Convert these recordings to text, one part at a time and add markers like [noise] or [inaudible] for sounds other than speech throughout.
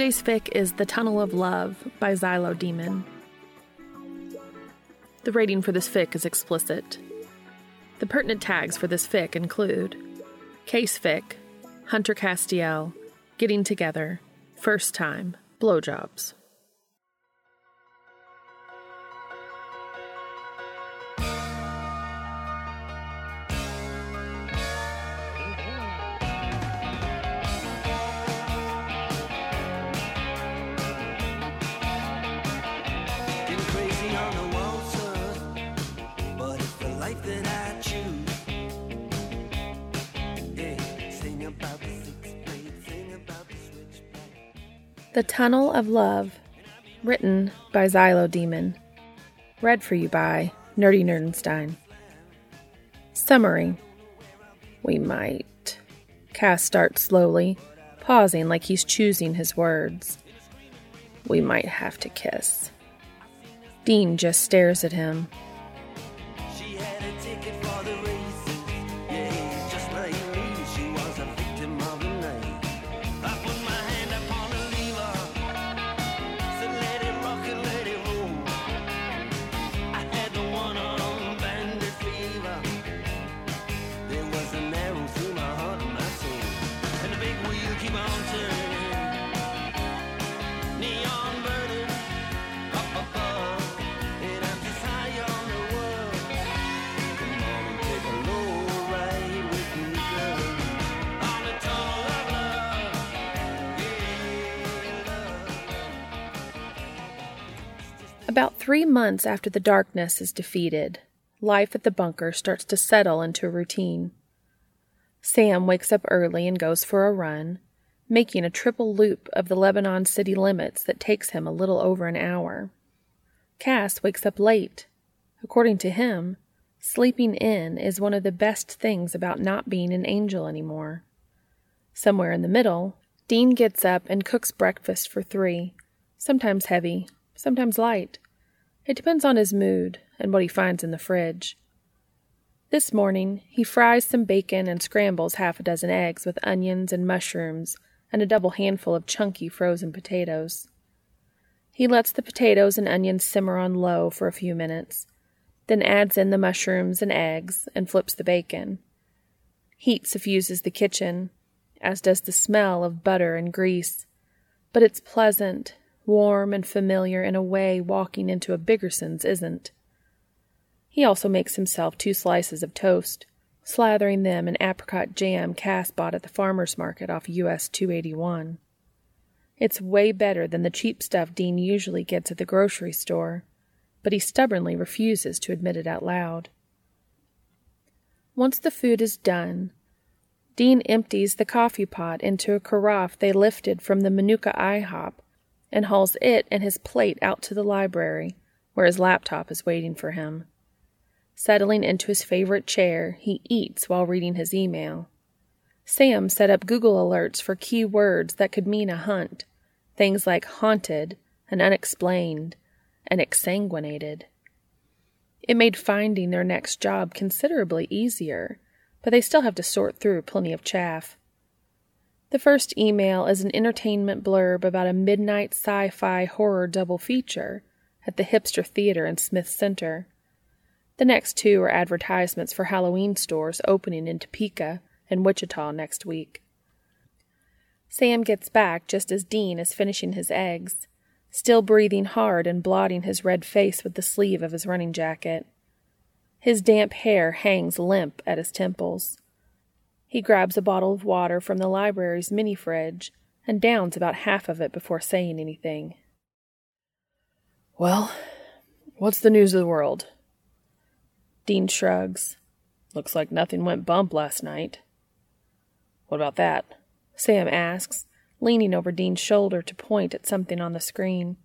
Today's fic is The Tunnel of Love by Xylo Demon. The rating for this fic is explicit. The pertinent tags for this fic include Case Fic, Hunter Castiel, Getting Together, First Time, Blowjobs. The Tunnel of Love, written by Xylo Demon. Read for you by Nerdy Nerdenstein. Summary We might. Cass starts slowly, pausing like he's choosing his words. We might have to kiss. Dean just stares at him. About three months after the darkness is defeated, life at the bunker starts to settle into a routine. Sam wakes up early and goes for a run, making a triple loop of the Lebanon city limits that takes him a little over an hour. Cass wakes up late. According to him, sleeping in is one of the best things about not being an angel anymore. Somewhere in the middle, Dean gets up and cooks breakfast for three, sometimes heavy, sometimes light. It depends on his mood and what he finds in the fridge. This morning, he fries some bacon and scrambles half a dozen eggs with onions and mushrooms and a double handful of chunky frozen potatoes. He lets the potatoes and onions simmer on low for a few minutes, then adds in the mushrooms and eggs and flips the bacon. Heat suffuses the kitchen, as does the smell of butter and grease, but it's pleasant, warm, and familiar in a way walking into a Biggerson's isn't. He also makes himself two slices of toast, slathering them in apricot jam Cass bought at the farmer's market off US 281. It's way better than the cheap stuff Dean usually gets at the grocery store, but he stubbornly refuses to admit it out loud. Once the food is done, Dean empties the coffee pot into a carafe they lifted from the Manuka IHOP and hauls it and his plate out to the library, where his laptop is waiting for him. Settling into his favorite chair, he eats while reading his email. Sam set up Google alerts for key words that could mean a hunt, things like haunted and unexplained and exsanguinated. It made finding their next job considerably easier, but they still have to sort through plenty of chaff. The first email is an entertainment blurb about a midnight sci fi horror double feature at the Hipster Theater in Smith Center. The next two are advertisements for Halloween stores opening in Topeka and Wichita next week. Sam gets back just as Dean is finishing his eggs, still breathing hard and blotting his red face with the sleeve of his running jacket. His damp hair hangs limp at his temples. He grabs a bottle of water from the library's mini fridge and downs about half of it before saying anything. Well, what's the news of the world? Dean shrugs. Looks like nothing went bump last night. What about that? Sam asks, leaning over Dean's shoulder to point at something on the screen.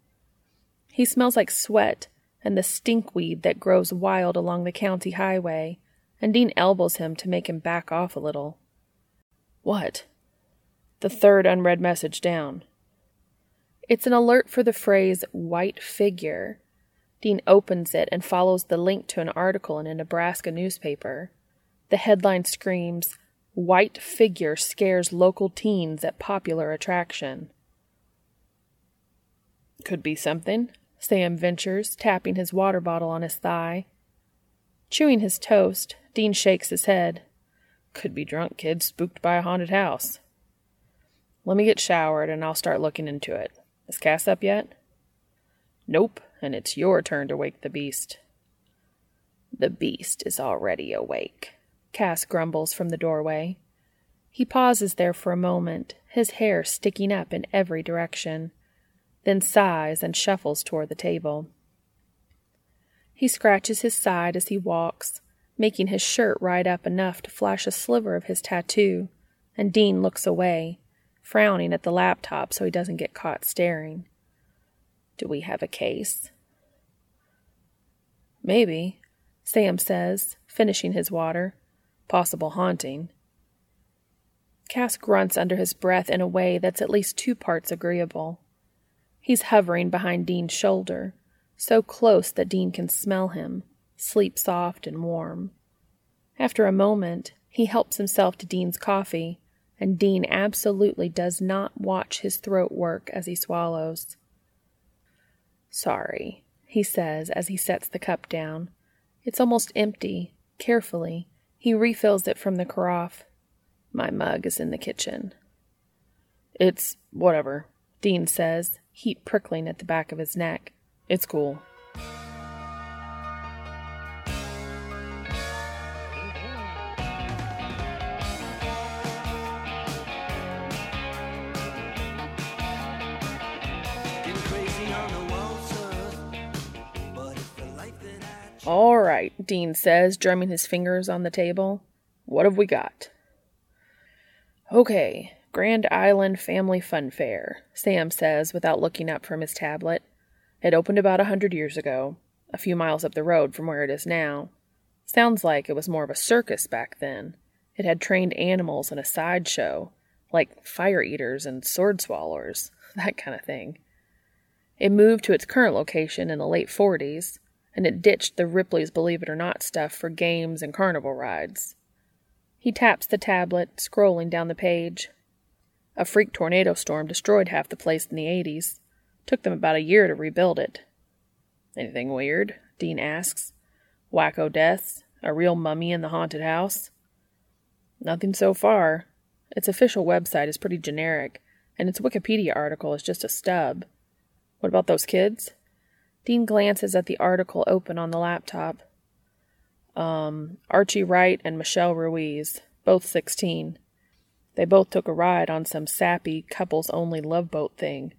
He smells like sweat and the stinkweed that grows wild along the county highway, and Dean elbows him to make him back off a little. What? The third unread message down. It's an alert for the phrase white figure. Dean opens it and follows the link to an article in a Nebraska newspaper. The headline screams, White figure scares local teens at popular attraction. Could be something, Sam ventures, tapping his water bottle on his thigh. Chewing his toast, Dean shakes his head. Could be drunk kids spooked by a haunted house. Let me get showered and I'll start looking into it. Is Cass up yet? Nope, and it's your turn to wake the beast. The beast is already awake. Cass grumbles from the doorway. He pauses there for a moment, his hair sticking up in every direction, then sighs and shuffles toward the table. He scratches his side as he walks, making his shirt ride up enough to flash a sliver of his tattoo, and Dean looks away, frowning at the laptop so he doesn't get caught staring. Do we have a case? Maybe, Sam says, finishing his water possible haunting. Cass grunts under his breath in a way that's at least two parts agreeable. He's hovering behind Dean's shoulder, so close that Dean can smell him, sleep soft and warm. After a moment, he helps himself to Dean's coffee, and Dean absolutely does not watch his throat work as he swallows. Sorry, he says as he sets the cup down. It's almost empty, carefully, he refills it from the carafe. My mug is in the kitchen. It's whatever, Dean says, heat prickling at the back of his neck. It's cool. All right, Dean says, drumming his fingers on the table. What have we got? Okay, Grand Island Family Fun Fair, Sam says without looking up from his tablet. It opened about a hundred years ago, a few miles up the road from where it is now. Sounds like it was more of a circus back then. It had trained animals and a sideshow, like fire eaters and sword swallowers, [laughs] that kind of thing. It moved to its current location in the late 40s and it ditched the Ripley's Believe It or Not stuff for games and carnival rides. He taps the tablet, scrolling down the page. A freak tornado storm destroyed half the place in the 80s. Took them about a year to rebuild it. Anything weird? Dean asks. Wacko deaths? A real mummy in the haunted house? Nothing so far. Its official website is pretty generic, and its Wikipedia article is just a stub. What about those kids? Dean glances at the article open on the laptop. Um, Archie Wright and Michelle Ruiz, both 16. They both took a ride on some sappy, couples only love boat thing.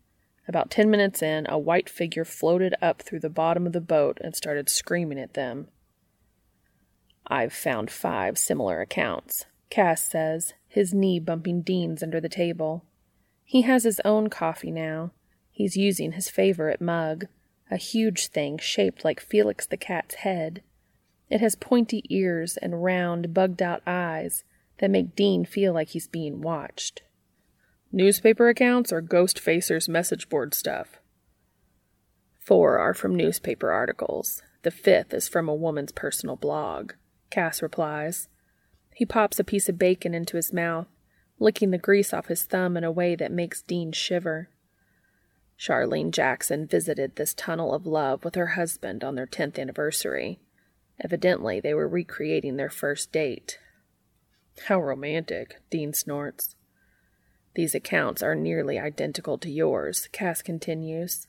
About ten minutes in, a white figure floated up through the bottom of the boat and started screaming at them. I've found five similar accounts, Cass says, his knee bumping Dean's under the table. He has his own coffee now. He's using his favorite mug a huge thing shaped like Felix the cat's head. It has pointy ears and round, bugged out eyes that make Dean feel like he's being watched. Newspaper accounts or Ghost Facer's message board stuff? Four are from newspaper articles. The fifth is from a woman's personal blog. Cass replies. He pops a piece of bacon into his mouth, licking the grease off his thumb in a way that makes Dean shiver. Charlene Jackson visited this tunnel of love with her husband on their 10th anniversary. Evidently, they were recreating their first date. How romantic, Dean snorts. These accounts are nearly identical to yours, Cass continues.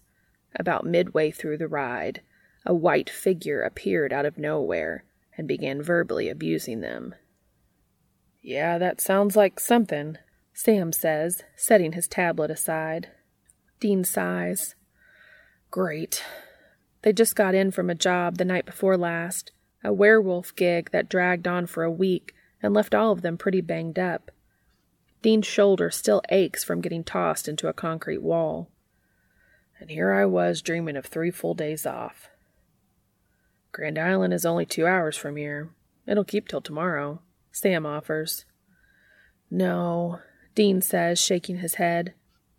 About midway through the ride, a white figure appeared out of nowhere and began verbally abusing them. Yeah, that sounds like something, Sam says, setting his tablet aside. Dean sighs. Great. They just got in from a job the night before last, a werewolf gig that dragged on for a week and left all of them pretty banged up. Dean's shoulder still aches from getting tossed into a concrete wall. And here I was dreaming of three full days off. Grand Island is only two hours from here. It'll keep till tomorrow, Sam offers. No, Dean says, shaking his head.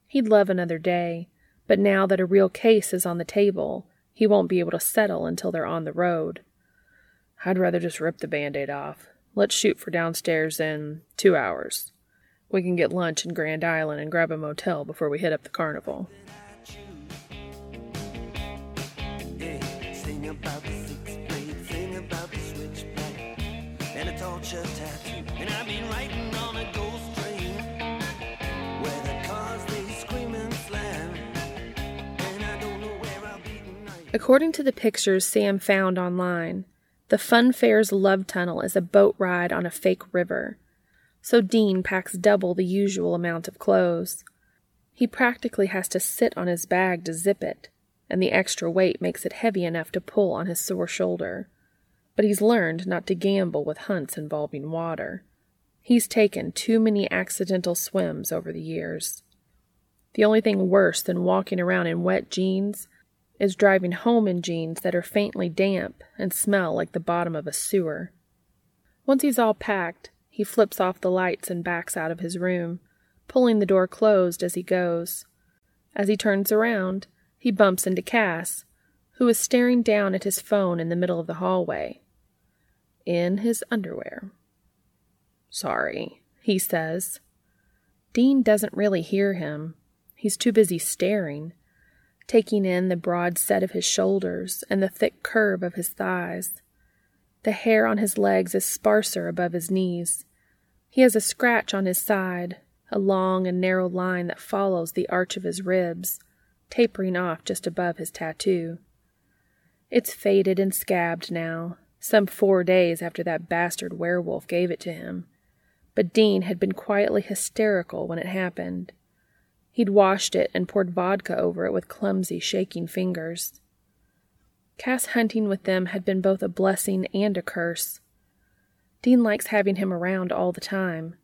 He'd love another day, but now that a real case is on the table, he won't be able to settle until they're on the road. I'd rather just rip the band aid off. Let's shoot for downstairs in two hours. We can get lunch in Grand Island and grab a motel before we hit up the carnival. Yeah, sing about the sixth grade, sing about the switchback, and a torture tattoo. And I've been riding on a ghost train where the cars they scream and slam, and I don't know where I'll be tonight. According to the pictures Sam found online, the Fun Fair's Love Tunnel is a boat ride on a fake river. So Dean packs double the usual amount of clothes. He practically has to sit on his bag to zip it, and the extra weight makes it heavy enough to pull on his sore shoulder. But he's learned not to gamble with hunts involving water. He's taken too many accidental swims over the years. The only thing worse than walking around in wet jeans is driving home in jeans that are faintly damp and smell like the bottom of a sewer. Once he's all packed, he flips off the lights and backs out of his room, pulling the door closed as he goes. As he turns around, he bumps into Cass, who is staring down at his phone in the middle of the hallway. In his underwear. Sorry, he says. Dean doesn't really hear him. He's too busy staring, taking in the broad set of his shoulders and the thick curve of his thighs. The hair on his legs is sparser above his knees. He has a scratch on his side, a long and narrow line that follows the arch of his ribs, tapering off just above his tattoo. It's faded and scabbed now, some four days after that bastard werewolf gave it to him. But Dean had been quietly hysterical when it happened. He'd washed it and poured vodka over it with clumsy, shaking fingers. Cass hunting with them had been both a blessing and a curse. Dean likes having him around all the time.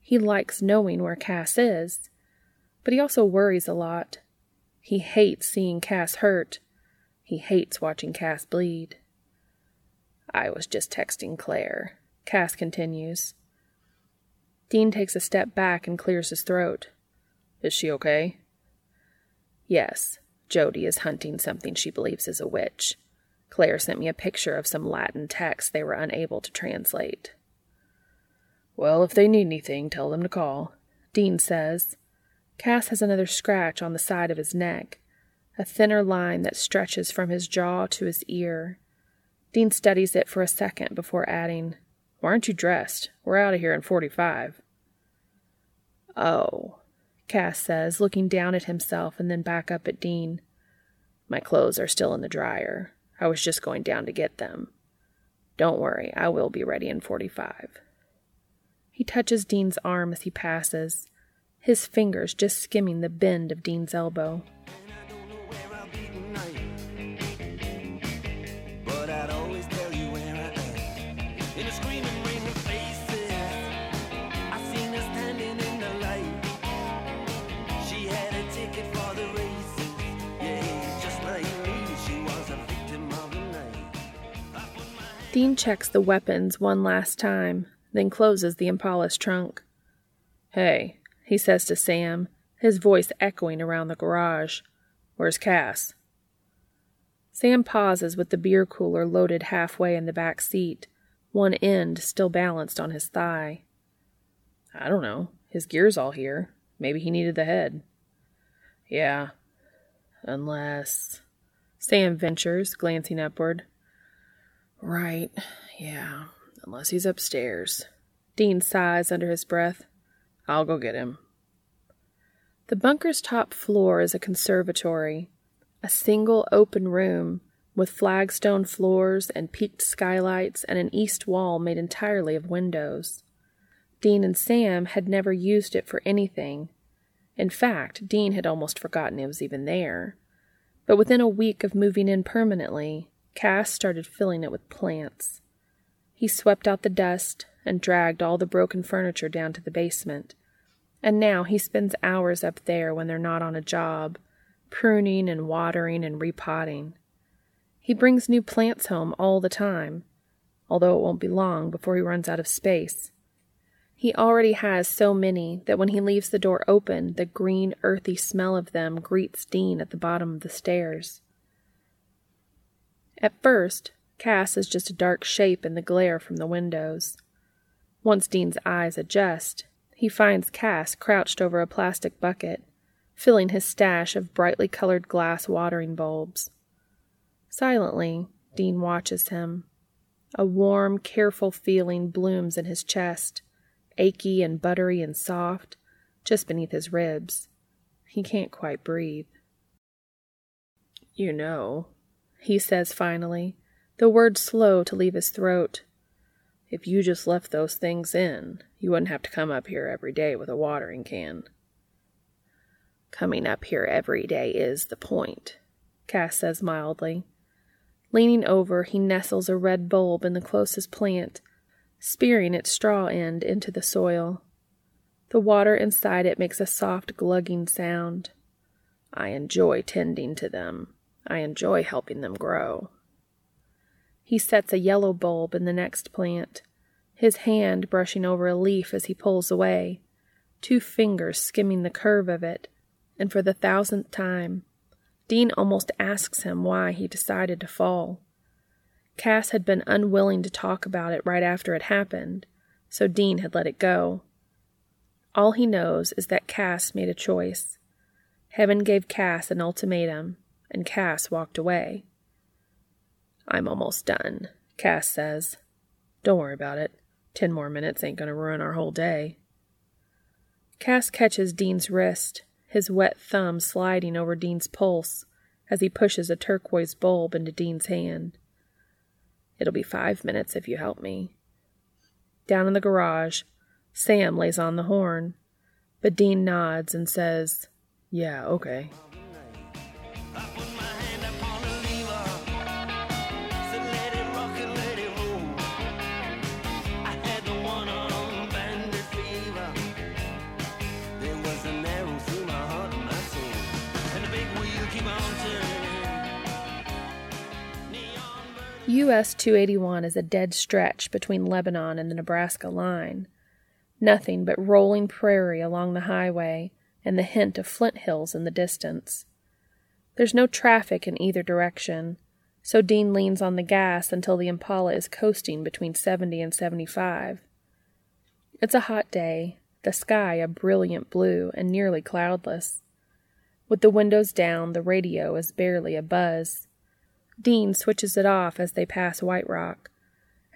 He likes knowing where Cass is, but he also worries a lot. He hates seeing Cass hurt. He hates watching Cass bleed. I was just texting Claire, Cass continues. Dean takes a step back and clears his throat. Is she okay? Yes, Jody is hunting something she believes is a witch. Claire sent me a picture of some Latin text they were unable to translate. Well, if they need anything, tell them to call. Dean says. Cass has another scratch on the side of his neck, a thinner line that stretches from his jaw to his ear. Dean studies it for a second before adding, Why aren't you dressed? We're out of here in 45. Oh, Cass says, looking down at himself and then back up at Dean. My clothes are still in the dryer. I was just going down to get them. Don't worry, I will be ready in 45. He touches Dean's arm as he passes, his fingers just skimming the bend of Dean's elbow. Dean checks the weapons one last time, then closes the Impala's trunk. Hey, he says to Sam, his voice echoing around the garage. Where's Cass? Sam pauses with the beer cooler loaded halfway in the back seat, one end still balanced on his thigh. I don't know. His gear's all here. Maybe he needed the head. Yeah. Unless. Sam ventures, glancing upward. Right. Yeah. Unless he's upstairs. Dean sighs under his breath. I'll go get him. The bunker's top floor is a conservatory, A single open room with flagstone floors and peaked skylights and an east wall made entirely of windows. Dean and Sam had never used it for anything. In fact, Dean had almost forgotten it was even there. But within a week of moving in permanently, Cass started filling it with plants. He swept out the dust and dragged all the broken furniture down to the basement. And now he spends hours up there when they're not on a job, pruning and watering and repotting. He brings new plants home all the time, although it won't be long before he runs out of space. He already has so many that when he leaves the door open, the green, earthy smell of them greets Dean at the bottom of the stairs. At first, Cass is just a dark shape in the glare from the windows. Once Dean's eyes adjust, he finds Cass crouched over a plastic bucket, filling his stash of brightly colored glass watering bulbs. Silently, Dean watches him. A warm, careful feeling blooms in his chest, achy and buttery and soft, just beneath his ribs. He can't quite breathe. You know, he says finally, the words slow to leave his throat. If you just left those things in, you wouldn't have to come up here every day with a watering can. Coming up here every day is the point, Cass says mildly. Leaning over, he nestles a red bulb in the closest plant, spearing its straw end into the soil. The water inside it makes a soft glugging sound. I enjoy tending to them. I enjoy helping them grow. He sets a yellow bulb in the next plant, his hand brushing over a leaf as he pulls away, two fingers skimming the curve of it, and for the thousandth time, Dean almost asks him why he decided to fall. Cass had been unwilling to talk about it right after it happened, so Dean had let it go. All he knows is that Cass made a choice. Heaven gave Cass an ultimatum, and Cass walked away. I'm almost done, Cass says. Don't worry about it. Ten more minutes ain't going to ruin our whole day. Cass catches Dean's wrist his wet thumb sliding over Dean's pulse as he pushes a turquoise bulb into Dean's hand. It'll be five minutes if you help me. Down in the garage, Sam lays on the horn, but Dean nods and says, Yeah, okay. US 281 is a dead stretch between Lebanon and the Nebraska line. Nothing but rolling prairie along the highway and the hint of flint hills in the distance. There's no traffic in either direction, so Dean leans on the gas until the Impala is coasting between 70 and 75. It's a hot day, the sky a brilliant blue and nearly cloudless. With the windows down, the radio is barely a buzz. Dean switches it off as they pass White Rock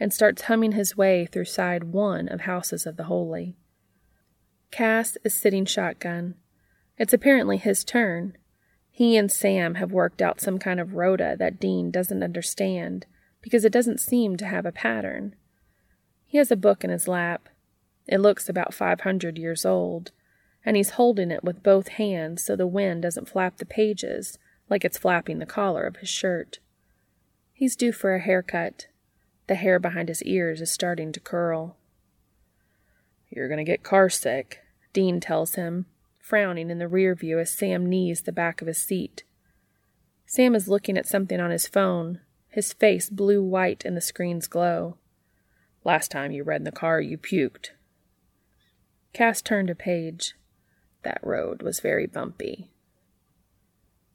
and starts humming his way through side one of Houses of the Holy. Cass is sitting shotgun. It's apparently his turn. He and Sam have worked out some kind of rota that Dean doesn't understand because it doesn't seem to have a pattern. He has a book in his lap. It looks about 500 years old, and he's holding it with both hands so the wind doesn't flap the pages like it's flapping the collar of his shirt. He's due for a haircut. The hair behind his ears is starting to curl. You're going to get carsick, Dean tells him, frowning in the rear view as Sam knees the back of his seat. Sam is looking at something on his phone, his face blue white in the screen's glow. Last time you read in the car, you puked. Cass turned a page. That road was very bumpy.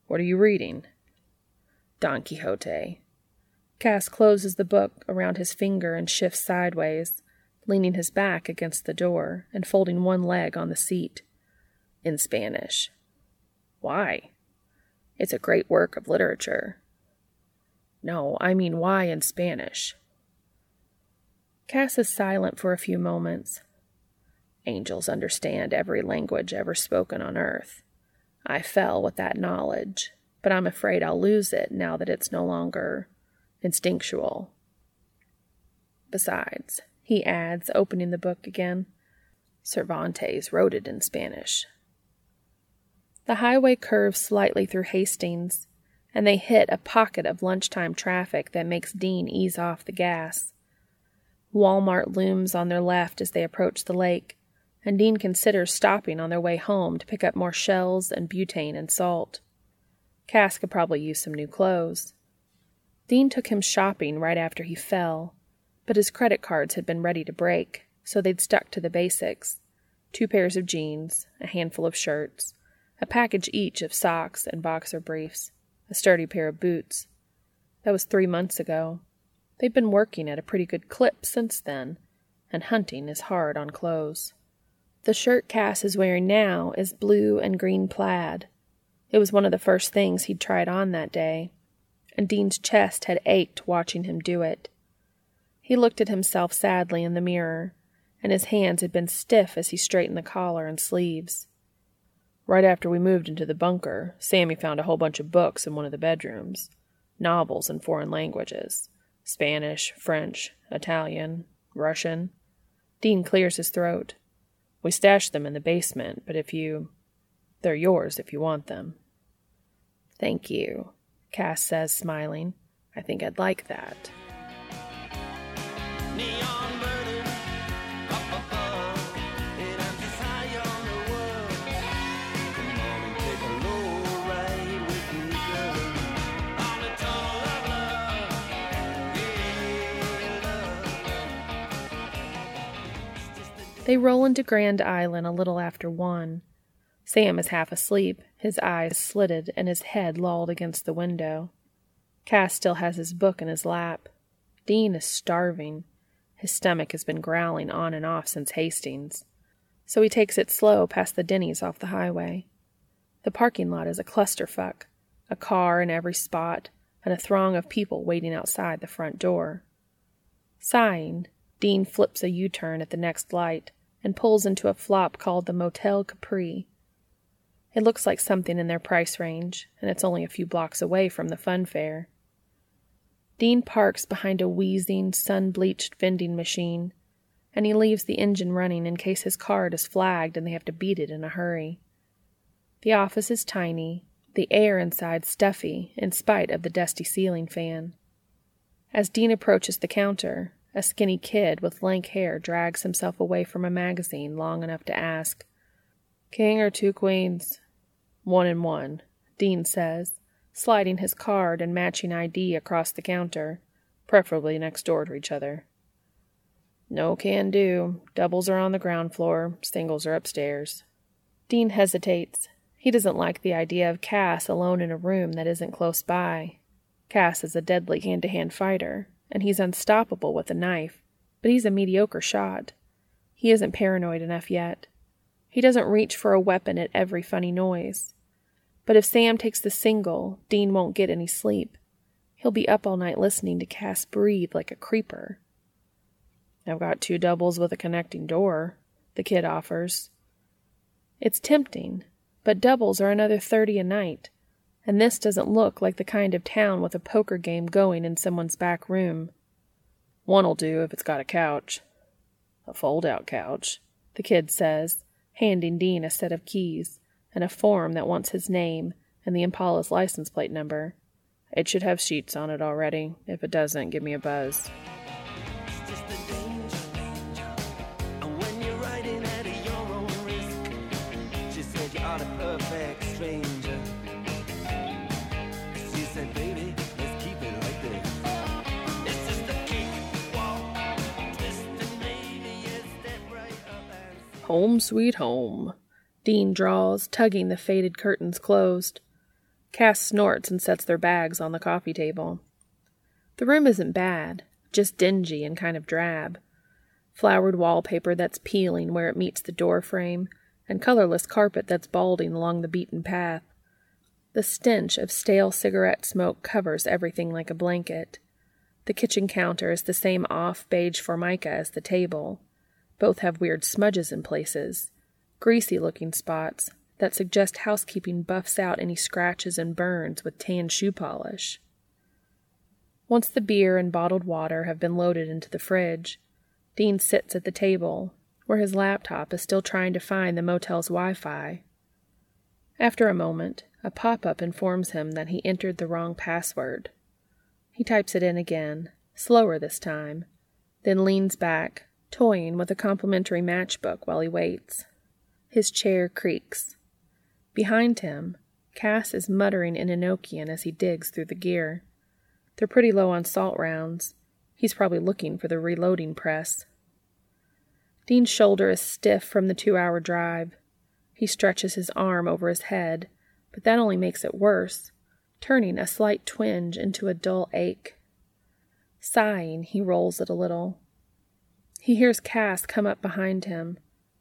What are you reading? Don Quixote. Cass closes the book around his finger and shifts sideways, leaning his back against the door and folding one leg on the seat. In Spanish. Why? It's a great work of literature. No, I mean why in Spanish? Cass is silent for a few moments. Angels understand every language ever spoken on earth. I fell with that knowledge, but I'm afraid I'll lose it now that it's no longer instinctual. Besides, he adds, opening the book again, Cervantes wrote it in Spanish. The highway curves slightly through Hastings, and they hit a pocket of lunchtime traffic that makes Dean ease off the gas. Walmart looms on their left as they approach the lake, and Dean considers stopping on their way home to pick up more shells and butane and salt. Cass could probably use some new clothes. Dean took him shopping right after he fell, but his credit cards had been ready to break, so they'd stuck to the basics two pairs of jeans, a handful of shirts, a package each of socks and boxer briefs, a sturdy pair of boots. That was three months ago. They've been working at a pretty good clip since then, and hunting is hard on clothes. The shirt Cass is wearing now is blue and green plaid. It was one of the first things he'd tried on that day, and Dean's chest had ached watching him do it. He looked at himself sadly in the mirror, and his hands had been stiff as he straightened the collar and sleeves. Right after we moved into the bunker, Sammy found a whole bunch of books in one of the bedrooms novels in foreign languages Spanish, French, Italian, Russian. Dean clears his throat. We stashed them in the basement, but if you. They're yours if you want them. Thank you, Cass says, smiling. I think I'd like that. Neon They roll into Grand Island a little after one. Sam is half asleep, his eyes slitted and his head lolled against the window. Cass still has his book in his lap. Dean is starving. His stomach has been growling on and off since Hastings, so he takes it slow past the Denny's off the highway. The parking lot is a clusterfuck, a car in every spot, and a throng of people waiting outside the front door. Sighing, Dean flips a U turn at the next light and pulls into a flop called the Motel Capri. It looks like something in their price range, and it's only a few blocks away from the fun fair. Dean parks behind a wheezing, sun bleached vending machine, and he leaves the engine running in case his card is flagged and they have to beat it in a hurry. The office is tiny, the air inside stuffy in spite of the dusty ceiling fan. As Dean approaches the counter, a skinny kid with lank hair drags himself away from a magazine long enough to ask, King or two queens? One and one, Dean says, sliding his card and matching ID across the counter, preferably next door to each other. No can do. Doubles are on the ground floor, singles are upstairs. Dean hesitates. He doesn't like the idea of Cass alone in a room that isn't close by. Cass is a deadly hand to hand fighter, and he's unstoppable with a knife, but he's a mediocre shot. He isn't paranoid enough yet. He doesn't reach for a weapon at every funny noise. But if Sam takes the single, Dean won't get any sleep. He'll be up all night listening to Cass breathe like a creeper. I've got two doubles with a connecting door, the kid offers. It's tempting, but doubles are another thirty a night, and this doesn't look like the kind of town with a poker game going in someone's back room. One'll do if it's got a couch. A fold out couch, the kid says, handing Dean a set of keys and a form that wants his name and the Impala's license plate number. It should have sheets on it already. If it doesn't, give me a buzz. Home sweet home. Dean draws, tugging the faded curtains closed. Cass snorts and sets their bags on the coffee table. The room isn't bad, just dingy and kind of drab. Flowered wallpaper that's peeling where it meets the door frame, and colorless carpet that's balding along the beaten path. The stench of stale cigarette smoke covers everything like a blanket. The kitchen counter is the same off beige formica as the table. Both have weird smudges in places, greasy looking spots that suggest housekeeping buffs out any scratches and burns with tan shoe polish. Once the beer and bottled water have been loaded into the fridge, Dean sits at the table, where his laptop is still trying to find the motel's Wi Fi. After a moment, a pop up informs him that he entered the wrong password. He types it in again, slower this time, then leans back, toying with a complimentary matchbook while he waits. His chair creaks. Behind him, Cass is muttering in Enochian as he digs through the gear. They're pretty low on salt rounds. He's probably looking for the reloading press. Dean's shoulder is stiff from the two hour drive. He stretches his arm over his head, but that only makes it worse, turning a slight twinge into a dull ache. Sighing, he rolls it a little. He hears Cass come up behind him,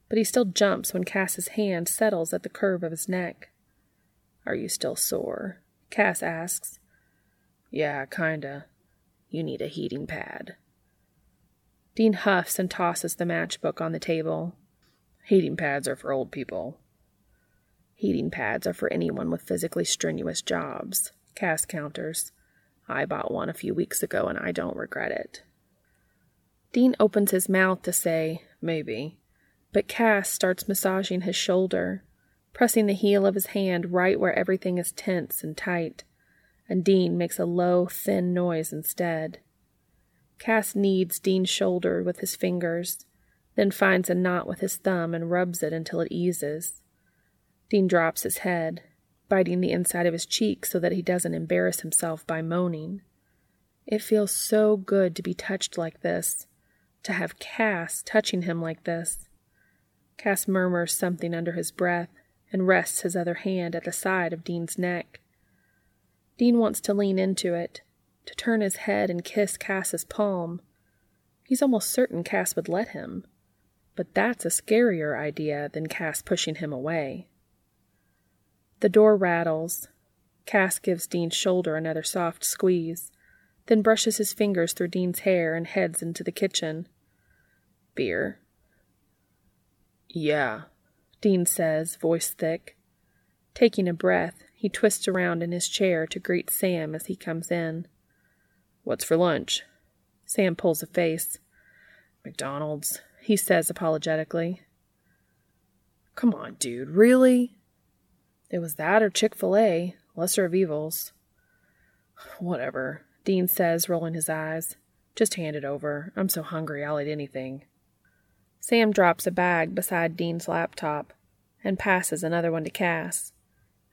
but he still jumps when Cass's hand settles at the curve of his neck. Are you still sore? Cass asks. Yeah, kinda. You need a heating pad. Dean huffs and tosses the matchbook on the table. Heating pads are for old people. Heating pads are for anyone with physically strenuous jobs, Cass counters. I bought one a few weeks ago and I don't regret it. Dean opens his mouth to say, maybe, but Cass starts massaging his shoulder, pressing the heel of his hand right where everything is tense and tight, and Dean makes a low, thin noise instead. Cass kneads Dean's shoulder with his fingers, then finds a knot with his thumb and rubs it until it eases. Dean drops his head, biting the inside of his cheek so that he doesn't embarrass himself by moaning. It feels so good to be touched like this, to have Cass touching him like this. Cass murmurs something under his breath and rests his other hand at the side of Dean's neck. Dean wants to lean into it, to turn his head and kiss Cass's palm. He's almost certain Cass would let him, but that's a scarier idea than Cass pushing him away. The door rattles. Cass gives Dean's shoulder another soft squeeze, then brushes his fingers through Dean's hair and heads into the kitchen. Beer. Yeah, Dean says, voice thick. Taking a breath, he twists around in his chair to greet Sam as he comes in. What's for lunch? Sam pulls a face. McDonald's, he says apologetically. Come on, dude, really? It was that or Chick fil A, lesser of evils. Whatever, Dean says, rolling his eyes. Just hand it over. I'm so hungry I'll eat anything. Sam drops a bag beside Dean's laptop and passes another one to Cass,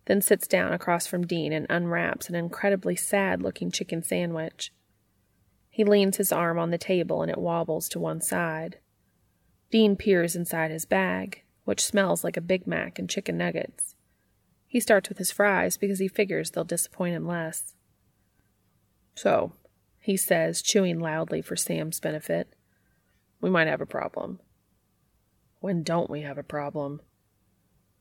then sits down across from Dean and unwraps an incredibly sad looking chicken sandwich. He leans his arm on the table and it wobbles to one side. Dean peers inside his bag, which smells like a Big Mac and chicken nuggets. He starts with his fries because he figures they'll disappoint him less. So, he says, chewing loudly for Sam's benefit, we might have a problem. When don't we have a problem?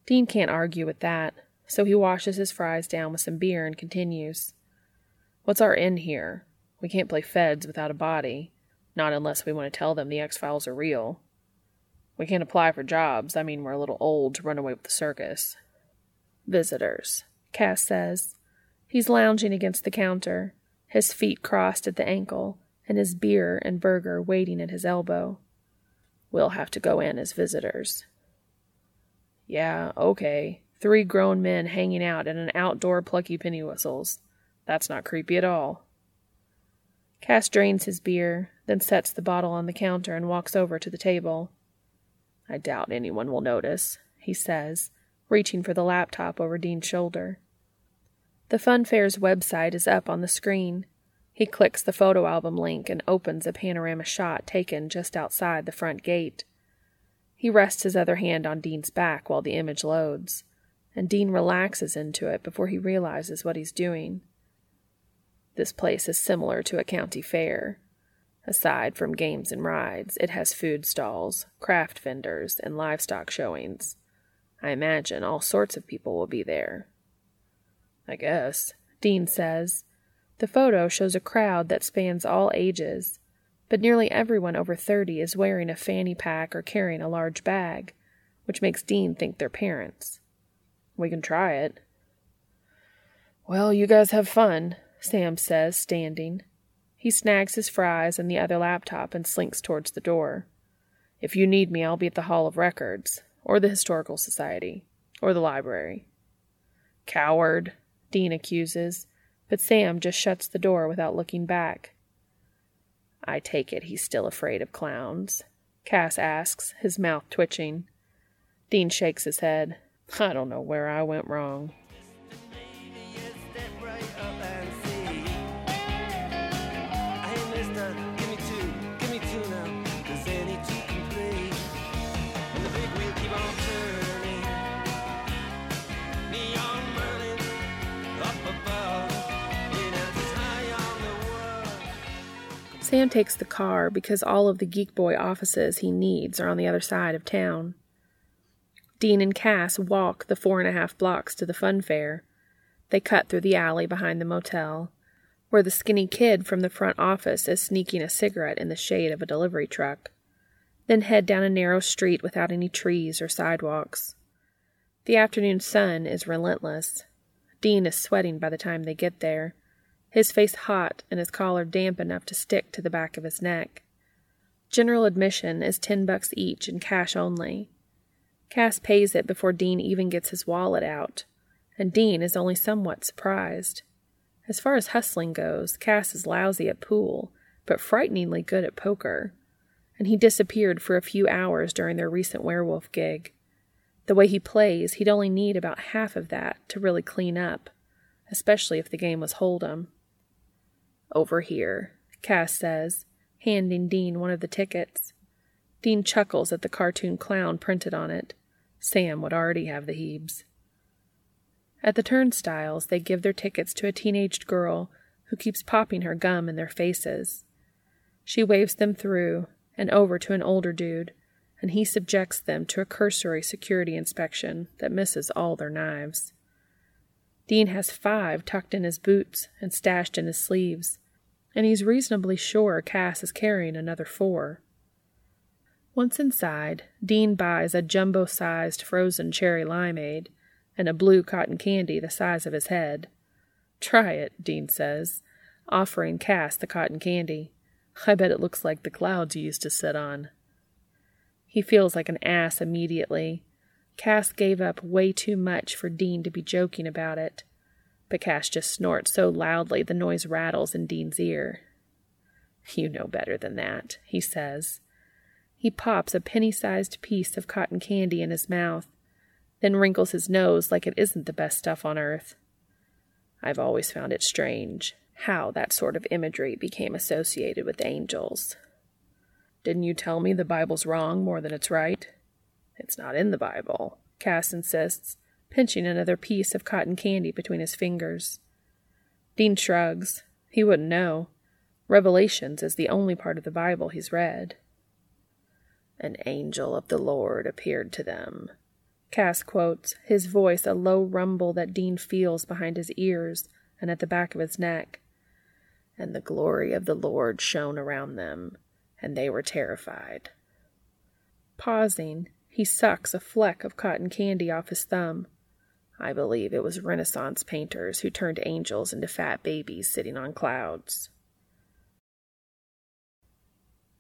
Dean can't argue with that, so he washes his fries down with some beer and continues. What's our end here? We can't play feds without a body, not unless we want to tell them the X Files are real. We can't apply for jobs, I mean, we're a little old to run away with the circus. Visitors, Cass says. He's lounging against the counter, his feet crossed at the ankle, and his beer and burger waiting at his elbow. We'll have to go in as visitors. Yeah, okay. Three grown men hanging out at an outdoor plucky penny whistles. That's not creepy at all. Cass drains his beer, then sets the bottle on the counter and walks over to the table. I doubt anyone will notice, he says, reaching for the laptop over Dean's shoulder. The Funfair's website is up on the screen. He clicks the photo album link and opens a panorama shot taken just outside the front gate. He rests his other hand on Dean's back while the image loads, and Dean relaxes into it before he realizes what he's doing. This place is similar to a county fair. Aside from games and rides, it has food stalls, craft vendors, and livestock showings. I imagine all sorts of people will be there. I guess, Dean says. The photo shows a crowd that spans all ages, but nearly everyone over 30 is wearing a fanny pack or carrying a large bag, which makes Dean think they're parents. We can try it. Well, you guys have fun, Sam says, standing. He snags his fries and the other laptop and slinks towards the door. If you need me, I'll be at the Hall of Records, or the Historical Society, or the library. Coward, Dean accuses, but Sam just shuts the door without looking back. I take it he's still afraid of clowns. Cass asks, his mouth twitching. Dean shakes his head. I don't know where I went wrong. Sam takes the car because all of the Geek Boy offices he needs are on the other side of town. Dean and Cass walk the four and a half blocks to the fun fair. They cut through the alley behind the motel, where the skinny kid from the front office is sneaking a cigarette in the shade of a delivery truck, then head down a narrow street without any trees or sidewalks. The afternoon sun is relentless. Dean is sweating by the time they get there, his face hot and his collar damp enough to stick to the back of his neck. General admission is ten bucks each and cash only. Cass pays it before Dean even gets his wallet out, and Dean is only somewhat surprised. As far as hustling goes, Cass is lousy at pool, but frighteningly good at poker, and he disappeared for a few hours during their recent werewolf gig. The way he plays, he'd only need about half of that to really clean up, especially if the game was Hold'em. Over here, Cass says, handing Dean one of the tickets. Dean chuckles at the cartoon clown printed on it. Sam would already have the heebs. At the turnstiles, they give their tickets to a teenaged girl who keeps popping her gum in their faces. She waves them through and over to an older dude, and he subjects them to a cursory security inspection that misses all their knives. Dean has five tucked in his boots and stashed in his sleeves, and he's reasonably sure Cass is carrying another four. Once inside, Dean buys a jumbo sized frozen cherry limeade and a blue cotton candy the size of his head. Try it, Dean says, offering Cass the cotton candy. I bet it looks like the clouds you used to sit on. He feels like an ass immediately. Cass gave up way too much for Dean to be joking about it. But Cass just snorts so loudly the noise rattles in Dean's ear. You know better than that, he says. He pops a penny sized piece of cotton candy in his mouth, then wrinkles his nose like it isn't the best stuff on earth. I've always found it strange how that sort of imagery became associated with angels. Didn't you tell me the Bible's wrong more than it's right? It's not in the Bible, Cass insists, pinching another piece of cotton candy between his fingers. Dean shrugs. He wouldn't know. Revelations is the only part of the Bible he's read. An angel of the Lord appeared to them. Cass quotes, his voice a low rumble that Dean feels behind his ears and at the back of his neck. And the glory of the Lord shone around them, and they were terrified. Pausing, he sucks a fleck of cotton candy off his thumb. I believe it was Renaissance painters who turned angels into fat babies sitting on clouds.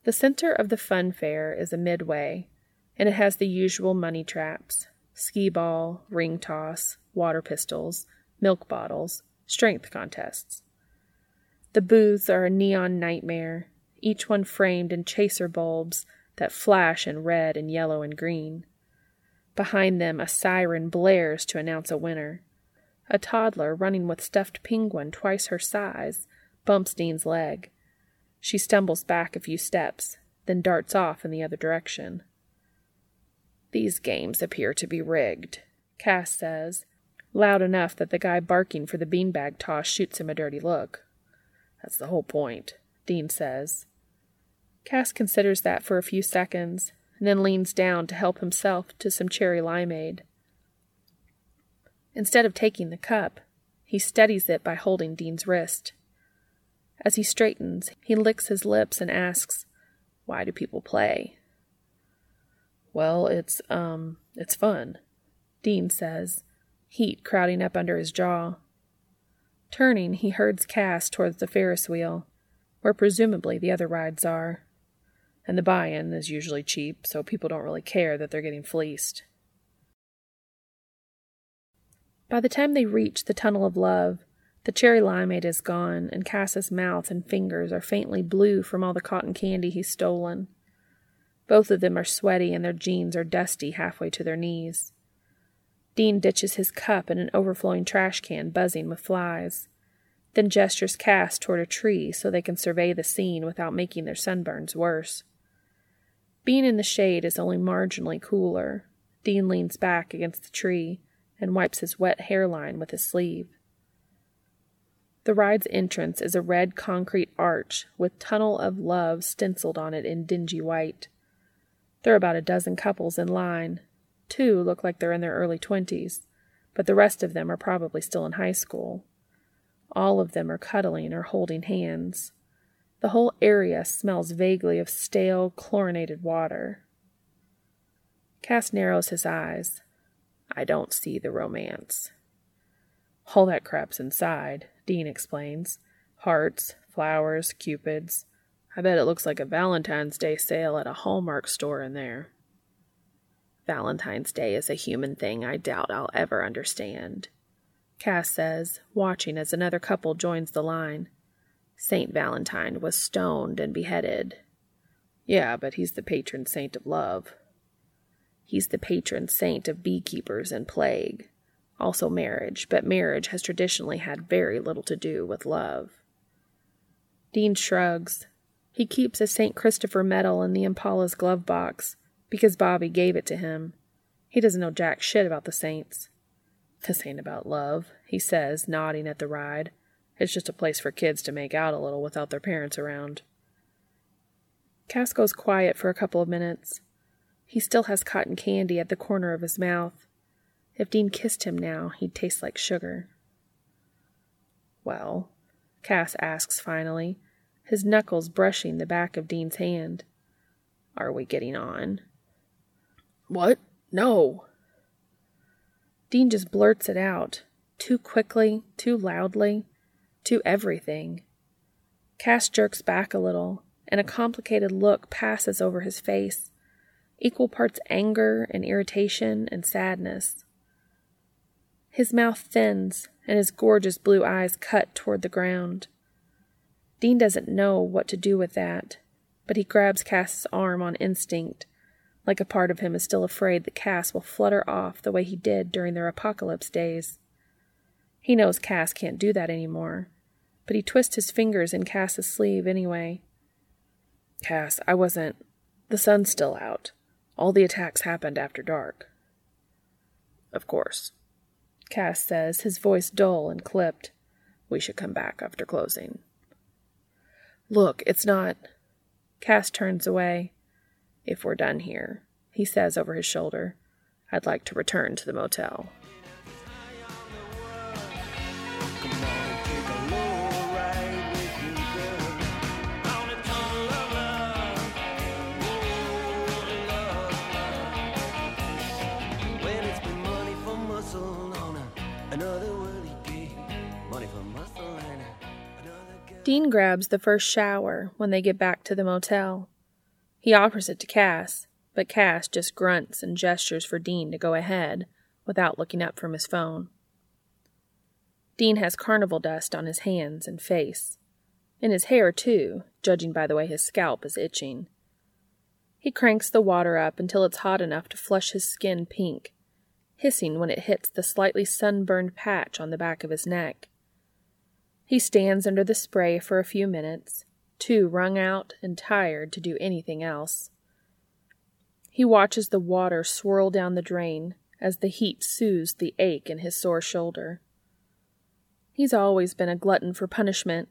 The center of the fun fair is a midway, and it has the usual money traps skee ball, ring toss, water pistols, milk bottles, strength contests. The booths are a neon nightmare, each one framed in chaser bulbs that flash in red and yellow and green. Behind them, a siren blares to announce a winner. A toddler running with stuffed penguin twice her size bumps Dean's leg. She stumbles back a few steps, then darts off in the other direction. These games appear to be rigged, Cass says, loud enough that the guy barking for the beanbag toss shoots him a dirty look. That's the whole point, Dean says. Cass considers that for a few seconds, and then leans down to help himself to some cherry limeade. Instead of taking the cup, he steadies it by holding Dean's wrist. As he straightens, he licks his lips and asks, Why do people play? Well, it's, um, it's fun, Dean says, heat crowding up under his jaw. Turning, he herds Cass towards the Ferris wheel, where presumably the other rides are. And the buy in is usually cheap, so people don't really care that they're getting fleeced. By the time they reach the Tunnel of Love, the cherry limeade is gone, and Cass's mouth and fingers are faintly blue from all the cotton candy he's stolen. Both of them are sweaty, and their jeans are dusty halfway to their knees. Dean ditches his cup in an overflowing trash can buzzing with flies, then gestures Cass toward a tree so they can survey the scene without making their sunburns worse. Being in the shade is only marginally cooler. Dean leans back against the tree and wipes his wet hairline with his sleeve. The ride's entrance is a red concrete arch with Tunnel of Love stenciled on it in dingy white. There are about a dozen couples in line. Two look like they're in their early twenties, but the rest of them are probably still in high school. All of them are cuddling or holding hands. The whole area smells vaguely of stale, chlorinated water. Cass narrows his eyes. I don't see the romance. All that crap's inside, Dean explains. Hearts, flowers, cupids. I bet it looks like a Valentine's Day sale at a Hallmark store in there. Valentine's Day is a human thing I doubt I'll ever understand. Cass says, watching as another couple joins the line. Saint Valentine was stoned and beheaded. Yeah, but he's the patron saint of love. He's the patron saint of beekeepers and plague, also marriage, but marriage has traditionally had very little to do with love. Dean shrugs. He keeps a St. Christopher medal in the Impala's glove box because Bobby gave it to him. He doesn't know jack shit about the saints. This ain't about love, he says, nodding at the ride. It's just a place for kids to make out a little without their parents around. Cass goes quiet for a couple of minutes. He still has cotton candy at the corner of his mouth. If Dean kissed him now, he'd taste like sugar. Well, Cass asks finally, his knuckles brushing the back of Dean's hand. Are we getting on? What? No. Dean just blurts it out, too quickly, too loudly, too everything. Cass jerks back a little, and a complicated look passes over his face equal parts anger and irritation and sadness. His mouth thins, and his gorgeous blue eyes cut toward the ground. Dean doesn't know what to do with that, but he grabs Cass's arm on instinct, like a part of him is still afraid that Cass will flutter off the way he did during their apocalypse days. He knows Cass can't do that anymore, but he twists his fingers in Cass's sleeve anyway. Cass, I wasn't. The sun's still out. All the attacks happened after dark. Of course. Cass says, his voice dull and clipped. We should come back after closing. Look, it's not. Cass turns away. If we're done here, he says over his shoulder, I'd like to return to the motel. Dean grabs the first shower when they get back to the motel. He offers it to Cass, but Cass just grunts and gestures for Dean to go ahead without looking up from his phone. Dean has carnival dust on his hands and face. In his hair, too, judging by the way his scalp is itching. He cranks the water up until it's hot enough to flush his skin pink, hissing when it hits the slightly sunburned patch on the back of his neck. He stands under the spray for a few minutes, too wrung out and tired to do anything else. He watches the water swirl down the drain as the heat soothes the ache in his sore shoulder. He's always been a glutton for punishment,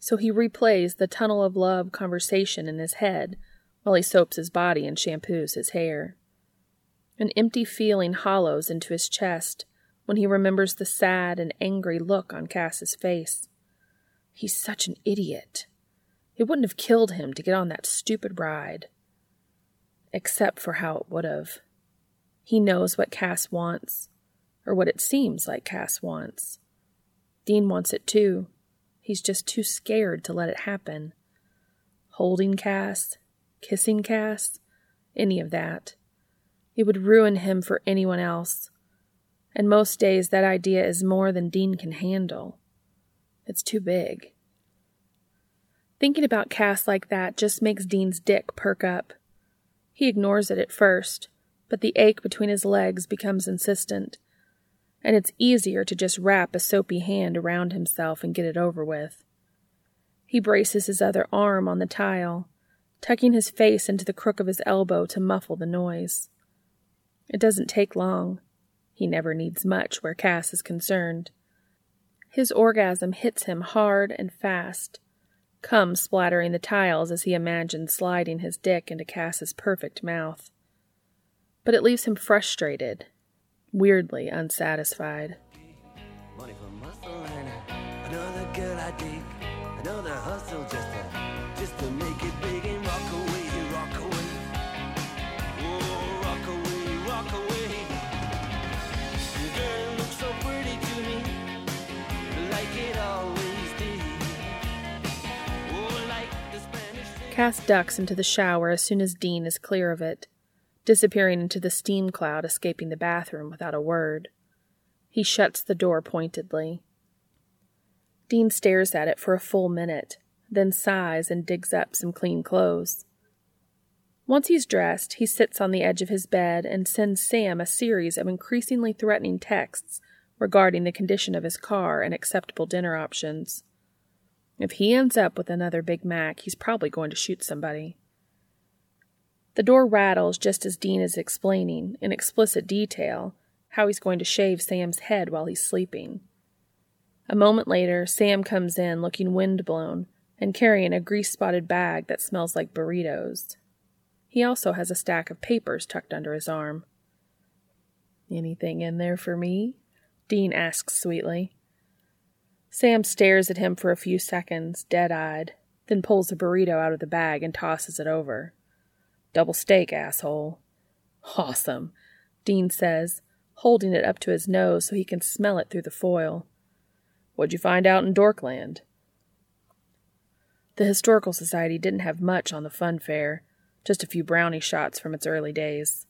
so he replays the tunnel of love conversation in his head while he soaps his body and shampoos his hair. An empty feeling hollows into his chest when he remembers the sad and angry look on Cass's face. He's such an idiot. It wouldn't have killed him to get on that stupid ride. Except for how it would have. He knows what Cass wants. or what it seems like Cass wants. Dean wants it too. He's just too scared to let it happen. Holding Cass, kissing Cass, any of that. It would ruin him for anyone else. And most days that idea is more than Dean can handle. It's too big. Thinking about Cass like that just makes Dean's dick perk up. He ignores it at first, but the ache between his legs becomes insistent, and it's easier to just wrap a soapy hand around himself and get it over with. He braces his other arm on the tile, tucking his face into the crook of his elbow to muffle the noise. It doesn't take long. He never needs much where Cass is concerned. His orgasm hits him hard and fast, cum splattering the tiles as he imagines sliding his dick into Cass's perfect mouth. But it leaves him frustrated, weirdly unsatisfied. Another girl I dig. Another hustle just to, just to make it big Cass ducks into the shower as soon as Dean is clear of it, disappearing into the steam cloud escaping the bathroom without a word. He shuts the door pointedly. Dean stares at it for a full minute, then sighs and digs up some clean clothes. Once he's dressed, he sits on the edge of his bed and sends Sam a series of increasingly threatening texts regarding the condition of his car and acceptable dinner options. If he ends up with another Big Mac, he's probably going to shoot somebody. The door rattles just as Dean is explaining, in explicit detail, how he's going to shave Sam's head while he's sleeping. A moment later, Sam comes in looking windblown and carrying a grease spotted bag that smells like burritos. He also has a stack of papers tucked under his arm. Anything in there for me? Dean asks sweetly. Sam stares at him for a few seconds, dead eyed, then pulls a burrito out of the bag and tosses it over. Double steak, asshole. Awesome, Dean says, holding it up to his nose so he can smell it through the foil. What'd you find out in Dorkland? The Historical Society didn't have much on the fun fair, just a few brownie shots from its early days.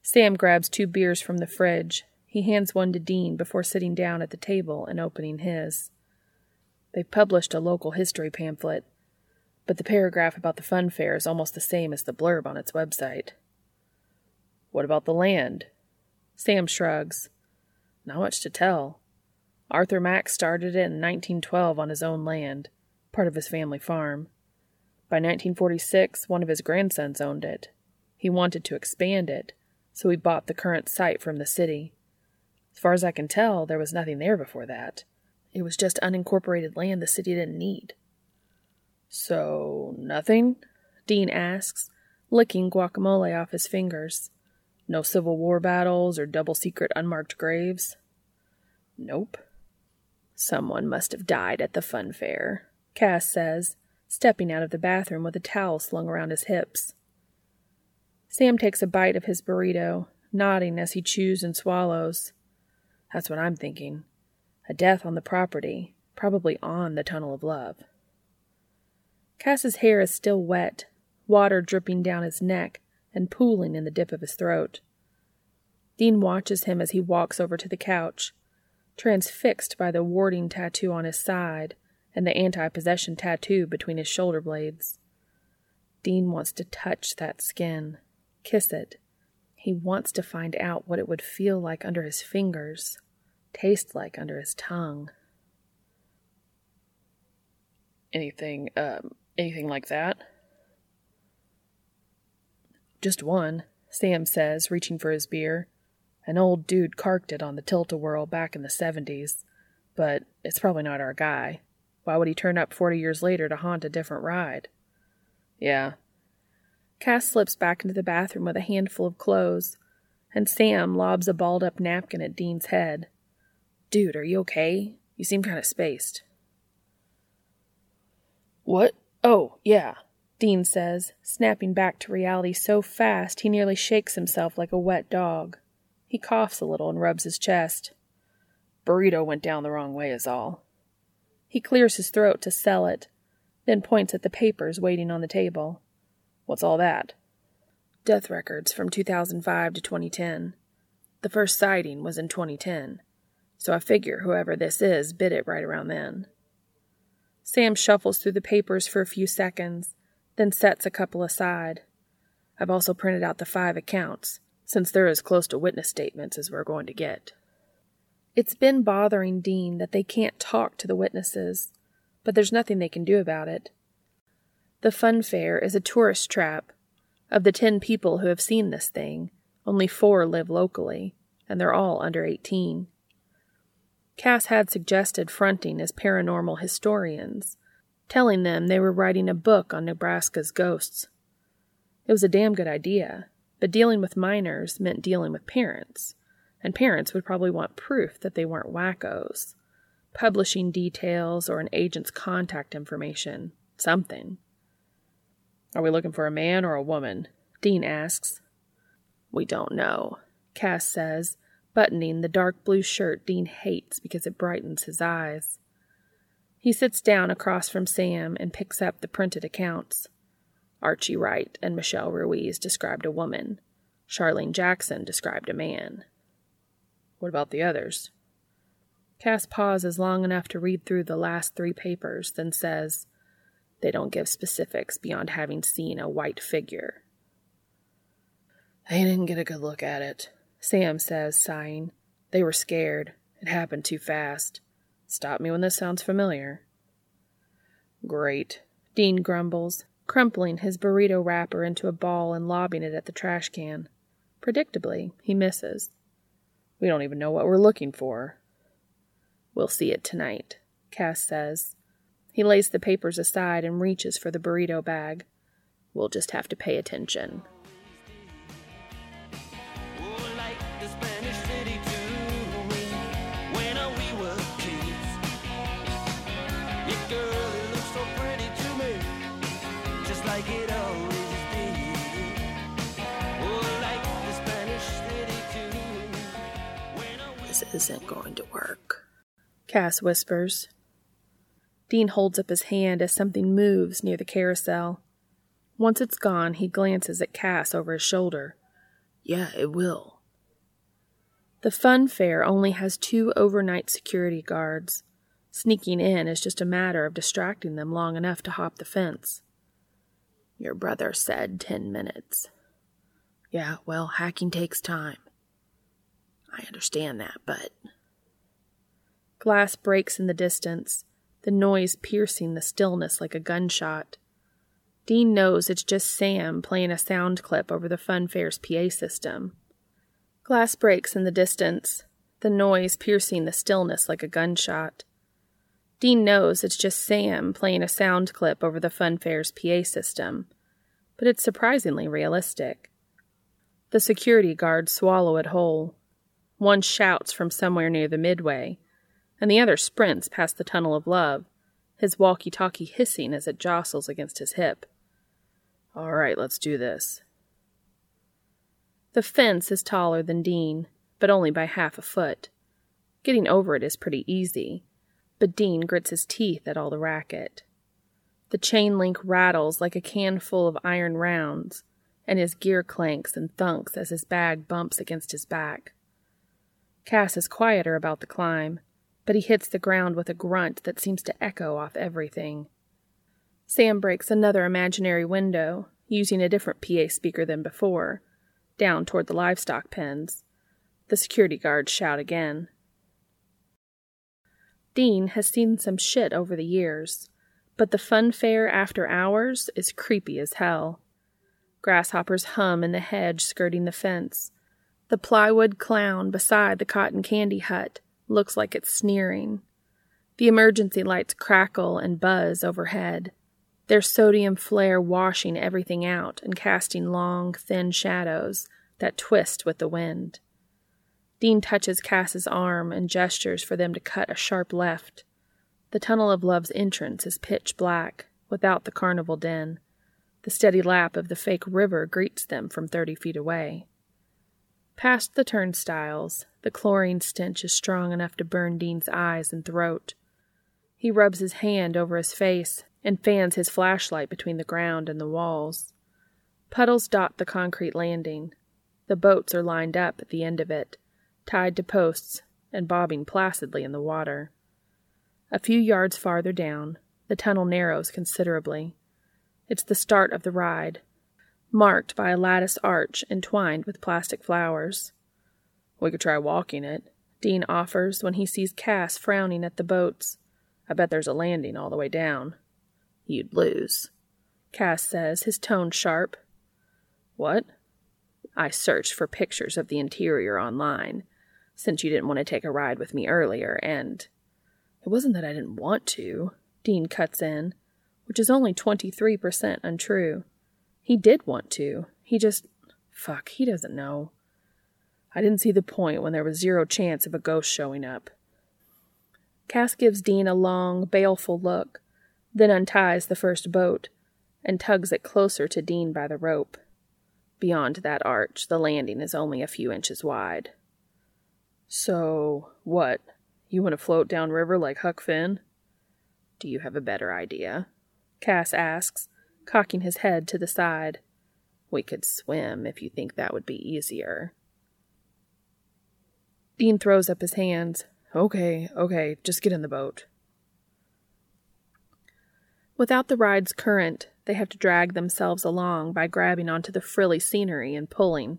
Sam grabs two beers from the fridge. He hands one to Dean before sitting down at the table and opening his. They've published a local history pamphlet, but the paragraph about the fun fair is almost the same as the blurb on its website. What about the land? Sam shrugs. Not much to tell. Arthur Mack started it in 1912 on his own land, part of his family farm. By 1946, one of his grandsons owned it. He wanted to expand it, so he bought the current site from the city. As far as I can tell, there was nothing there before that. It was just unincorporated land the city didn't need. So, nothing? Dean asks, licking guacamole off his fingers. No Civil War battles or double secret unmarked graves? Nope. Someone must have died at the fun fair, Cass says, stepping out of the bathroom with a towel slung around his hips. Sam takes a bite of his burrito, nodding as he chews and swallows. That's what I'm thinking. A death on the property, probably on the Tunnel of Love. Cass's hair is still wet, water dripping down his neck and pooling in the dip of his throat. Dean watches him as he walks over to the couch, transfixed by the warding tattoo on his side and the anti possession tattoo between his shoulder blades. Dean wants to touch that skin, kiss it. He wants to find out what it would feel like under his fingers, taste like under his tongue. Anything, um, anything like that? Just one, Sam says, reaching for his beer. An old dude carked it on the tilt-a-whirl back in the 70s, but it's probably not our guy. Why would he turn up 40 years later to haunt a different ride? Yeah. Cass slips back into the bathroom with a handful of clothes, and Sam lobs a balled up napkin at Dean's head. Dude, are you okay? You seem kind of spaced. What? Oh, yeah, Dean says, snapping back to reality so fast he nearly shakes himself like a wet dog. He coughs a little and rubs his chest. Burrito went down the wrong way, is all. He clears his throat to sell it, then points at the papers waiting on the table. What's all that? Death records from 2005 to 2010. The first sighting was in 2010, so I figure whoever this is bid it right around then. Sam shuffles through the papers for a few seconds, then sets a couple aside. I've also printed out the five accounts, since they're as close to witness statements as we're going to get. It's been bothering Dean that they can't talk to the witnesses, but there's nothing they can do about it. The fun fair is a tourist trap. Of the ten people who have seen this thing, only four live locally, and they're all under 18. Cass had suggested fronting as paranormal historians, telling them they were writing a book on Nebraska's ghosts. It was a damn good idea, but dealing with minors meant dealing with parents, and parents would probably want proof that they weren't wackos. Publishing details or an agent's contact information, something. Are we looking for a man or a woman? Dean asks. We don't know, Cass says, buttoning the dark blue shirt Dean hates because it brightens his eyes. He sits down across from Sam and picks up the printed accounts. Archie Wright and Michelle Ruiz described a woman. Charlene Jackson described a man. What about the others? Cass pauses long enough to read through the last three papers, then says, They don't give specifics beyond having seen a white figure. They didn't get a good look at it, Sam says, sighing. They were scared. It happened too fast. Stop me when this sounds familiar. Great, Dean grumbles, crumpling his burrito wrapper into a ball and lobbing it at the trash can. Predictably, he misses. We don't even know what we're looking for. We'll see it tonight, Cass says. He lays the papers aside and reaches for the burrito bag. We'll just have to pay attention. Like the Spanish city to me when uh, we were kids. Yeah, girl, it looks so pretty to me, just like it always did. Like the Spanish city to me when uh, we This isn't going to work, Cass whispers. Dean holds up his hand as something moves near the carousel. Once it's gone, he glances at Cass over his shoulder. Yeah, it will. The fun fair only has two overnight security guards. Sneaking in is just a matter of distracting them long enough to hop the fence. Your brother said ten minutes. Yeah, well, hacking takes time. I understand that, but. Glass breaks in the distance, the noise piercing the stillness like a gunshot. Dean knows it's just Sam playing a sound clip over the fun fair's PA system. Glass breaks in the distance, the noise piercing the stillness like a gunshot. Dean knows it's just Sam playing a sound clip over the fun fair's PA system, but it's surprisingly realistic. The security guards swallow it whole. One shouts from somewhere near the midway, and the other sprints past the tunnel of love, his walkie talkie hissing as it jostles against his hip. All right, let's do this. The fence is taller than Dean, but only by half a foot. Getting over it is pretty easy, but Dean grits his teeth at all the racket. The chain link rattles like a can full of iron rounds, and his gear clanks and thunks as his bag bumps against his back. Cass is quieter about the climb, but he hits the ground with a grunt that seems to echo off everything. Sam breaks another imaginary window, using a different PA speaker than before, down toward the livestock pens. The security guards shout again. Dean has seen some shit over the years, but the fun fair after hours is creepy as hell. Grasshoppers hum in the hedge skirting the fence. The plywood clown beside the cotton candy hut looks like it's sneering. The emergency lights crackle and buzz overhead, their sodium flare washing everything out and casting long, thin shadows that twist with the wind. Dean touches Cass's arm and gestures for them to cut a sharp left. The tunnel of love's entrance is pitch black, without the carnival den. The steady lap of the fake river greets them from thirty feet away. Past the turnstiles, the chlorine stench is strong enough to burn Dean's eyes and throat. He rubs his hand over his face and fans his flashlight between the ground and the walls. Puddles dot the concrete landing. The boats are lined up at the end of it, tied to posts and bobbing placidly in the water. A few yards farther down, the tunnel narrows considerably. It's the start of the ride, marked by a lattice arch entwined with plastic flowers. We could try walking it, Dean offers when he sees Cass frowning at the boats. I bet there's a landing all the way down. You'd lose, Cass says, his tone sharp. What? I searched for pictures of the interior online, since you didn't want to take a ride with me earlier, and. It wasn't that I didn't want to, Dean cuts in, which is only 23% untrue. He did want to. He just. Fuck, he doesn't know. I didn't see the point when there was zero chance of a ghost showing up. Cass gives Dean a long, baleful look, then unties the first boat and tugs it closer to Dean by the rope. Beyond that arch, the landing is only a few inches wide. So, what? You want to float downriver like Huck Finn? Do you have a better idea? Cass asks, cocking his head to the side. We could swim if you think that would be easier. Dean throws up his hands. Okay, okay, just get in the boat. Without the ride's current, they have to drag themselves along by grabbing onto the frilly scenery and pulling.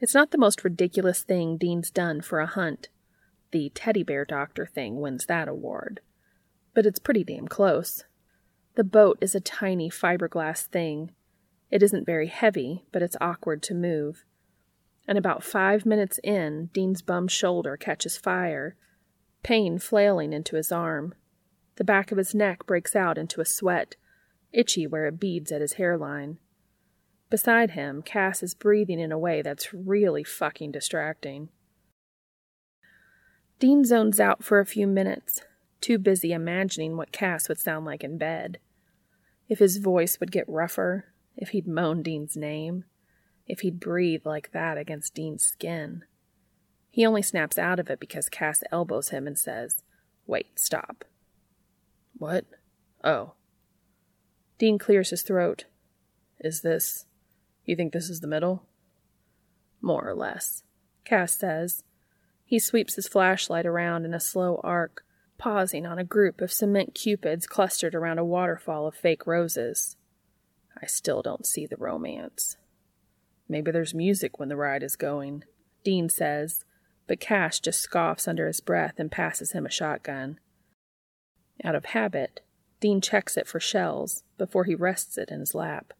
It's not the most ridiculous thing Dean's done for a hunt. The teddy bear doctor thing wins that award. But it's pretty damn close. The boat is a tiny fiberglass thing. It isn't very heavy, but it's awkward to move. And about five minutes in, Dean's bum shoulder catches fire, pain flailing into his arm. The back of his neck breaks out into a sweat, itchy where it beads at his hairline. Beside him, Cass is breathing in a way that's really fucking distracting. Dean zones out for a few minutes, too busy imagining what Cass would sound like in bed if his voice would get rougher, if he'd moan Dean's name, if he'd breathe like that against Dean's skin. He only snaps out of it because Cass elbows him and says, Wait, stop. What? Oh. Dean clears his throat. Is this. You think this is the middle? More or less. Cass says. He sweeps his flashlight around in a slow arc, pausing on a group of cement cupids clustered around a waterfall of fake roses. I still don't see the romance. Maybe there's music when the ride is going, Dean says, but Cass just scoffs under his breath and passes him a shotgun. Out of habit, Dean checks it for shells before he rests it in his lap.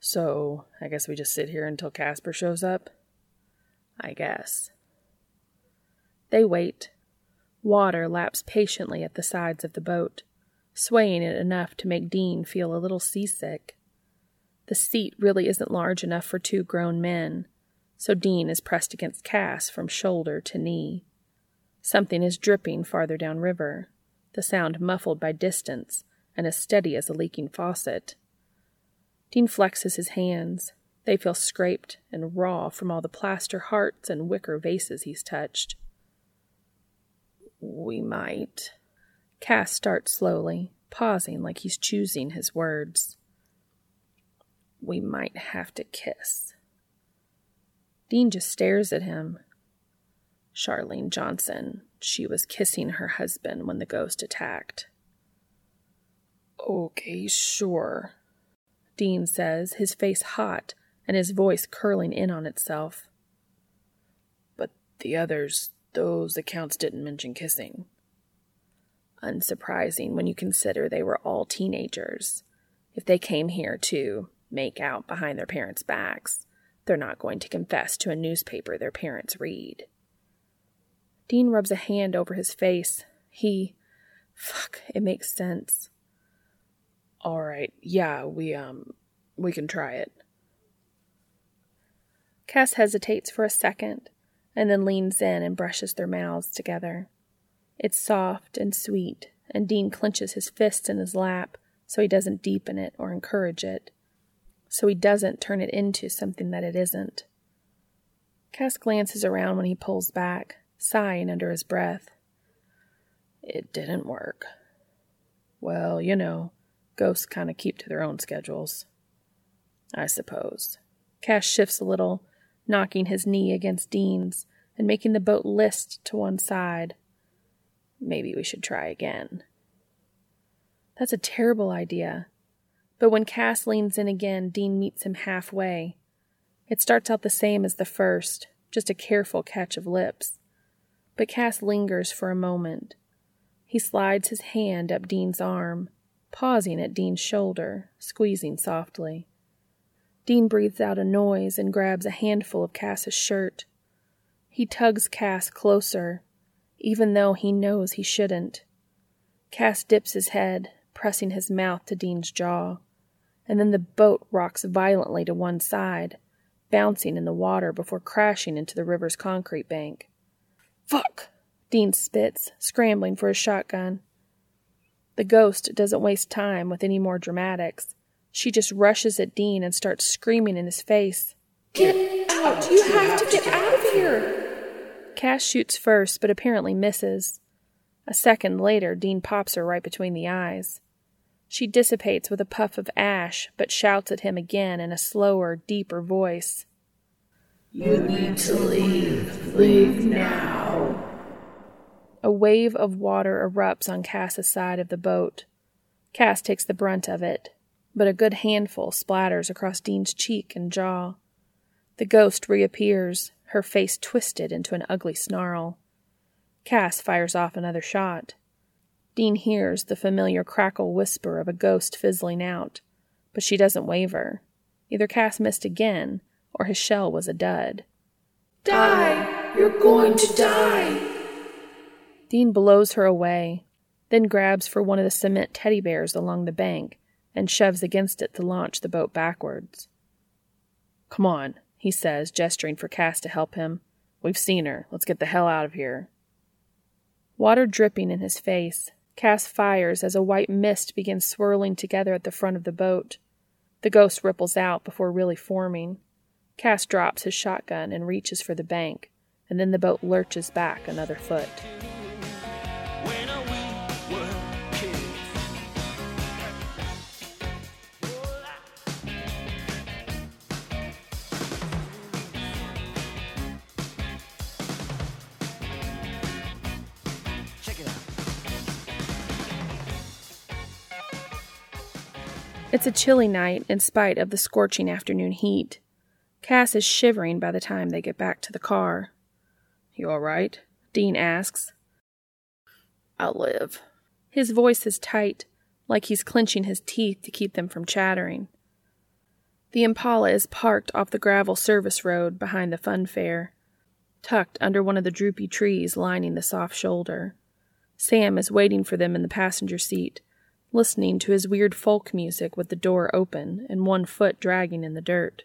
So, I guess we just sit here until Casper shows up? I guess. They wait, Water laps patiently at the sides of the boat, swaying it enough to make Dean feel a little seasick. The seat really isn't large enough for two grown men, so Dean is pressed against Cass from shoulder to knee. Something is dripping farther downriver, the sound muffled by distance and as steady as a leaking faucet. Dean flexes his hands. They feel scraped and raw from all the plaster hearts and wicker vases he's touched. We might. Cass starts slowly, pausing like he's choosing his words. We might have to kiss. Dean just stares at him. Charlene Johnson, she was kissing her husband when the ghost attacked. Okay, sure, Dean says, his face hot and his voice curling in on itself. But the others, those accounts didn't mention kissing. Unsurprising when you consider they were all teenagers. If they came here to make out behind their parents' backs, they're not going to confess to a newspaper their parents read. Dean rubs a hand over his face. He. Fuck, it makes sense. All right, yeah, we, um, we can try it. Cass hesitates for a second, and then leans in and brushes their mouths together. It's soft and sweet, and Dean clenches his fists in his lap so he doesn't deepen it or encourage it, so he doesn't turn it into something that it isn't. Cass glances around when he pulls back, sighing under his breath. It didn't work. Well, you know, ghosts kind of keep to their own schedules. I suppose. Cass shifts a little, knocking his knee against Dean's and making the boat list to one side. Maybe we should try again. That's a terrible idea. But when Cass leans in again, Dean meets him halfway. It starts out the same as the first, just a careful catch of lips. But Cass lingers for a moment. He slides his hand up Dean's arm, pausing at Dean's shoulder, squeezing softly. Dean breathes out a noise and grabs a handful of Cass's shirt. He tugs Cass closer, even though he knows he shouldn't. Cass dips his head, pressing his mouth to Dean's jaw, and then the boat rocks violently to one side, bouncing in the water before crashing into the river's concrete bank. Fuck! Dean spits, scrambling for his shotgun. The ghost doesn't waste time with any more dramatics. She just rushes at Dean and starts screaming in his face. Get out! You have to get out of here! Cass shoots first, but apparently misses. A second later, Dean pops her right between the eyes. She dissipates with a puff of ash, but shouts at him again in a slower, deeper voice. You need to leave. Leave now. A wave of water erupts on Cass's side of the boat. Cass takes the brunt of it, but a good handful splatters across Dean's cheek and jaw. The ghost reappears, her face twisted into an ugly snarl. Cass fires off another shot. Dean hears the familiar crackle whisper of a ghost fizzling out, but she doesn't waver. Either Cass missed again, or his shell was a dud. Die! You're going to die! Dean blows her away, then grabs for one of the cement teddy bears along the bank and shoves against it to launch the boat backwards. Come on, he says, gesturing for Cass to help him. We've seen her. Let's get the hell out of here. Water dripping in his face, Cass fires as a white mist begins swirling together at the front of the boat. The ghost ripples out before really forming. Cass drops his shotgun and reaches for the bank, and then the boat lurches back another foot. It's a chilly night in spite of the scorching afternoon heat. Cass is shivering by the time they get back to the car. You all right? Dean asks. I'll live. His voice is tight, like he's clenching his teeth to keep them from chattering. The Impala is parked off the gravel service road behind the fun fair, tucked under one of the droopy trees lining the soft shoulder. Sam is waiting for them in the passenger seat, listening to his weird folk music with the door open and one foot dragging in the dirt.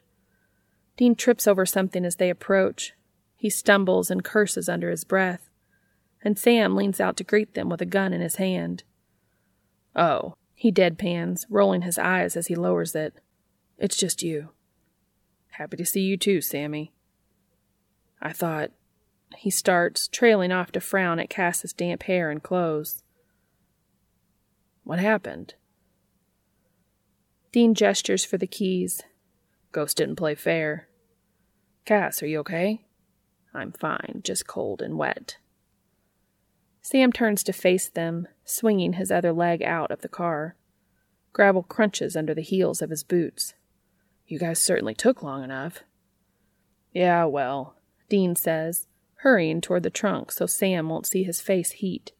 Dean trips over something as they approach. He stumbles and curses under his breath, and Sam leans out to greet them with a gun in his hand. Oh, He deadpans, rolling his eyes as he lowers it. it's just you. Happy to see you too, Sammy. I thought. He starts, trailing off to frown at Cass's damp hair and clothes. What happened? Dean gestures for the keys. Ghost didn't play fair. Cass, are you okay? I'm fine, just cold and wet. Sam turns to face them, swinging his other leg out of the car. Gravel crunches under the heels of his boots. You guys certainly took long enough. Yeah, well, Dean says, hurrying toward the trunk so Sam won't see his face heat.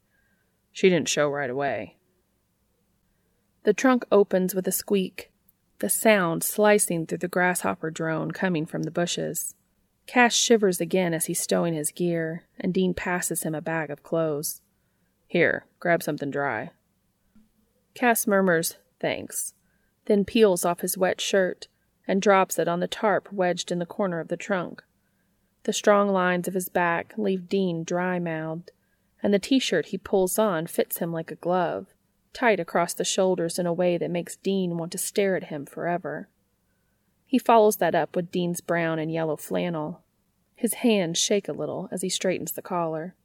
She didn't show right away. The trunk opens with a squeak, the sound slicing through the grasshopper drone coming from the bushes. Cass shivers again as he's stowing his gear, and Dean passes him a bag of clothes. Here, grab something dry. Cass murmurs, thanks, then peels off his wet shirt and drops it on the tarp wedged in the corner of the trunk. The strong lines of his back leave Dean dry mouthed, and the t shirt he pulls on fits him like a glove, tight across the shoulders in a way that makes Dean want to stare at him forever. He follows that up with Dean's brown and yellow flannel. His hands shake a little as he straightens the collar.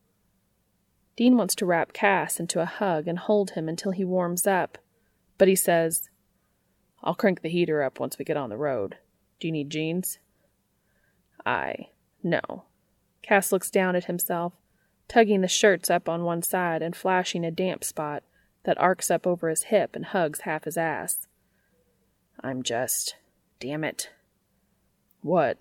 Dean wants to wrap Cass into a hug and hold him until he warms up, but he says, I'll crank the heater up once we get on the road. Do you need jeans? I. No. Cass looks down at himself, tugging the shirts up on one side and flashing a damp spot that arcs up over his hip and hugs half his ass. I'm just. Damn it. What?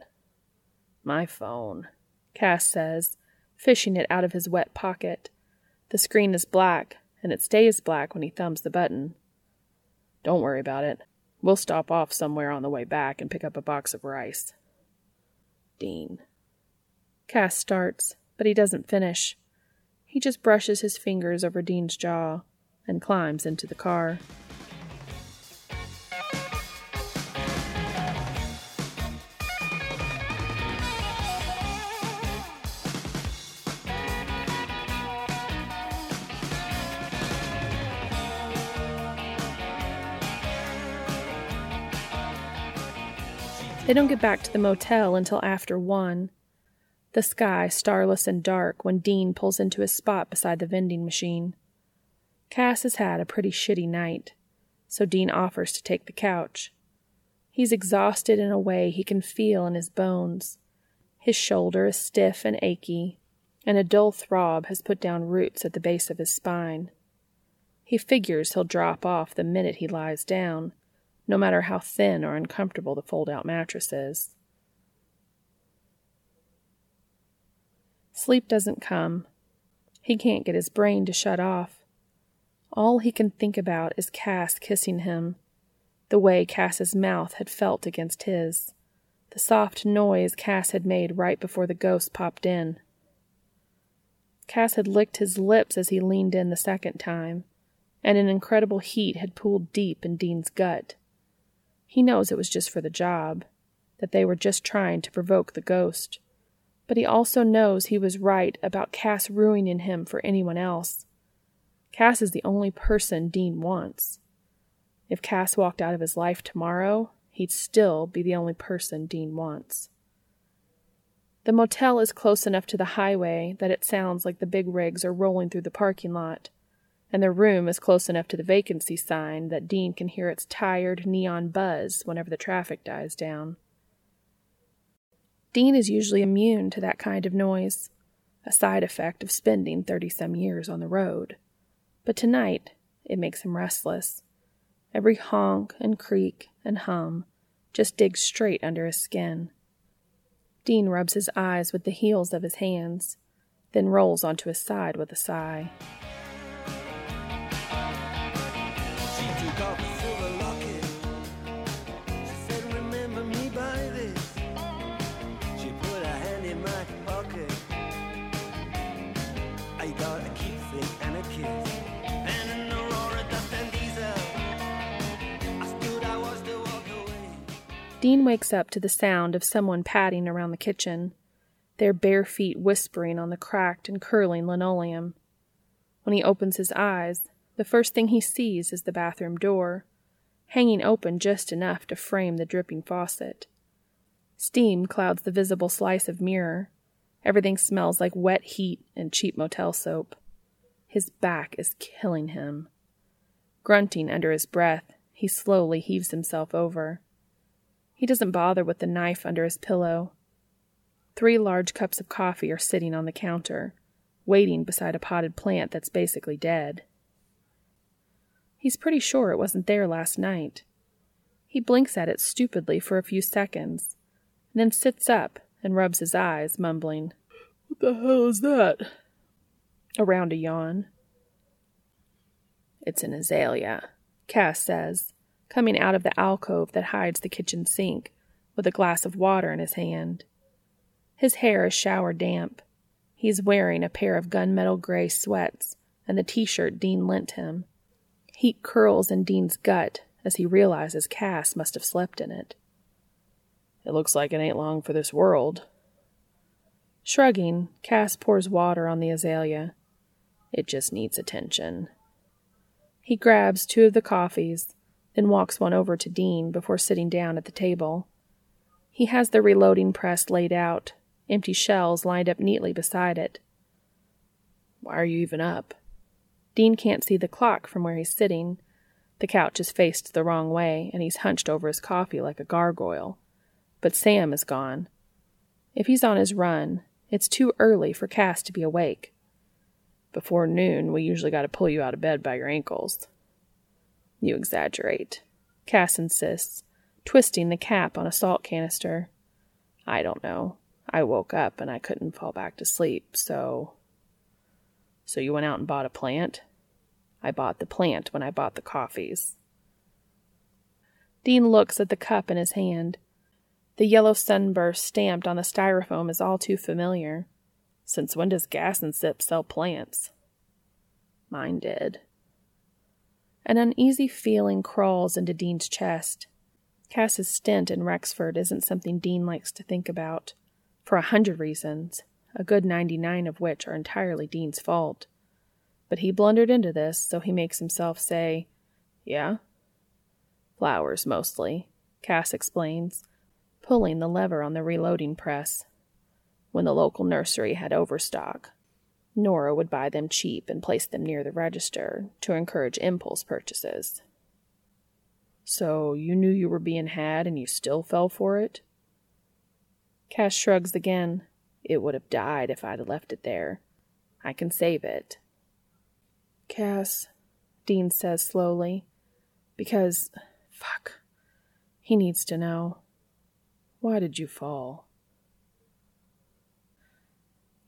My phone, Cass says, fishing it out of his wet pocket. The screen is black, and it stays black when he thumbs the button. Don't worry about it. We'll stop off somewhere on the way back and pick up a box of rice. Dean. Cass starts, but he doesn't finish. He just brushes his fingers over Dean's jaw and climbs into the car. They don't get back to the motel until after one. The sky starless and dark when Dean pulls into his spot beside the vending machine. Cass has had a pretty shitty night, so Dean offers to take the couch. He's exhausted in a way he can feel in his bones. His shoulder is stiff and achy, and a dull throb has put down roots at the base of his spine. He figures he'll drop off the minute he lies down, no matter how thin or uncomfortable the fold out mattress is. Sleep doesn't come. He can't get his brain to shut off. All he can think about is Cass kissing him, the way Cass's mouth had felt against his, the soft noise Cass had made right before the ghost popped in. Cass had licked his lips as he leaned in the second time, and an incredible heat had pooled deep in Dean's gut. He knows it was just for the job, that they were just trying to provoke the ghost. But he also knows he was right about Cass ruining him for anyone else. Cass is the only person Dean wants. If Cass walked out of his life tomorrow, he'd still be the only person Dean wants. The motel is close enough to the highway that it sounds like the big rigs are rolling through the parking lot and the room is close enough to the vacancy sign that Dean can hear its tired neon buzz whenever the traffic dies down. Dean is usually immune to that kind of noise, a side effect of spending thirty some years on the road. But tonight, it makes him restless. Every honk and creak and hum just digs straight under his skin. Dean rubs his eyes with the heels of his hands, then rolls onto his side with a sigh. Dean wakes up to the sound of someone padding around the kitchen, their bare feet whispering on the cracked and curling linoleum. When he opens his eyes, the first thing he sees is the bathroom door, hanging open just enough to frame the dripping faucet. Steam clouds the visible slice of mirror. Everything smells like wet heat and cheap motel soap. His back is killing him. Grunting under his breath, he slowly heaves himself over. He doesn't bother with the knife under his pillow. Three large cups of coffee are sitting on the counter, waiting beside a potted plant that's basically dead. He's pretty sure it wasn't there last night. He blinks at it stupidly for a few seconds, then sits up and rubs his eyes, mumbling, What the hell is that? Around a yawn. It's an azalea, Cass says, coming out of the alcove that hides the kitchen sink, with a glass of water in his hand. His hair is shower damp. He is wearing a pair of gunmetal gray sweats and the t shirt Dean lent him. Heat curls in Dean's gut as he realizes Cass must have slept in it. It looks like it ain't long for this world. Shrugging, Cass pours water on the azalea. It just needs attention. He grabs two of the coffees, then walks one over to Dean before sitting down at the table. He has the reloading press laid out, empty shells lined up neatly beside it. Why are you even up? Dean can't see the clock from where he's sitting. The couch is faced the wrong way, and he's hunched over his coffee like a gargoyle. But Sam is gone. If he's on his run, it's too early for Cass to be awake. Before noon, we usually got to pull you out of bed by your ankles. You exaggerate, Cass insists, twisting the cap on a salt canister. I don't know. I woke up and I couldn't fall back to sleep, so. So you went out and bought a plant? I bought the plant when I bought the coffees. Dean looks at the cup in his hand. The yellow sunburst stamped on the styrofoam is all too familiar. Since when does Gas and Sip sell plants? Mine did. An uneasy feeling crawls into Dean's chest. Cass's stint in Rexford isn't something Dean likes to think about, for a hundred reasons, a good ninety nine of which are entirely Dean's fault. But he blundered into this, so he makes himself say, Yeah? Flowers, mostly, Cass explains, pulling the lever on the reloading press. When the local nursery had overstock, Nora would buy them cheap and place them near the register to encourage impulse purchases. So you knew you were being had and you still fell for it? Cass shrugs again. It would have died if I'd left it there. I can save it. Cass, Dean says slowly, because, fuck, he needs to know. Why did you fall?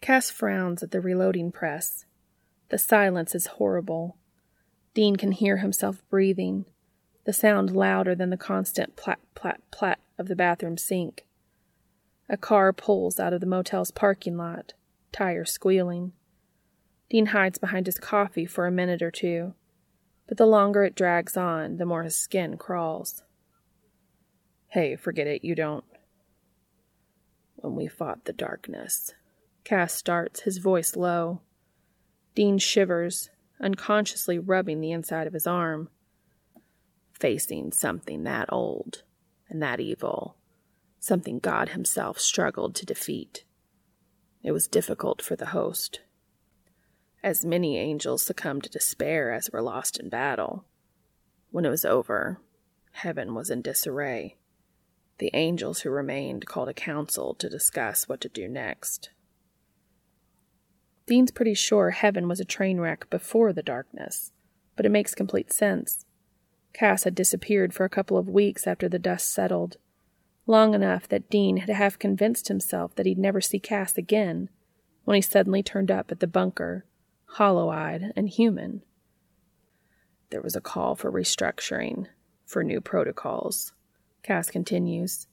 Cass frowns at the reloading press. The silence is horrible. Dean can hear himself breathing, the sound louder than the constant plat, plat, plat of the bathroom sink. A car pulls out of the motel's parking lot, tires squealing. Dean hides behind his coffee for a minute or two, but the longer it drags on, the more his skin crawls. Hey, forget it, you don't. When we fought the darkness. Cass starts, his voice low. Dean shivers, unconsciously rubbing the inside of his arm. Facing something that old and that evil something God Himself struggled to defeat. It was difficult for the host. As many angels succumbed to despair as were lost in battle. When it was over, heaven was in disarray. The angels who remained called a council to discuss what to do next. Dean's pretty sure heaven was a train wreck before the darkness, but it makes complete sense. Cass had disappeared for a couple of weeks after the dust settled, long enough that Dean had half convinced himself that he'd never see Cass again when he suddenly turned up at the bunker, hollow eyed and human. There was a call for restructuring, for new protocols. Cass continues.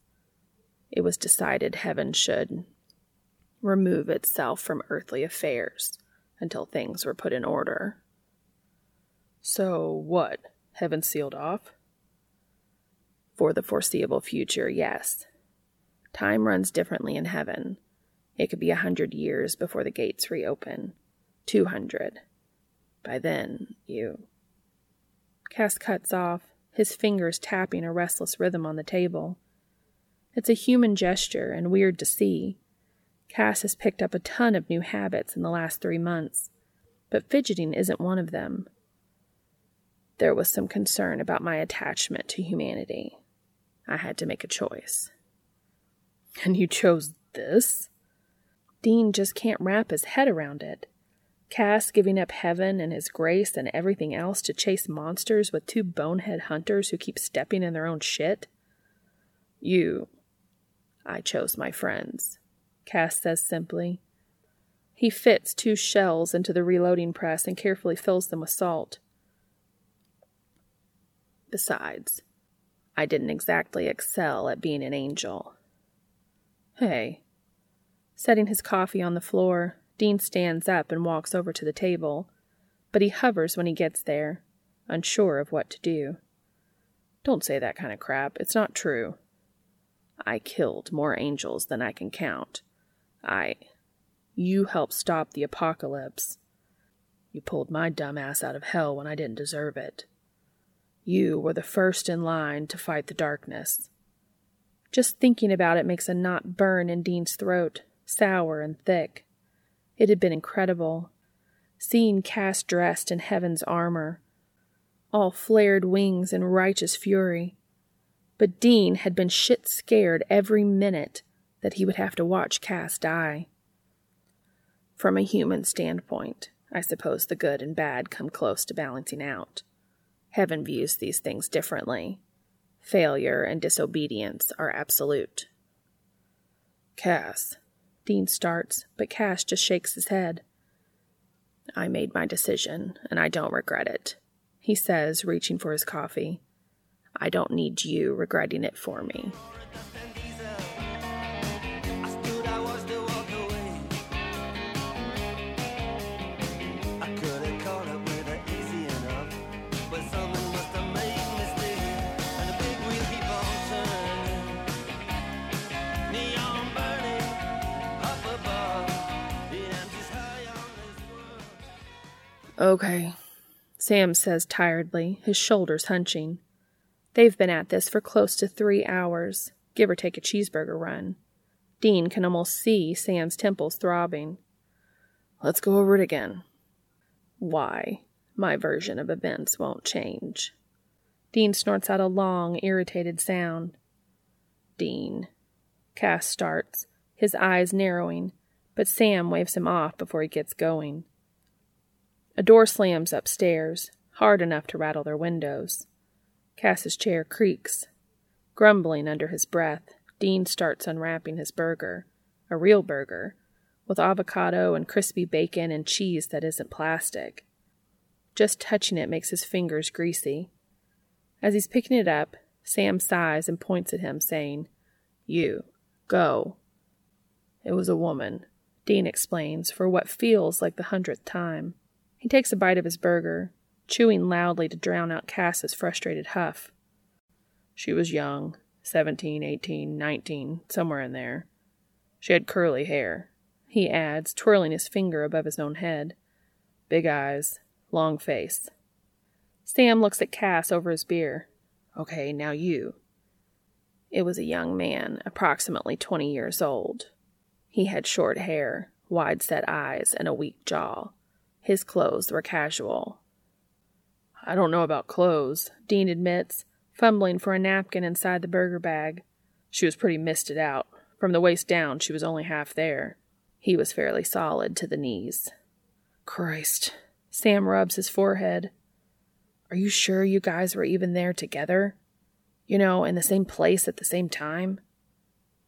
It was decided heaven should remove itself from earthly affairs until things were put in order. So, what? Heaven sealed off? For the foreseeable future, yes. Time runs differently in heaven. It could be a hundred years before the gates reopen. Two hundred. By then, you. Cass cuts off, his fingers tapping a restless rhythm on the table. It's a human gesture and weird to see. Cass has picked up a ton of new habits in the last three months, but fidgeting isn't one of them. There was some concern about my attachment to humanity. I had to make a choice. And you chose this? Dean just can't wrap his head around it. Cass giving up heaven and his grace and everything else to chase monsters with two bonehead hunters who keep stepping in their own shit? You. I chose my friends, Cass says simply. He fits two shells into the reloading press and carefully fills them with salt. Besides, I didn't exactly excel at being an angel. Hey. Setting his coffee on the floor, Dean stands up and walks over to the table, but he hovers when he gets there, unsure of what to do. Don't say that kind of crap. It's not true. I killed more angels than I can count. I. You helped stop the apocalypse. You pulled my dumb ass out of hell when I didn't deserve it. You were the first in line to fight the darkness. Just thinking about it makes a knot burn in Dean's throat, sour and thick. It had been incredible. Seeing Cass dressed in heaven's armor, all flared wings and righteous fury. But Dean had been shit scared every minute that he would have to watch Cass die. From a human standpoint, I suppose the good and bad come close to balancing out. Heaven views these things differently. Failure and disobedience are absolute. Cass. Dean starts, but Cass just shakes his head. I made my decision, and I don't regret it, he says, reaching for his coffee. I don't need you regretting it for me. Okay, Sam says tiredly, his shoulders hunching. They've been at this for close to three hours, give or take a cheeseburger run. Dean can almost see Sam's temples throbbing. Let's go over it again. Why? My version of events won't change. Dean snorts out a long, irritated sound. Dean. Cass starts, his eyes narrowing, but Sam waves him off before he gets going. A door slams upstairs, hard enough to rattle their windows. Cass's chair creaks. Grumbling under his breath, Dean starts unwrapping his burger, a real burger, with avocado and crispy bacon and cheese that isn't plastic. Just touching it makes his fingers greasy. As he's picking it up, Sam sighs and points at him, saying, You, go. It was a woman, Dean explains for what feels like the hundredth time. He takes a bite of his burger, chewing loudly to drown out Cass's frustrated huff. She was young, seventeen, eighteen, nineteen, somewhere in there. She had curly hair, he adds, twirling his finger above his own head. Big eyes, long face. Sam looks at Cass over his beer. Okay, now you. It was a young man, approximately twenty years old. He had short hair, wide set eyes, and a weak jaw. His clothes were casual. I don't know about clothes, Dean admits, fumbling for a napkin inside the burger bag. She was pretty misted out. From the waist down, she was only half there. He was fairly solid to the knees. Christ. Sam rubs his forehead. Are you sure you guys were even there together? You know, in the same place at the same time?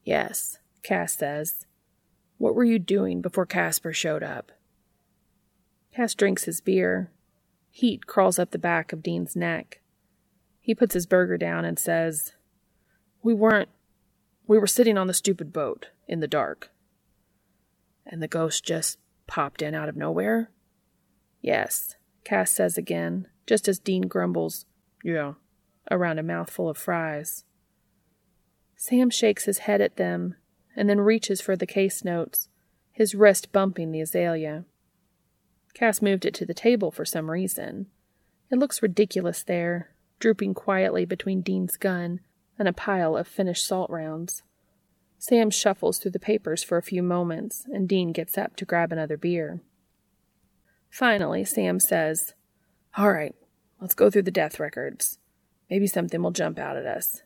Yes, Cass says. What were you doing before Casper showed up? Cass drinks his beer. Heat crawls up the back of Dean's neck. He puts his burger down and says, We weren't. We were sitting on the stupid boat in the dark. And the ghost just popped in out of nowhere? Yes, Cass says again, just as Dean grumbles, Yeah, around a mouthful of fries. Sam shakes his head at them and then reaches for the case notes, his wrist bumping the azalea. Cass moved it to the table for some reason. It looks ridiculous there, drooping quietly between Dean's gun and a pile of finished salt rounds. Sam shuffles through the papers for a few moments, and Dean gets up to grab another beer. Finally, Sam says, All right, let's go through the death records. Maybe something will jump out at us.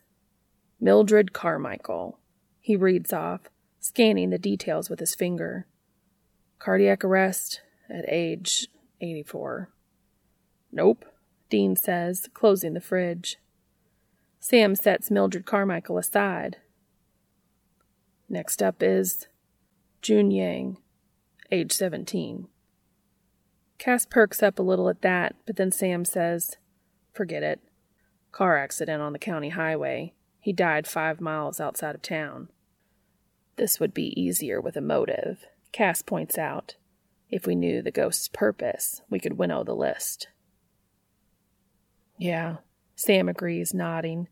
Mildred Carmichael. He reads off, scanning the details with his finger. Cardiac arrest at age 84. Nope, Dean says, closing the fridge. Sam sets Mildred Carmichael aside. Next up is June Yang, age 17. Cass perks up a little at that, but then Sam says, Forget it. Car accident on the county highway. He died five miles outside of town. This would be easier with a motive, Cass points out. If we knew the ghost's purpose, we could winnow the list. Yeah, Sam agrees, nodding.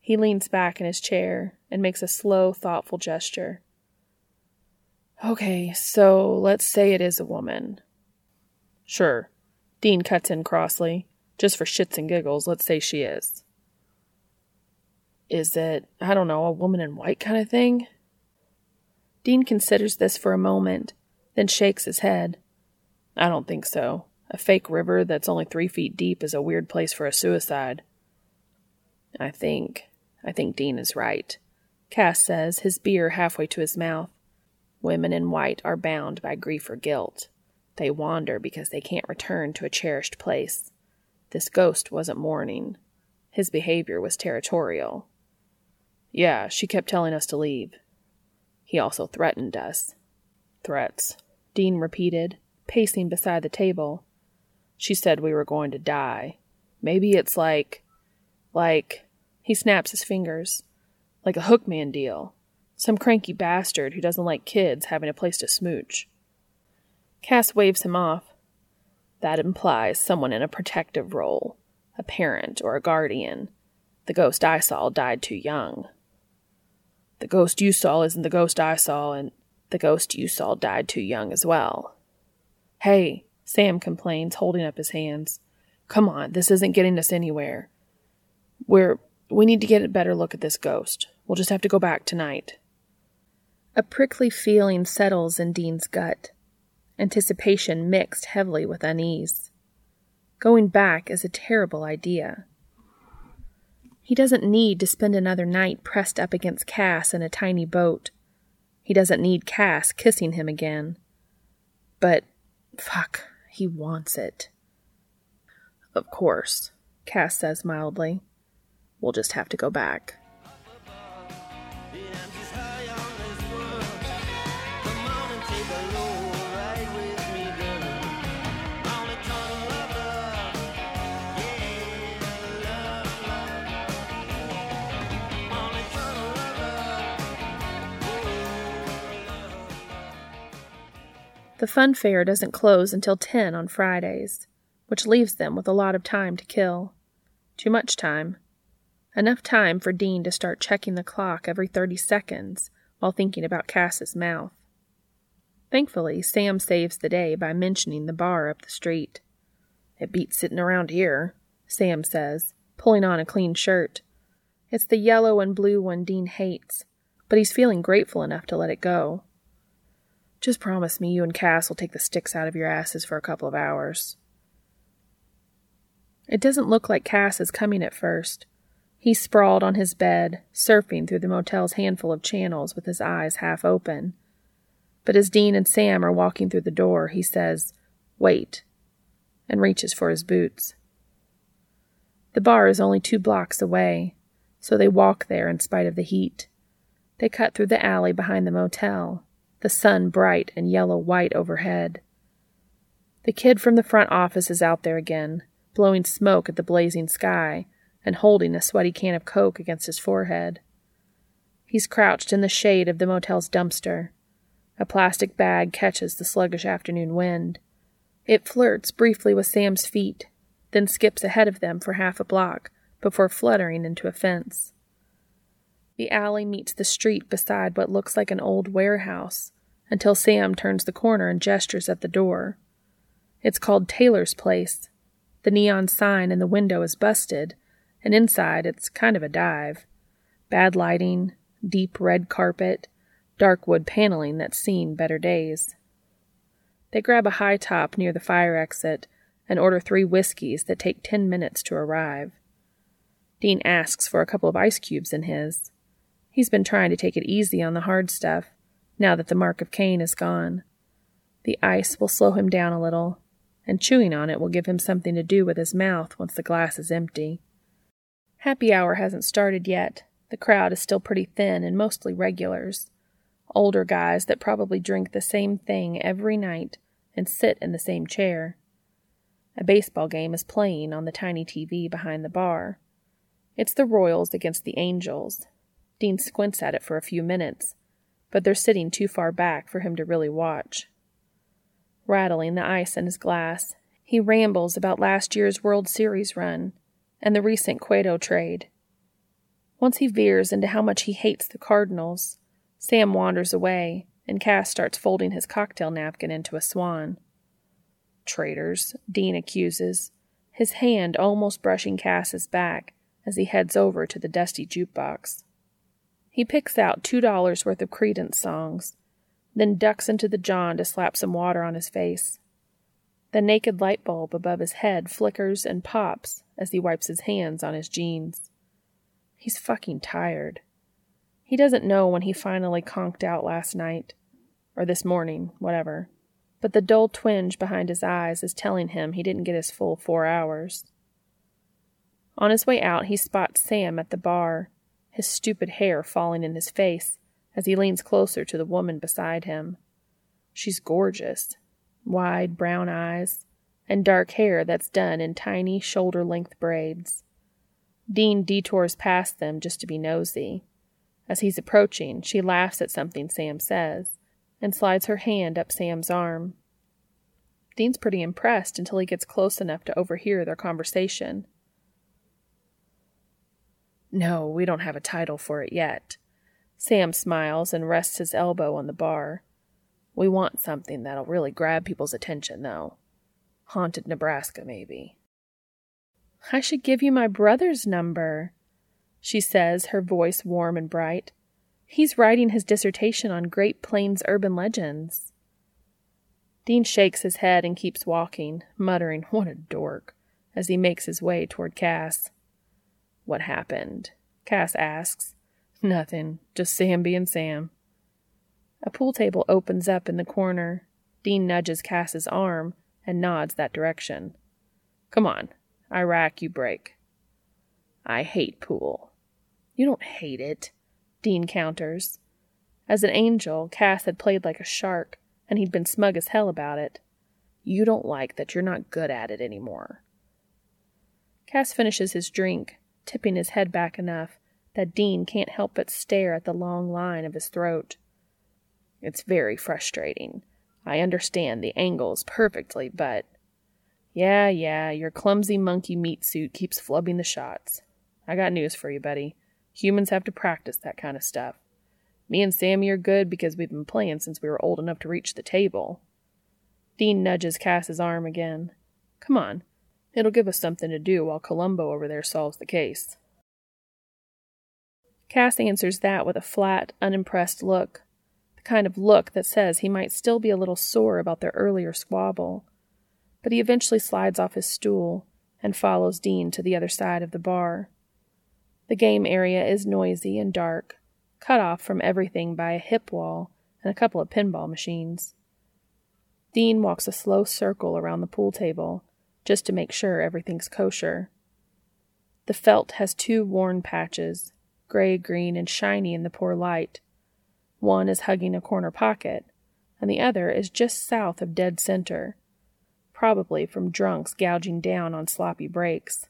He leans back in his chair and makes a slow, thoughtful gesture. Okay, so let's say it is a woman. Sure. Dean cuts in crossly. Just for shits and giggles, let's say she is. Is it, I don't know, a woman in white kind of thing? Dean considers this for a moment, then shakes his head. I don't think so. A fake river that's only three feet deep is a weird place for a suicide. I think. I think Dean is right. Cass says, his beer halfway to his mouth. Women in white are bound by grief or guilt. They wander because they can't return to a cherished place. This ghost wasn't mourning. His behavior was territorial. Yeah, she kept telling us to leave. He also threatened us. Threats, Dean repeated, pacing beside the table. She said we were going to die. Maybe it's like. like. He snaps his fingers. Like a hookman deal. Some cranky bastard who doesn't like kids having a place to smooch. Cass waves him off. That implies someone in a protective role, a parent or a guardian. The ghost I saw died too young. The ghost you saw isn't the ghost I saw, and the ghost you saw died too young as well. Hey, Sam complains, holding up his hands. Come on, this isn't getting us anywhere. We're we need to get a better look at this ghost. We'll just have to go back tonight. A prickly feeling settles in Dean's gut anticipation mixed heavily with unease. Going back is a terrible idea. He doesn't need to spend another night pressed up against Cass in a tiny boat. He doesn't need Cass kissing him again. But, fuck, he wants it. Of course, Cass says mildly. We'll just have to go back. The fun fair doesn't close until 10 on Fridays, which leaves them with a lot of time to kill. Too much time. Enough time for Dean to start checking the clock every 30 seconds while thinking about Cass's mouth. Thankfully, Sam saves the day by mentioning the bar up the street. It beats sitting around here, Sam says, pulling on a clean shirt. It's the yellow and blue one Dean hates, but he's feeling grateful enough to let it go. Just promise me you and Cass will take the sticks out of your asses for a couple of hours. It doesn't look like Cass is coming at first. He's sprawled on his bed, surfing through the motel's handful of channels with his eyes half open. But as Dean and Sam are walking through the door, he says, Wait, and reaches for his boots. The bar is only two blocks away, so they walk there in spite of the heat. They cut through the alley behind the motel, the sun bright and yellow white overhead. The kid from the front office is out there again, blowing smoke at the blazing sky and holding a sweaty can of Coke against his forehead. He's crouched in the shade of the motel's dumpster. A plastic bag catches the sluggish afternoon wind. It flirts briefly with Sam's feet, then skips ahead of them for half a block before fluttering into a fence. The alley meets the street beside what looks like an old warehouse until Sam turns the corner and gestures at the door. It's called Taylor's Place. The neon sign in the window is busted, and inside it's kind of a dive. Bad lighting, deep red carpet, dark wood paneling that's seen better days. They grab a high top near the fire exit and order three whiskeys that take ten minutes to arrive. Dean asks for a couple of ice cubes in his. He's been trying to take it easy on the hard stuff, now that the mark of Cain is gone. The ice will slow him down a little, and chewing on it will give him something to do with his mouth once the glass is empty. Happy hour hasn't started yet. The crowd is still pretty thin and mostly regulars. Older guys that probably drink the same thing every night and sit in the same chair. A baseball game is playing on the tiny TV behind the bar. It's the Royals against the Angels, Dean squints at it for a few minutes, but they're sitting too far back for him to really watch. Rattling the ice in his glass, he rambles about last year's World Series run and the recent Cueto trade. Once he veers into how much he hates the Cardinals, Sam wanders away, and Cass starts folding his cocktail napkin into a swan. Traitors, Dean accuses, his hand almost brushing Cass's back as he heads over to the dusty jukebox. He picks out two dollars worth of Creedence songs, then ducks into the john to slap some water on his face. The naked light bulb above his head flickers and pops as he wipes his hands on his jeans. He's fucking tired. He doesn't know when he finally conked out last night, or this morning, whatever, but the dull twinge behind his eyes is telling him he didn't get his full four hours. On his way out, he spots Sam at the bar, his stupid hair falling in his face as he leans closer to the woman beside him. She's gorgeous wide brown eyes, and dark hair that's done in tiny shoulder length braids. Dean detours past them just to be nosy. As he's approaching, she laughs at something Sam says and slides her hand up Sam's arm. Dean's pretty impressed until he gets close enough to overhear their conversation. No, we don't have a title for it yet. Sam smiles and rests his elbow on the bar. We want something that'll really grab people's attention, though. Haunted Nebraska, maybe. I should give you my brother's number, she says, her voice warm and bright. He's writing his dissertation on Great Plains urban legends. Dean shakes his head and keeps walking, muttering, What a dork, as he makes his way toward Cass. What happened? Cass asks. Nothing, just Sam being Sam. A pool table opens up in the corner. Dean nudges Cass's arm and nods that direction. Come on. I rack, you break. I hate pool. You don't hate it, Dean counters. As an angel, Cass had played like a shark, and he'd been smug as hell about it. You don't like that you're not good at it anymore. Cass finishes his drink, tipping his head back enough that Dean can't help but stare at the long line of his throat. It's very frustrating. I understand the angles perfectly, but. Yeah, yeah, your clumsy monkey meat suit keeps flubbing the shots. I got news for you, buddy. Humans have to practice that kind of stuff. Me and Sammy are good because we've been playing since we were old enough to reach the table. Dean nudges Cass's arm again. Come on. It'll give us something to do while Columbo over there solves the case. Cass answers that with a flat, unimpressed look the kind of look that says he might still be a little sore about their earlier squabble. But he eventually slides off his stool and follows Dean to the other side of the bar. The game area is noisy and dark, cut off from everything by a hip wall and a couple of pinball machines. Dean walks a slow circle around the pool table just to make sure everything's kosher. The felt has two worn patches, gray green and shiny in the poor light, one is hugging a corner pocket, and the other is just south of dead center, probably from drunks gouging down on sloppy breaks.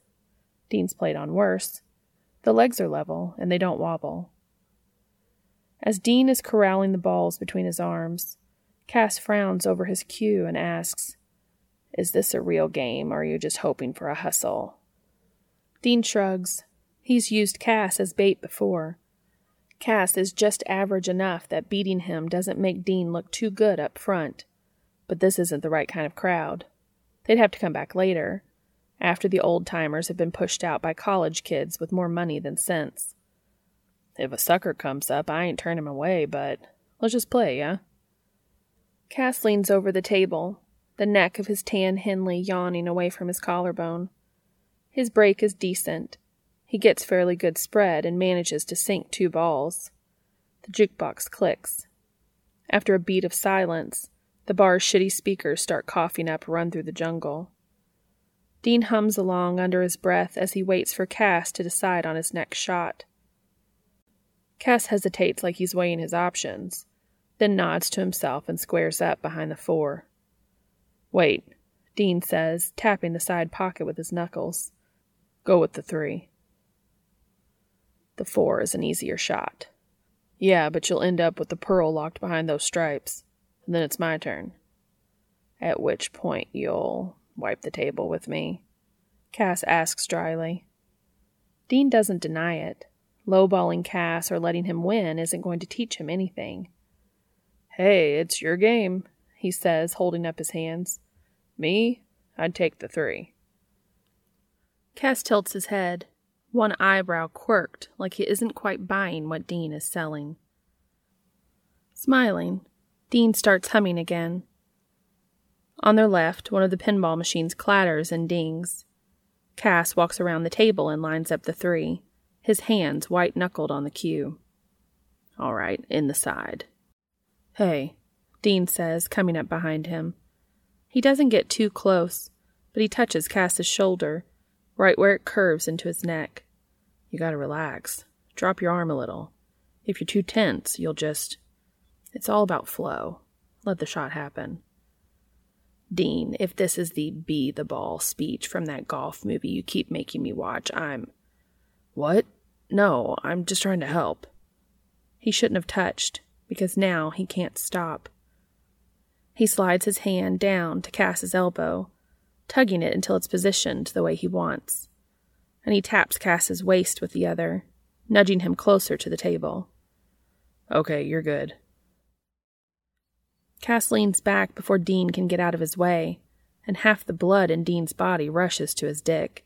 Dean's played on worse. The legs are level, and they don't wobble. As Dean is corralling the balls between his arms, Cass frowns over his cue and asks, Is this a real game, or are you just hoping for a hustle? Dean shrugs. He's used Cass as bait before. Cass is just average enough that beating him doesn't make Dean look too good up front. But this isn't the right kind of crowd. They'd have to come back later, after the old timers have been pushed out by college kids with more money than sense. If a sucker comes up, I ain't turn him away, but let's just play, yeah? Cass leans over the table, the neck of his tan Henley yawning away from his collarbone. His break is decent, he gets fairly good spread and manages to sink two balls. The jukebox clicks. After a beat of silence, the bar's shitty speakers start coughing up Run Through the Jungle. Dean hums along under his breath as he waits for Cass to decide on his next shot. Cass hesitates like he's weighing his options, then nods to himself and squares up behind the four. Wait, Dean says, tapping the side pocket with his knuckles. Go with the three. The four is an easier shot. Yeah, but you'll end up with the pearl locked behind those stripes. And then it's my turn. At which point you'll wipe the table with me. Cass asks dryly. Dean doesn't deny it. Lowballing Cass or letting him win isn't going to teach him anything. Hey, it's your game, he says, holding up his hands. Me? I'd take the three. Cass tilts his head one eyebrow quirked like he isn't quite buying what Dean is selling. Smiling, Dean starts humming again. On their left, one of the pinball machines clatters and dings. Cass walks around the table and lines up the three, his hands white knuckled on the cue. All right, in the side. Hey, Dean says, coming up behind him. He doesn't get too close, but he touches Cass's shoulder, right where it curves into his neck. You gotta relax. Drop your arm a little. If you're too tense, you'll just. It's all about flow. Let the shot happen. Dean, if this is the be the ball speech from that golf movie you keep making me watch, I'm. What? No, I'm just trying to help. He shouldn't have touched, because now he can't stop. He slides his hand down to Cass's elbow, tugging it until it's positioned the way he wants, and he taps Cass's waist with the other, nudging him closer to the table. Okay, you're good. Cass leans back before Dean can get out of his way, and half the blood in Dean's body rushes to his dick.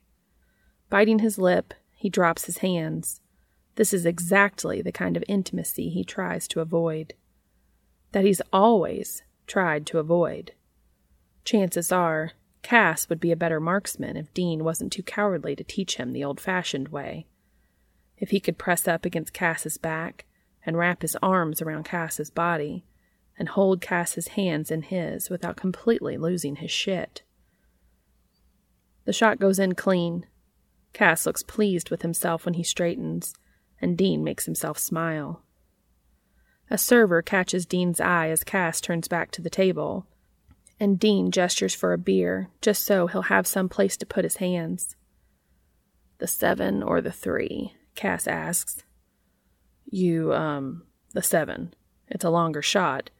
Biting his lip, he drops his hands. This is exactly the kind of intimacy he tries to avoid. That he's always tried to avoid. Chances are, Cass would be a better marksman if Dean wasn't too cowardly to teach him the old fashioned way. If he could press up against Cass's back and wrap his arms around Cass's body and hold Cass's hands in his without completely losing his shit. The shot goes in clean. Cass looks pleased with himself when he straightens, and Dean makes himself smile. A server catches Dean's eye as Cass turns back to the table, and Dean gestures for a beer just so he'll have some place to put his hands. The seven or the three? Cass asks. You, um, the seven. It's a longer shot,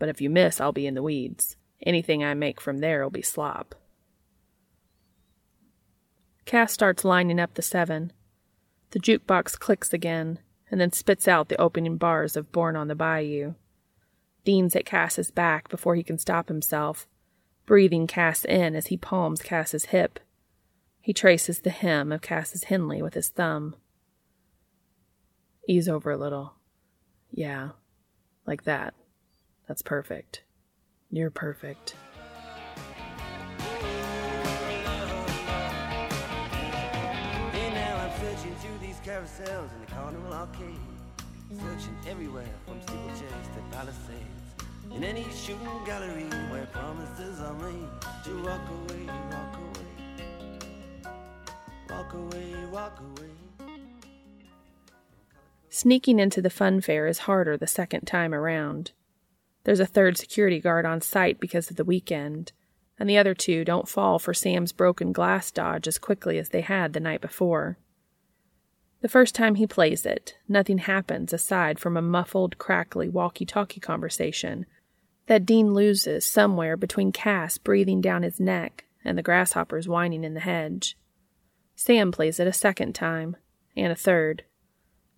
but if you miss, I'll be in the weeds. Anything I make from there'll be slop. Cass starts lining up the seven. The jukebox clicks again, and then spits out the opening bars of Born on the Bayou. Dean's at Cass's back before he can stop himself, breathing Cass in as he palms Cass's hip. He traces the hem of Cass's Henley with his thumb. Ease over a little. Yeah, like that. That's perfect. You're perfect. In the carnival arcade. Searching everywhere from steeplechase to palisades. In any shooting gallery where promises are made to walk away, walk away. Walk away, walk away. Sneaking into the fun fair is harder the second time around. There's a third security guard on site because of the weekend, and the other two don't fall for Sam's broken glass dodge as quickly as they had the night before. The first time he plays it, nothing happens aside from a muffled, crackly walkie talkie conversation that Dean loses somewhere between Cass breathing down his neck and the grasshoppers whining in the hedge. Sam plays it a second time, and a third.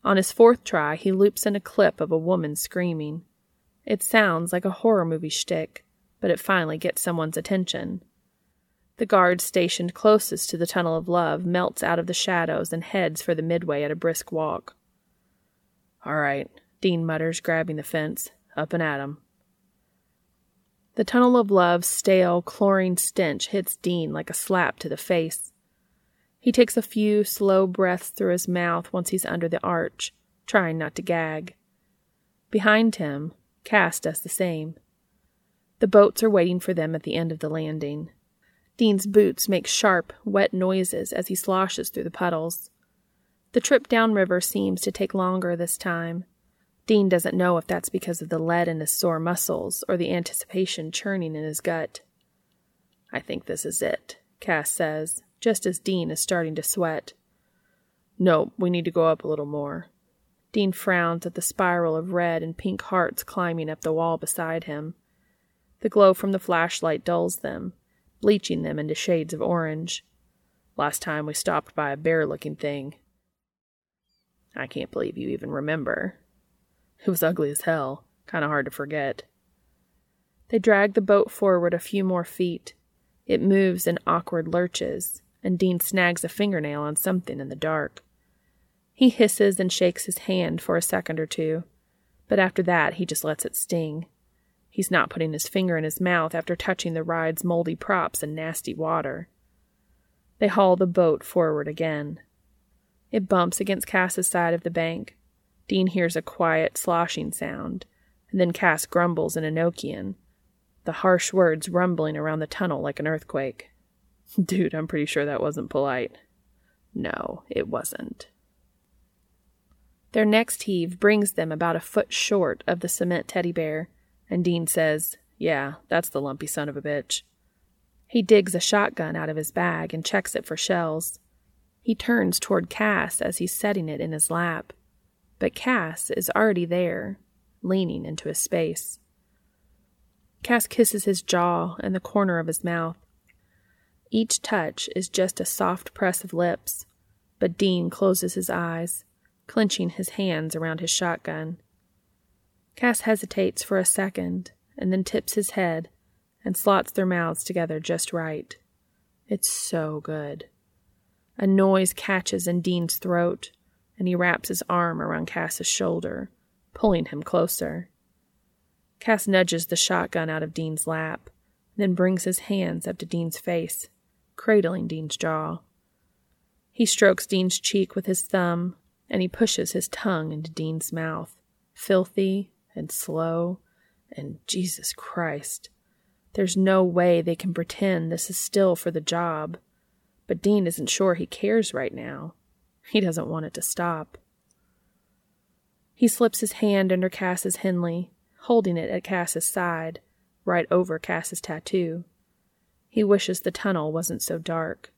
On his fourth try, he loops in a clip of a woman screaming. It sounds like a horror movie shtick, but it finally gets someone's attention. The guard stationed closest to the tunnel of love melts out of the shadows and heads for the midway at a brisk walk. All right, Dean mutters, grabbing the fence. Up and at 'em. The tunnel of love's stale, chlorine stench hits Dean like a slap to the face. He takes a few slow breaths through his mouth once he's under the arch, trying not to gag. Behind him, Cass does the same. The boats are waiting for them at the end of the landing. Dean's boots make sharp, wet noises as he sloshes through the puddles. The trip downriver seems to take longer this time. Dean doesn't know if that's because of the lead in his sore muscles or the anticipation churning in his gut. I think this is it, Cass says, just as Dean is starting to sweat. No, we need to go up a little more. Dean frowns at the spiral of red and pink hearts climbing up the wall beside him. The glow from the flashlight dulls them, bleaching them into shades of orange. Last time we stopped by a bear looking thing. I can't believe you even remember. It was ugly as hell, kind of hard to forget. They drag the boat forward a few more feet. It moves in awkward lurches, and Dean snags a fingernail on something in the dark. He hisses and shakes his hand for a second or two, but after that he just lets it sting. He's not putting his finger in his mouth after touching the ride's moldy props and nasty water. They haul the boat forward again. It bumps against Cass's side of the bank. Dean hears a quiet sloshing sound, and then Cass grumbles in Enochian, the harsh words rumbling around the tunnel like an earthquake. [laughs] Dude, I'm pretty sure that wasn't polite. No, it wasn't. Their next heave brings them about a foot short of the cement teddy bear, and Dean says, Yeah, that's the lumpy son of a bitch. He digs a shotgun out of his bag and checks it for shells. He turns toward Cass as he's setting it in his lap, but Cass is already there, leaning into his space. Cass kisses his jaw and the corner of his mouth. Each touch is just a soft press of lips, but Dean closes his eyes, clenching his hands around his shotgun. Cass hesitates for a second and then tips his head and slots their mouths together just right. It's so good. A noise catches in Dean's throat, and he wraps his arm around Cass's shoulder, pulling him closer. Cass nudges the shotgun out of Dean's lap, then brings his hands up to Dean's face, cradling Dean's jaw. He strokes Dean's cheek with his thumb, and he pushes his tongue into Dean's mouth, filthy and slow, and Jesus Christ. There's no way they can pretend this is still for the job, but Dean isn't sure he cares right now. He doesn't want it to stop. He slips his hand under Cass's Henley holding it at Cass's side, right over Cass's tattoo. He wishes the tunnel wasn't so dark.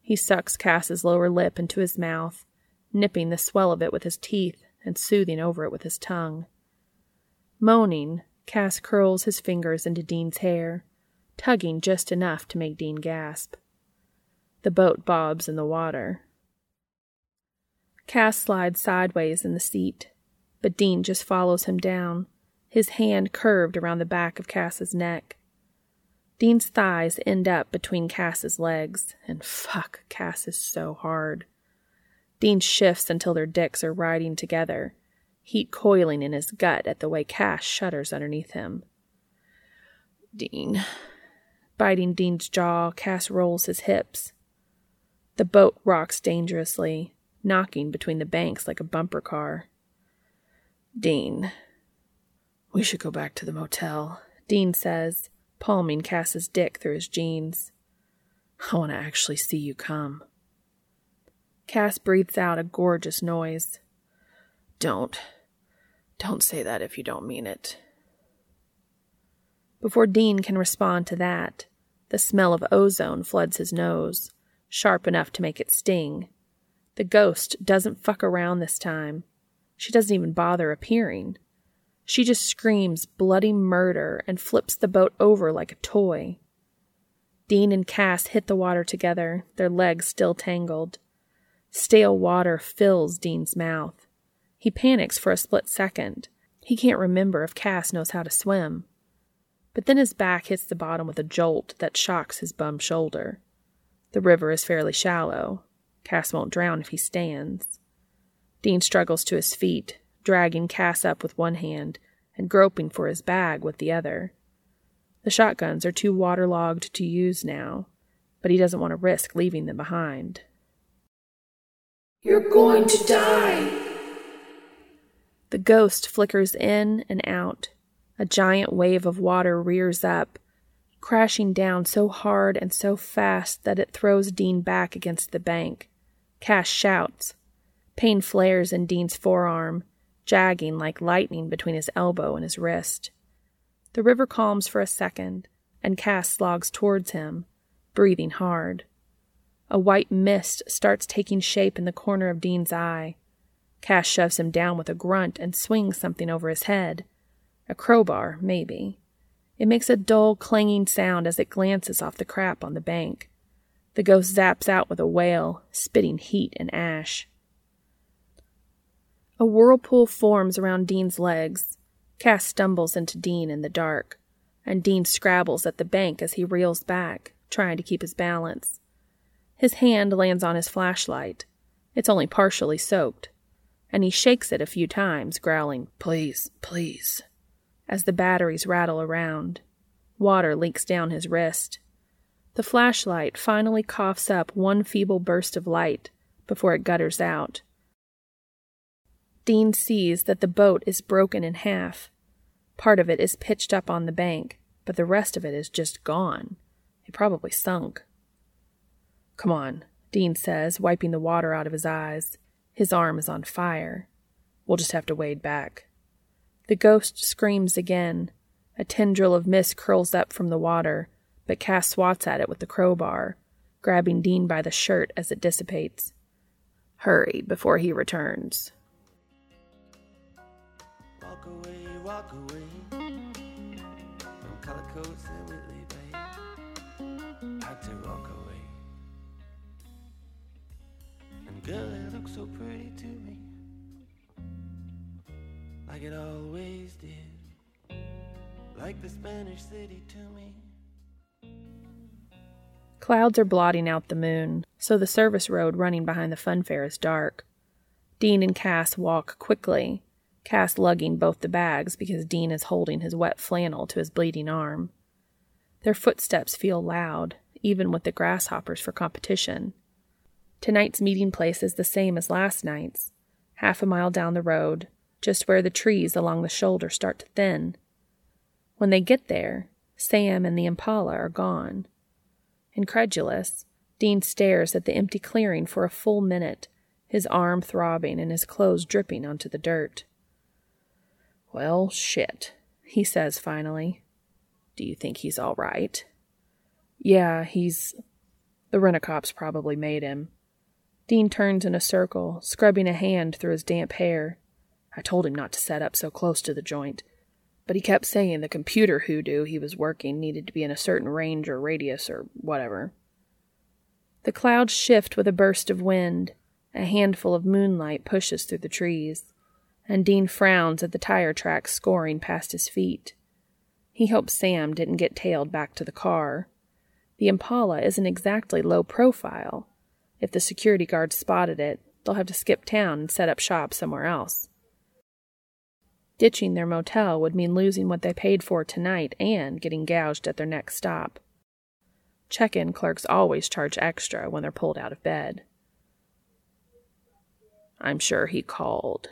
He sucks Cass's lower lip into his mouth, nipping the swell of it with his teeth and soothing over it with his tongue. Moaning, Cass curls his fingers into Dean's hair, tugging just enough to make Dean gasp. The boat bobs in the water. Cass slides sideways in the seat, but Dean just follows him down, his hand curved around the back of Cass's neck. Dean's thighs end up between Cass's legs, and fuck, Cass is so hard. Dean shifts until their dicks are riding together, heat coiling in his gut at the way Cass shudders underneath him. Dean. Biting Dean's jaw, Cass rolls his hips. The boat rocks dangerously, knocking between the banks like a bumper car. Dean. We should go back to the motel, Dean says, palming Cass's dick through his jeans. I want to actually see you come. Cass breathes out a gorgeous noise. Don't. Don't say that if you don't mean it. Before Dean can respond to that, the smell of ozone floods his nose, sharp enough to make it sting. The ghost doesn't fuck around this time. She doesn't even bother appearing. She just screams bloody murder and flips the boat over like a toy. Dean and Cass hit the water together, their legs still tangled. Stale water fills Dean's mouth. He panics for a split second. He can't remember if Cass knows how to swim. But then his back hits the bottom with a jolt that shocks his bum shoulder. The river is fairly shallow. Cass won't drown if he stands. Dean struggles to his feet, dragging Cass up with one hand and groping for his bag with the other. The shotguns are too waterlogged to use now, but he doesn't want to risk leaving them behind. You're going to die. The ghost flickers in and out. A giant wave of water rears up, crashing down so hard and so fast that it throws Dean back against the bank. Cass shouts. Pain flares in Dean's forearm, jagging like lightning between his elbow and his wrist. The river calms for a second, and Cass slogs towards him, breathing hard. A white mist starts taking shape in the corner of Dean's eye. Cass shoves him down with a grunt and swings something over his head. A crowbar, maybe. It makes a dull, clanging sound as it glances off the crap on the bank. The ghost zaps out with a wail, spitting heat and ash. A whirlpool forms around Dean's legs. Cass stumbles into Dean in the dark, and Dean scrabbles at the bank as he reels back, trying to keep his balance. His hand lands on his flashlight. It's only partially soaked, and he shakes it a few times, growling, Please, please, as the batteries rattle around. Water leaks down his wrist. The flashlight finally coughs up one feeble burst of light before it gutters out. Dean sees that the boat is broken in half. Part of it is pitched up on the bank, but the rest of it is just gone. It probably sunk. Come on, Dean says, wiping the water out of his eyes. His arm is on fire. We'll just have to wade back. The ghost screams again. A tendril of mist curls up from the water, but Cass swats at it with the crowbar, grabbing Dean by the shirt as it dissipates. Hurry before he returns. Walk away, walk away girl, it looks so pretty to me, like it always did, like the Spanish city to me. Clouds are blotting out the moon, so the service road running behind the funfair is dark. Dean and Cass walk quickly, Cass lugging both the bags because Dean is holding his wet flannel to his bleeding arm. Their footsteps feel loud, even with the grasshoppers for competition. Tonight's meeting place is the same as last night's, half a mile down the road, just where the trees along the shoulder start to thin. When they get there, Sam and the impala are gone. Incredulous, Dean stares at the empty clearing for a full minute, his arm throbbing and his clothes dripping onto the dirt. Well, shit, he says finally. Do you think he's all right? Yeah, he's. The rent-a-cops probably made him. Dean turns in a circle, scrubbing a hand through his damp hair. I told him not to set up so close to the joint, but he kept saying the computer hoodoo he was working needed to be in a certain range or radius or whatever. The clouds shift with a burst of wind. A handful of moonlight pushes through the trees and Dean frowns at the tire tracks scoring past his feet. He hopes Sam didn't get tailed back to the car. The Impala isn't exactly low profile. If the security guards spotted it, they'll have to skip town and set up shop somewhere else. Ditching their motel would mean losing what they paid for tonight and getting gouged at their next stop. Check in clerks always charge extra when they're pulled out of bed. I'm sure he called,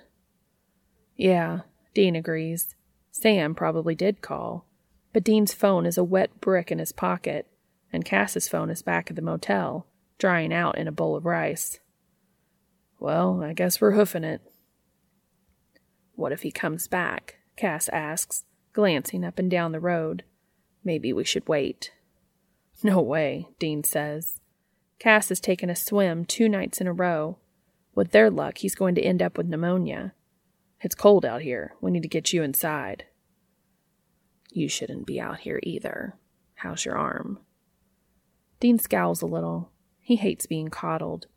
yeah, Dean agrees. Sam probably did call, but Dean's phone is a wet brick in his pocket, and Cass's phone is back at the motel, drying out in a bowl of rice. Well, I guess we're hoofing it. What if he comes back? Cass asks, glancing up and down the road. Maybe we should wait. No way, Dean says. Cass has taken a swim two nights in a row. With their luck, he's going to end up with pneumonia. It's cold out here. We need to get you inside. You shouldn't be out here either. How's your arm? Dean scowls a little. He hates being coddled,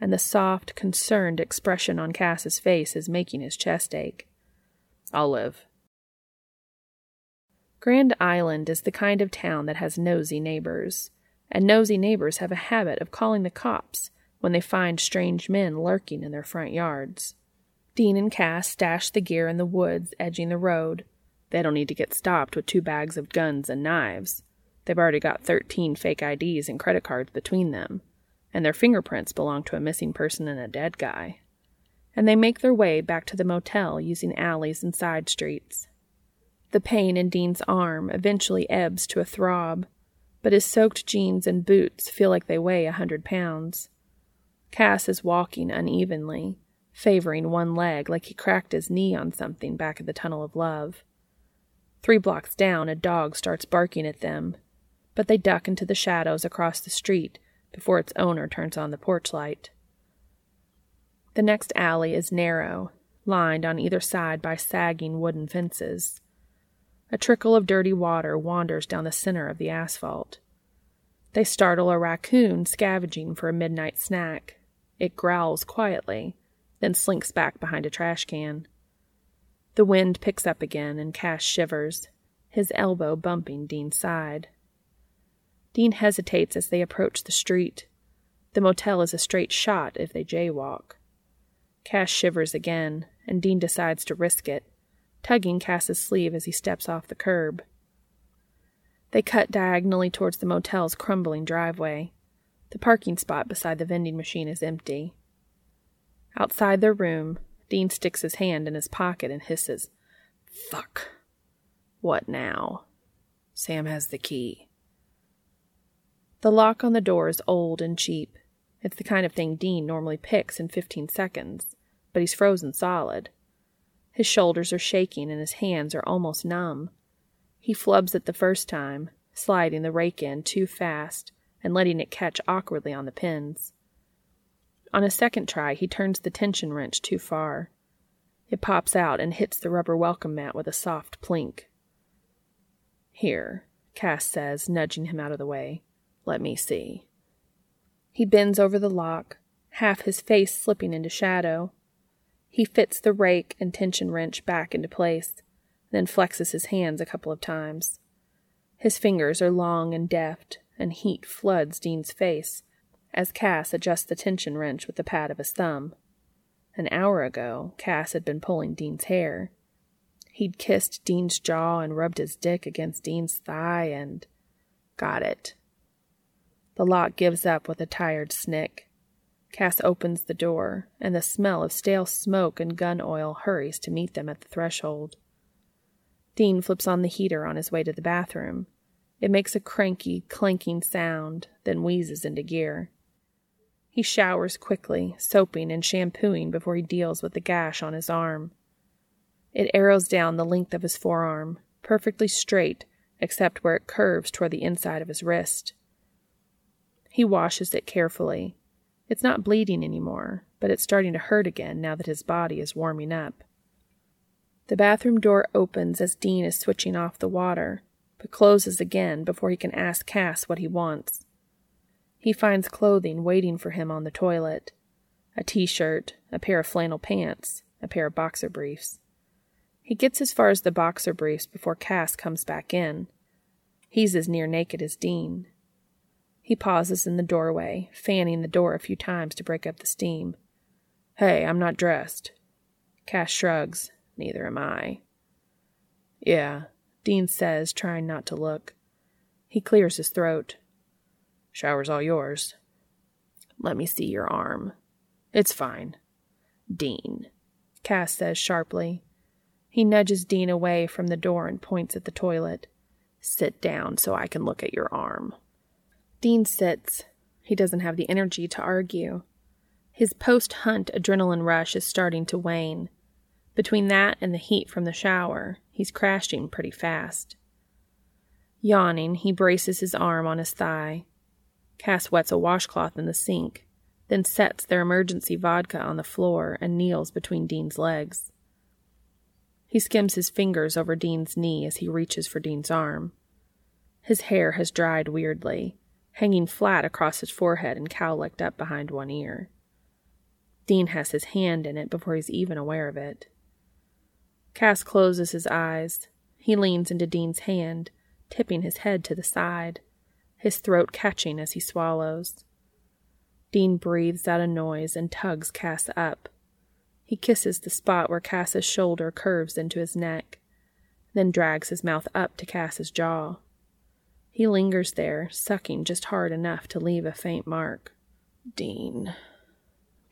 and the soft, concerned expression on Cass's face is making his chest ache. I'll live. Grand Island is the kind of town that has nosy neighbors, and nosy neighbors have a habit of calling the cops when they find strange men lurking in their front yards. Dean and Cass stash the gear in the woods edging the road. They don't need to get stopped with two bags of guns and knives. They've already got 13 fake IDs and credit cards between them, and their fingerprints belong to a missing person and a dead guy. And they make their way back to the motel using alleys and side streets. The pain in Dean's arm eventually ebbs to a throb, but his soaked jeans and boots feel like they weigh a hundred pounds. Cass is walking unevenly, favoring one leg like he cracked his knee on something back at the Tunnel of Love. Three blocks down, a dog starts barking at them, but they duck into the shadows across the street before its owner turns on the porch light. The next alley is narrow, lined on either side by sagging wooden fences. A trickle of dirty water wanders down the center of the asphalt. They startle a raccoon scavenging for a midnight snack. It growls quietly, then slinks back behind a trash can. The wind picks up again, and Cass shivers, his elbow bumping Dean's side. Dean hesitates as they approach the street. The motel is a straight shot if they jaywalk. Cass shivers again, and Dean decides to risk it, tugging Cass's sleeve as he steps off the curb. They cut diagonally towards the motel's crumbling driveway. The parking spot beside the vending machine is empty. Outside their room, Dean sticks his hand in his pocket and hisses, Fuck. What now? Sam has the key. The lock on the door is old and cheap. It's the kind of thing Dean normally picks in 15 seconds, but he's frozen solid. His shoulders are shaking and his hands are almost numb. He flubs it the first time, sliding the rake in too fast and letting it catch awkwardly on the pins. On a second try, he turns the tension wrench too far. It pops out and hits the rubber welcome mat with a soft plink. Here, Cass says, nudging him out of the way. Let me see. He bends over the lock, half his face slipping into shadow. He fits the rake and tension wrench back into place, then flexes his hands a couple of times. His fingers are long and deft, and heat floods Dean's face as Cass adjusts the tension wrench with the pad of his thumb. An hour ago, Cass had been pulling Dean's hair. He'd kissed Dean's jaw and rubbed his dick against Dean's thigh and. got it. The lock gives up with a tired snick. Cass opens the door, and the smell of stale smoke and gun oil hurries to meet them at the threshold. Dean flips on the heater on his way to the bathroom. It makes a cranky, clanking sound, then wheezes into gear. He showers quickly, soaping and shampooing before he deals with the gash on his arm. It arrows down the length of his forearm, perfectly straight except where it curves toward the inside of his wrist. He washes it carefully. It's not bleeding anymore, but it's starting to hurt again now that his body is warming up. The bathroom door opens as Dean is switching off the water, but closes again before he can ask Cass what he wants. He finds clothing waiting for him on the toilet a t shirt, a pair of flannel pants, a pair of boxer briefs. He gets as far as the boxer briefs before Cass comes back in. He's as near naked as Dean. He pauses in the doorway, fanning the door a few times to break up the steam. Hey, I'm not dressed. Cass shrugs. Neither am I. Yeah, Dean says, trying not to look. He clears his throat. Shower's all yours. Let me see your arm. It's fine. Dean, Cass says sharply. He nudges Dean away from the door and points at the toilet. Sit down so I can look at your arm. Dean sits. He doesn't have the energy to argue. His post hunt adrenaline rush is starting to wane. Between that and the heat from the shower, he's crashing pretty fast. Yawning, he braces his arm on his thigh. Cass wets a washcloth in the sink, then sets their emergency vodka on the floor and kneels between Dean's legs. He skims his fingers over Dean's knee as he reaches for Dean's arm. His hair has dried weirdly, hanging flat across his forehead and cowlicked up behind one ear. Dean has his hand in it before he's even aware of it. Cass closes his eyes. He leans into Dean's hand, tipping his head to the side his throat catching as he swallows. Dean breathes out a noise and tugs Cass up. He kisses the spot where Cass's shoulder curves into his neck, then drags his mouth up to Cass's jaw. He lingers there, sucking just hard enough to leave a faint mark. Dean.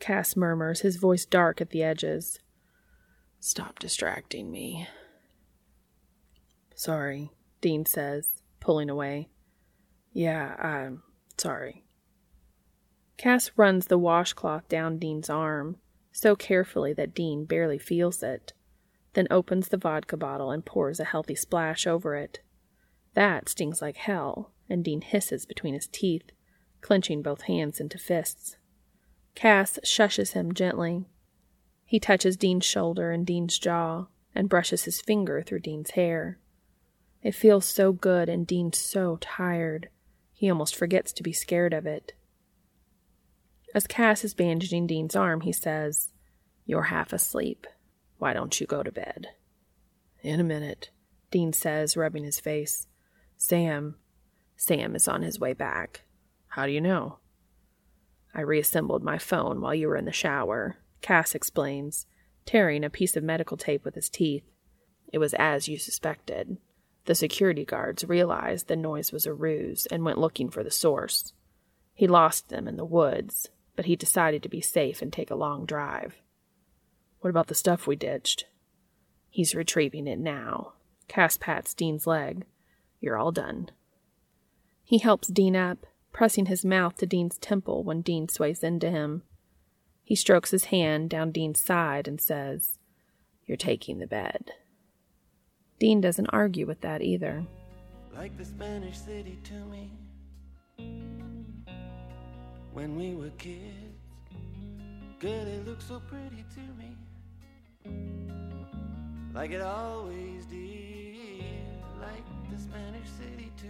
Cass murmurs, his voice dark at the edges. Stop distracting me. Sorry, Dean says, pulling away. Yeah, I'm sorry. Cass runs the washcloth down Dean's arm, so carefully that Dean barely feels it, then opens the vodka bottle and pours a healthy splash over it. That stings like hell, and Dean hisses between his teeth, clenching both hands into fists. Cass shushes him gently. He touches Dean's shoulder and Dean's jaw, and brushes his finger through Dean's hair. It feels so good, and Dean's so tired. He almost forgets to be scared of it. As Cass is bandaging Dean's arm, he says, You're half asleep. Why don't you go to bed? In a minute, Dean says, rubbing his face. Sam. Sam is on his way back. How do you know? I reassembled my phone while you were in the shower, Cass explains, tearing a piece of medical tape with his teeth. It was as you suspected. The security guards realized the noise was a ruse and went looking for the source. He lost them in the woods, but he decided to be safe and take a long drive. What about the stuff we ditched? He's retrieving it now. Cass pats Dean's leg. You're all done. He helps Dean up, pressing his mouth to Dean's temple when Dean sways into him. He strokes his hand down Dean's side and says, You're taking the bed. Dean doesn't argue with that either. like the Spanish city to me when we were kids. Girl, it looked so pretty to me, like it always did. Like city to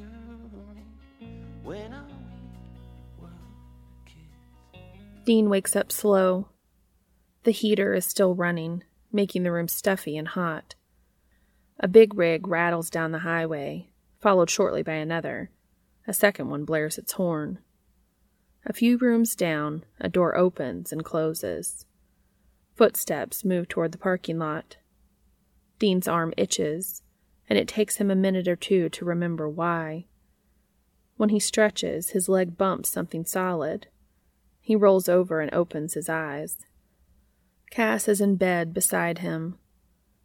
me when I kids. Dean wakes up slow. The heater is still running, making the room stuffy and hot. A big rig rattles down the highway, followed shortly by another. A second one blares its horn. A few rooms down, a door opens and closes. Footsteps move toward the parking lot. Dean's arm itches, and it takes him a minute or two to remember why. When he stretches, his leg bumps something solid. He rolls over and opens his eyes. Cass is in bed beside him.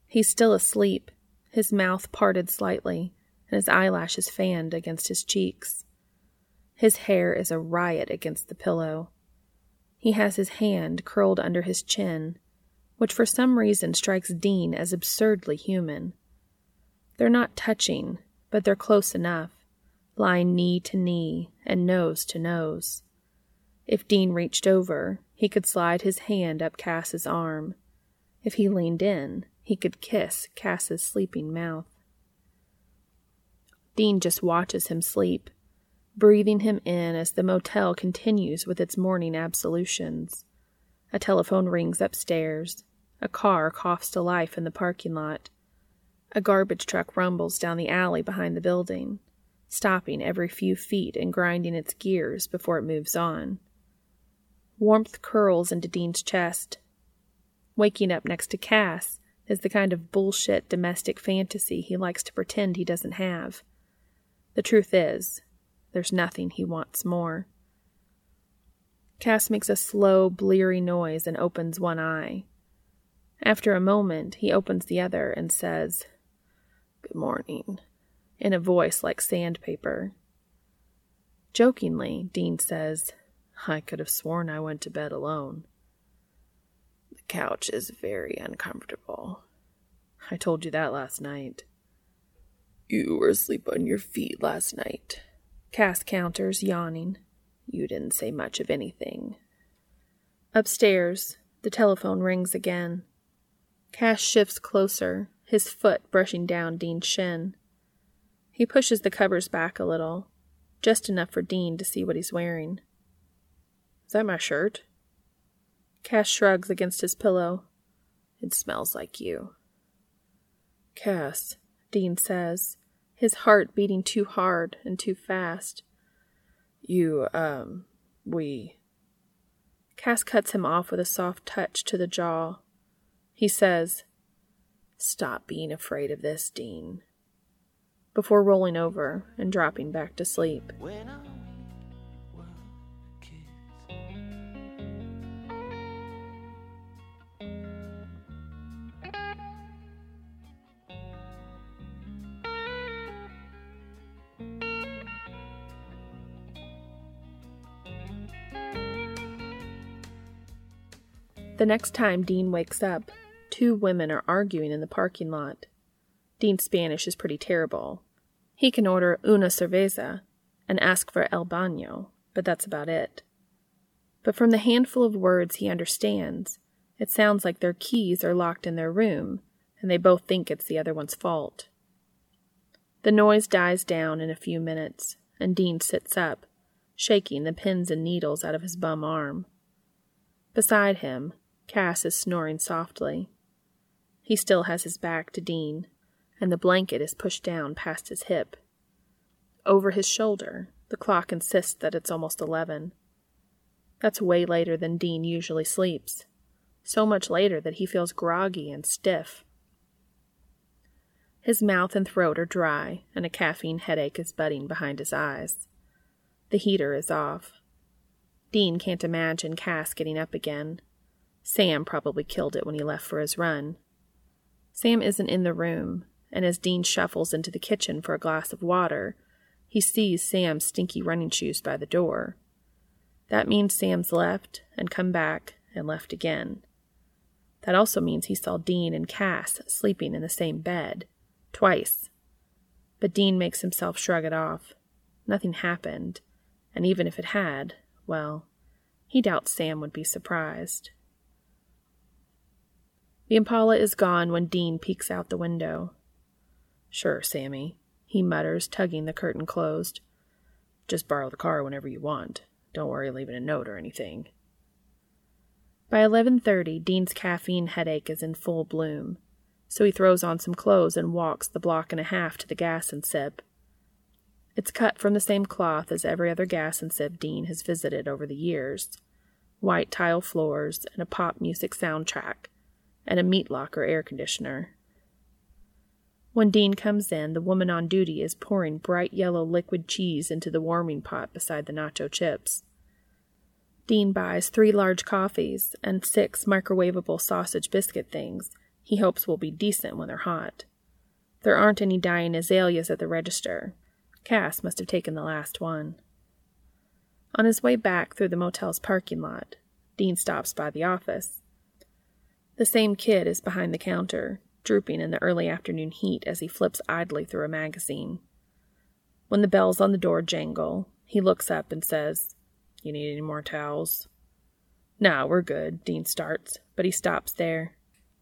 He's still asleep, his mouth parted slightly, and his eyelashes fanned against his cheeks. His hair is a riot against the pillow. He has his hand curled under his chin, which for some reason strikes Dean as absurdly human. They're not touching, but they're close enough, lying knee to knee and nose to nose. If Dean reached over, he could slide his hand up Cass's arm. If he leaned in, he could kiss Cass's sleeping mouth. Dean just watches him sleep, breathing him in as the motel continues with its morning absolutions. A telephone rings upstairs. A car coughs to life in the parking lot. A garbage truck rumbles down the alley behind the building, stopping every few feet and grinding its gears before it moves on. Warmth curls into Dean's chest. Waking up next to Cass is the kind of bullshit domestic fantasy he likes to pretend he doesn't have. The truth is, there's nothing he wants more. Cass makes a slow, bleary noise and opens one eye. After a moment, he opens the other and says, Good morning, in a voice like sandpaper. Jokingly, Dean says, I could have sworn I went to bed alone. The couch is very uncomfortable. I told you that last night. You were asleep on your feet last night. Cass counters, yawning. You didn't say much of anything. Upstairs, the telephone rings again. Cass shifts closer, his foot brushing down Dean's shin. He pushes the covers back a little, just enough for Dean to see what he's wearing. Is that my shirt? Cass shrugs against his pillow. It smells like you. Cass, Dean says, his heart beating too hard and too fast. You, um, we. Cass cuts him off with a soft touch to the jaw. He says, Stop being afraid of this, Dean. Before rolling over and dropping back to sleep. When I we were kids. The next time Dean wakes up, two women are arguing in the parking lot. Dean's Spanish is pretty terrible. He can order una cerveza and ask for el baño, but that's about it. But from the handful of words he understands, it sounds like their keys are locked in their room, and they both think it's the other one's fault. The noise dies down in a few minutes, and Dean sits up, shaking the pins and needles out of his bum arm. Beside him, Cass is snoring softly. He still has his back to Dean, and the blanket is pushed down past his hip. Over his shoulder, the clock insists that it's almost eleven. That's way later than Dean usually sleeps, so much later that he feels groggy and stiff. His mouth and throat are dry, and a caffeine headache is budding behind his eyes. The heater is off. Dean can't imagine Cass getting up again. Sam probably killed it when he left for his run. Sam isn't in the room, and as Dean shuffles into the kitchen for a glass of water, he sees Sam's stinky running shoes by the door. That means Sam's left and come back and left again. That also means he saw Dean and Cass sleeping in the same bed, twice. But Dean makes himself shrug it off. Nothing happened, and even if it had, well, he doubts Sam would be surprised. The Impala is gone when Dean peeks out the window. Sure, Sammy, he mutters, tugging the curtain closed. Just borrow the car whenever you want. Don't worry leaving a note or anything. By 11:30, Dean's caffeine headache is in full bloom, so he throws on some clothes and walks the block and a half to the Gas-N-Sip. It's cut from the same cloth as every other Gas-N-Sip Dean has visited over the years. White tile floors and a pop music soundtrack and a meat locker air conditioner. When Dean comes in, the woman on duty is pouring bright yellow liquid cheese into the warming pot beside the nacho chips. Dean buys three large coffees and six microwavable sausage biscuit things he hopes will be decent when they're hot. There aren't any dying azaleas at the register. Cass must have taken the last one. On his way back through the motel's parking lot, Dean stops by the office. The same kid is behind the counter, drooping in the early afternoon heat as he flips idly through a magazine. When the bells on the door jangle, he looks up and says, You need any more towels? No, we're good, Dean starts, but he stops there.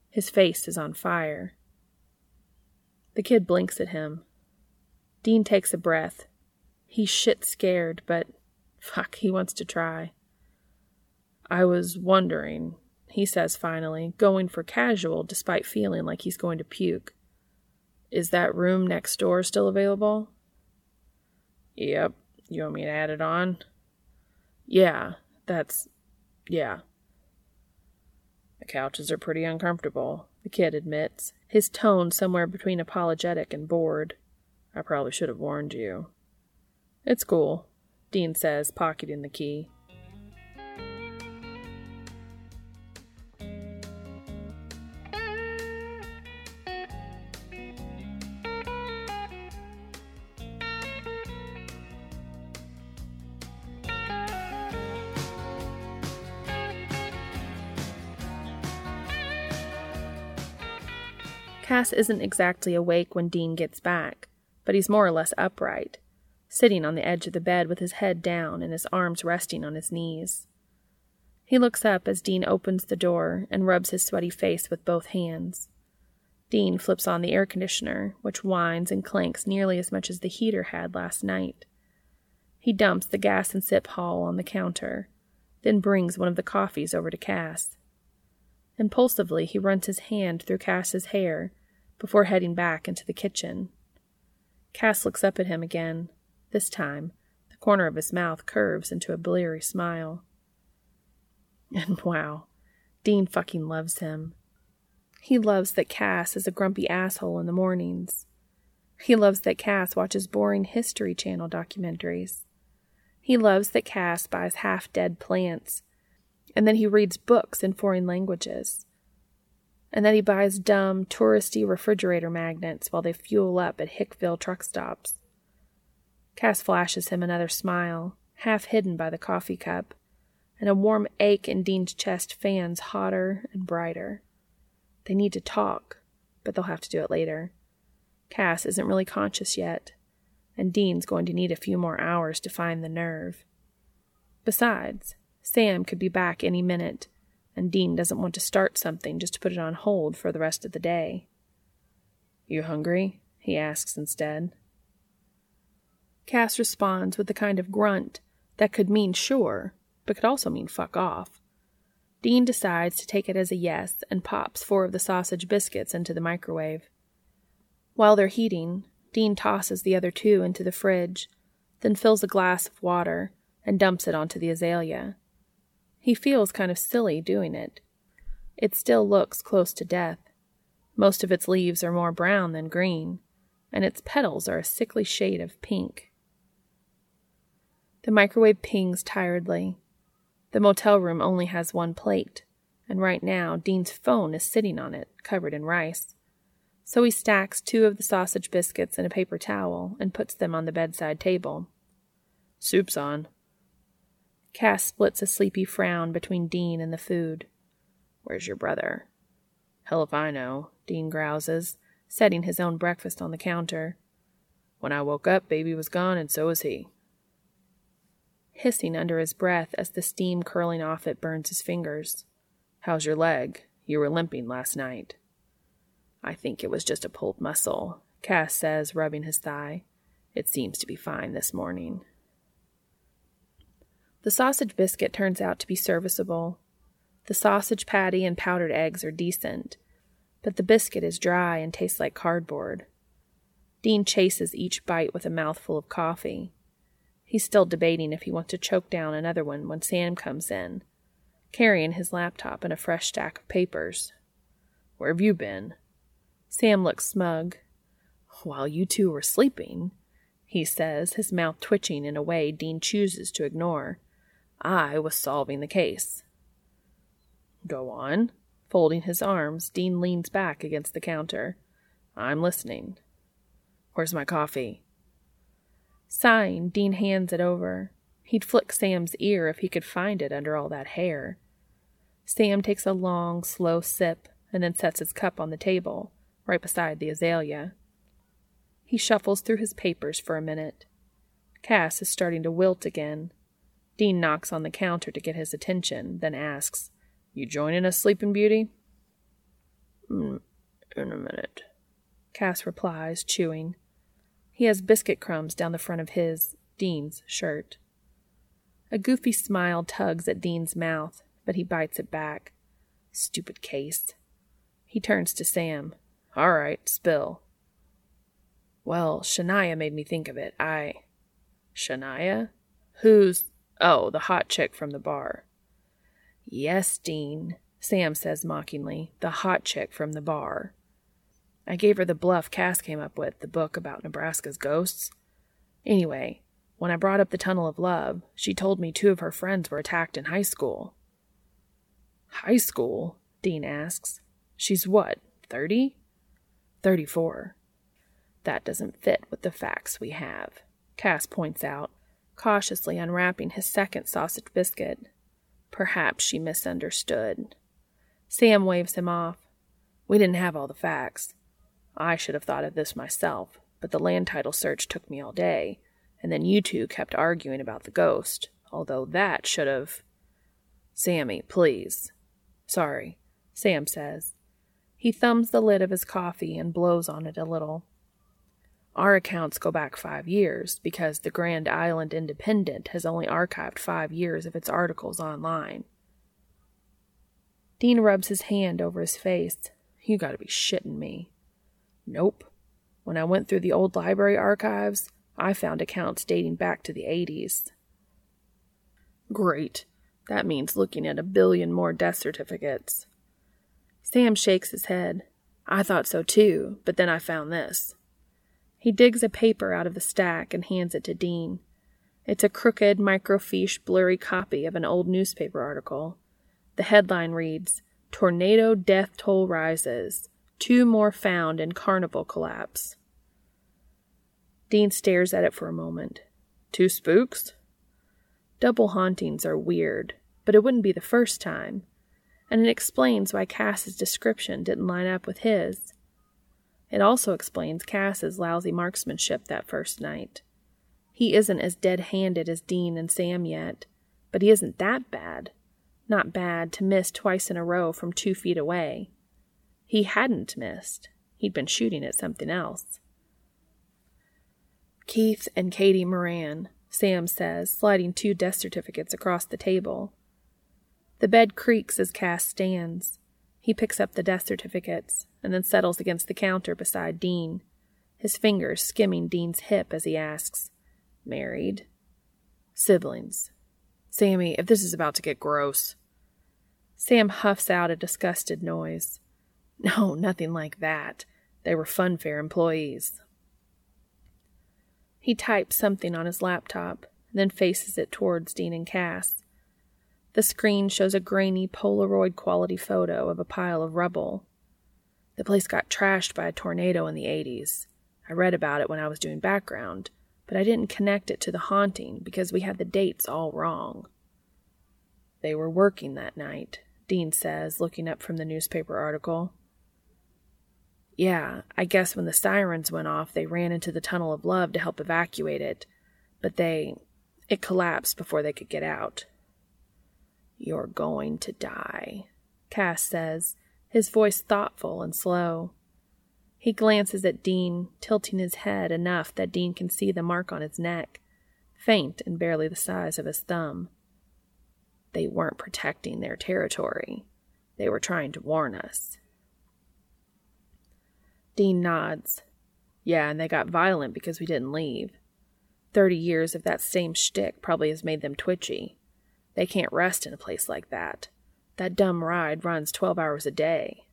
His face is on fire. The kid blinks at him. Dean takes a breath. He's shit scared, but fuck, he wants to try. I was wondering, he says finally, going for casual despite feeling like he's going to puke. Is that room next door still available? Yep. You want me to add it on? Yeah, that's. yeah. The couches are pretty uncomfortable, the kid admits, his tone somewhere between apologetic and bored. I probably should have warned you. It's cool, Dean says, pocketing the key. Cass isn't exactly awake when Dean gets back, but he's more or less upright, sitting on the edge of the bed with his head down and his arms resting on his knees. He looks up as Dean opens the door and rubs his sweaty face with both hands. Dean flips on the air conditioner, which whines and clanks nearly as much as the heater had last night. He dumps the Gas-N-Sip haul on the counter, then brings one of the coffees over to Cass. Impulsively, he runs his hand through Cass's hair before heading back into the kitchen. Cass looks up at him again. This time, the corner of his mouth curves into a bleary smile. [laughs] And wow, Dean fucking loves him. He loves that Cass is a grumpy asshole in the mornings. He loves that Cass watches boring History Channel documentaries. He loves that Cass buys half dead plants, and then he reads books in foreign languages and that he buys dumb, touristy refrigerator magnets while they fuel up at Hickville truck stops. Cass flashes him another smile, half hidden by the coffee cup, and a warm ache in Dean's chest fans hotter and brighter. They need to talk, but they'll have to do it later. Cass isn't really conscious yet, and Dean's going to need a few more hours to find the nerve. Besides, Sam could be back any minute, and Dean doesn't want to start something just to put it on hold for the rest of the day. You hungry? he asks instead. Cass responds with a kind of grunt that could mean sure, but could also mean fuck off. Dean decides to take it as a yes and pops four of the sausage biscuits into the microwave. While they're heating, Dean tosses the other two into the fridge, then fills a glass of water and dumps it onto the azalea. He feels kind of silly doing it. It still looks close to death. Most of its leaves are more brown than green, and its petals are a sickly shade of pink. The microwave pings tiredly. The motel room only has one plate, and right now Dean's phone is sitting on it, covered in rice. So he stacks two of the sausage biscuits in a paper towel and puts them on the bedside table. Soup's on. Cass splits a sleepy frown between Dean and the food. Where's your brother? Hell if I know, Dean grouses, setting his own breakfast on the counter. When I woke up, baby was gone, and so was he. Hissing under his breath as the steam curling off it burns his fingers. How's your leg? You were limping last night. I think it was just a pulled muscle, Cass says, rubbing his thigh. It seems to be fine this morning. The sausage biscuit turns out to be serviceable. The sausage patty and powdered eggs are decent, but the biscuit is dry and tastes like cardboard. Dean chases each bite with a mouthful of coffee. He's still debating if he wants to choke down another one when Sam comes in, carrying his laptop and a fresh stack of papers. Where have you been? Sam looks smug. While you two were sleeping, he says, his mouth twitching in a way Dean chooses to ignore. I was solving the case. Go on. Folding his arms, Dean leans back against the counter. I'm listening. Where's my coffee? Sighing, Dean hands it over. He'd flick Sam's ear if he could find it under all that hair. Sam takes a long, slow sip and then sets his cup on the table, right beside the azalea. He shuffles through his papers for a minute. Cass is starting to wilt again, Dean knocks on the counter to get his attention, then asks, You joining us, Sleeping Beauty? Mm, in a minute. Cass replies, chewing. He has biscuit crumbs down the front of his, Dean's, shirt. A goofy smile tugs at Dean's mouth, but he bites it back. Stupid case. He turns to Sam. All right, spill. Well, Shania made me think of it. I. Shania? Who's. Oh, the hot chick from the bar. Yes, Dean, Sam says mockingly. The hot chick from the bar. I gave her the bluff Cass came up with, the book about Nebraska's ghosts. Anyway, when I brought up the Tunnel of Love, she told me two of her friends were attacked in high school. High school? Dean asks. She's what, thirty? Thirty-four. That doesn't fit with the facts we have, Cass points out cautiously unwrapping his second sausage biscuit. Perhaps she misunderstood. Sam waves him off. We didn't have all the facts. I should have thought of this myself, but the land title search took me all day, and then you two kept arguing about the ghost, although that should have. Sammy, please. Sorry, Sam says. He thumbs the lid of his coffee and blows on it a little. Our accounts go back five years because the Grand Island Independent has only archived five years of its articles online. Dean rubs his hand over his face. You gotta be shitting me. Nope. When I went through the old library archives, I found accounts dating back to the 80s. Great. That means looking at a billion more death certificates. Sam shakes his head. I thought so too, but then I found this. He digs a paper out of the stack and hands it to Dean. It's a crooked, microfiche, blurry copy of an old newspaper article. The headline reads Tornado Death Toll Rises. Two more found in carnival collapse. Dean stares at it for a moment. Two spooks? Double hauntings are weird, but it wouldn't be the first time, and it explains why Cass's description didn't line up with his. It also explains Cass's lousy marksmanship that first night. He isn't as dead handed as Dean and Sam yet, but he isn't that bad. Not bad to miss twice in a row from two feet away. He hadn't missed. He'd been shooting at something else. Keith and Katie Moran, Sam says, sliding two death certificates across the table. The bed creaks as Cass stands. He picks up the death certificates and then settles against the counter beside Dean, his fingers skimming Dean's hip as he asks, Married? Siblings. Sammy, if this is about to get gross. Sam huffs out a disgusted noise. [laughs] No, nothing like that. They were funfair employees. He types something on his laptop, then faces it towards Dean and Cass. The screen shows a grainy Polaroid quality photo of a pile of rubble. The place got trashed by a tornado in the 80s. I read about it when I was doing background, but I didn't connect it to the haunting because we had the dates all wrong. They were working that night, Dean says, looking up from the newspaper article. Yeah, I guess when the sirens went off, they ran into the Tunnel of Love to help evacuate it, but they. it collapsed before they could get out. You're going to die, Cass says, his voice thoughtful and slow. He glances at Dean, tilting his head enough that Dean can see the mark on his neck, faint and barely the size of his thumb. They weren't protecting their territory. They were trying to warn us. Dean nods. Yeah, and they got violent because we didn't leave. Thirty years of that same shtick probably has made them twitchy. They can't rest in a place like that. That dumb ride runs twelve hours a day.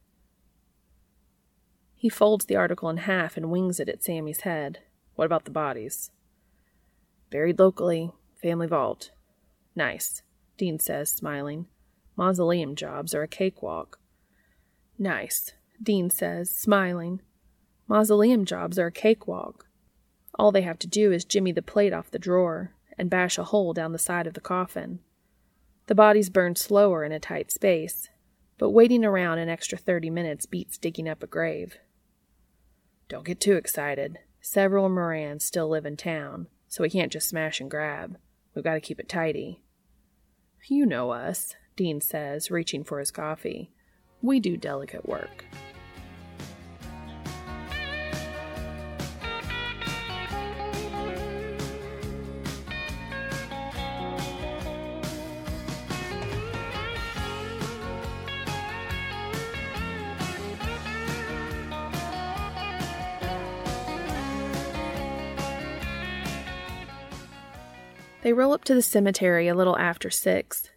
He folds the article in half and wings it at Sammy's head. What about the bodies? Buried locally, family vault. Nice, Dean says, smiling. Mausoleum jobs are a cakewalk. Nice, Dean says, smiling. Mausoleum jobs are a cakewalk. All they have to do is jimmy the plate off the drawer and bash a hole down the side of the coffin. The bodies burn slower in a tight space, but waiting around an extra 30 minutes beats digging up a grave. Don't get too excited. Several Morans still live in town, so we can't just smash and grab. We've got to keep it tidy. You know us, Dean says, reaching for his coffee. We do delicate work. They roll up to the cemetery a little after six.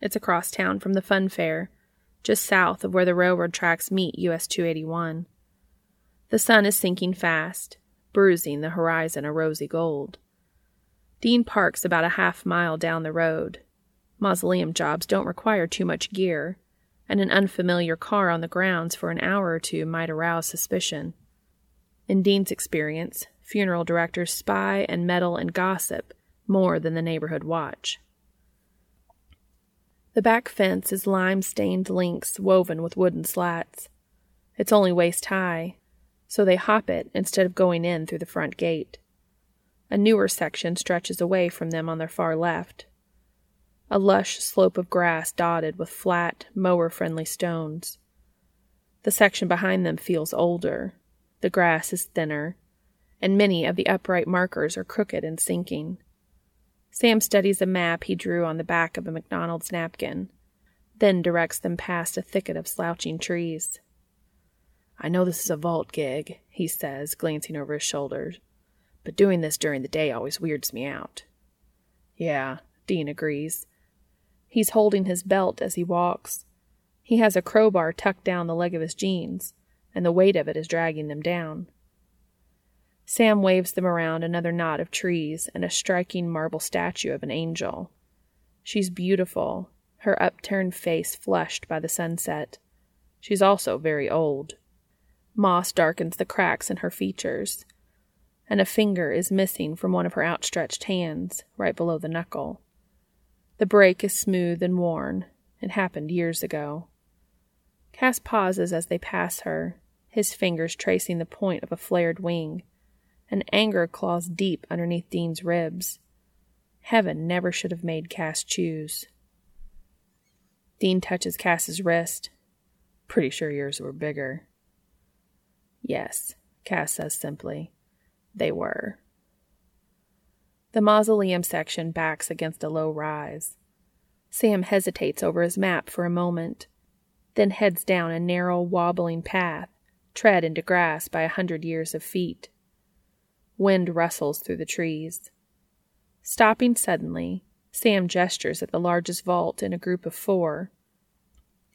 It's across town from the fun fair, just south of where the railroad tracks meet US 281. The sun is sinking fast, bruising the horizon a rosy gold. Dean parks about a half mile down the road. Mausoleum jobs don't require too much gear, and an unfamiliar car on the grounds for an hour or two might arouse suspicion. In Dean's experience, funeral directors spy and meddle and gossip more than the neighborhood watch. The back fence is lime stained links woven with wooden slats. It's only waist high, so they hop it instead of going in through the front gate. A newer section stretches away from them on their far left. A lush slope of grass dotted with flat, mower friendly stones. The section behind them feels older. The grass is thinner, and many of the upright markers are crooked and sinking. Sam studies a map he drew on the back of a McDonald's napkin, then directs them past a thicket of slouching trees. I know this is a vault gig, he says, glancing over his shoulder, but doing this during the day always weirds me out. Yeah, Dean agrees. He's holding his belt as he walks. He has a crowbar tucked down the leg of his jeans, and the weight of it is dragging them down. Sam waves them around another knot of trees and a striking marble statue of an angel. She's beautiful, her upturned face flushed by the sunset. She's also very old. Moss darkens the cracks in her features, and a finger is missing from one of her outstretched hands, right below the knuckle. The break is smooth and worn. It happened years ago. Cass pauses as they pass her, his fingers tracing the point of a flared wing and anger claws deep underneath Dean's ribs. Heaven never should have made Cass choose. Dean touches Cass's wrist. Pretty sure yours were bigger. Yes, Cass says simply. They were. The mausoleum section backs against a low rise. Sam hesitates over his map for a moment, then heads down a narrow, wobbling path, tread into grass by a hundred years of feet. Wind rustles through the trees. Stopping suddenly, Sam gestures at the largest vault in a group of four.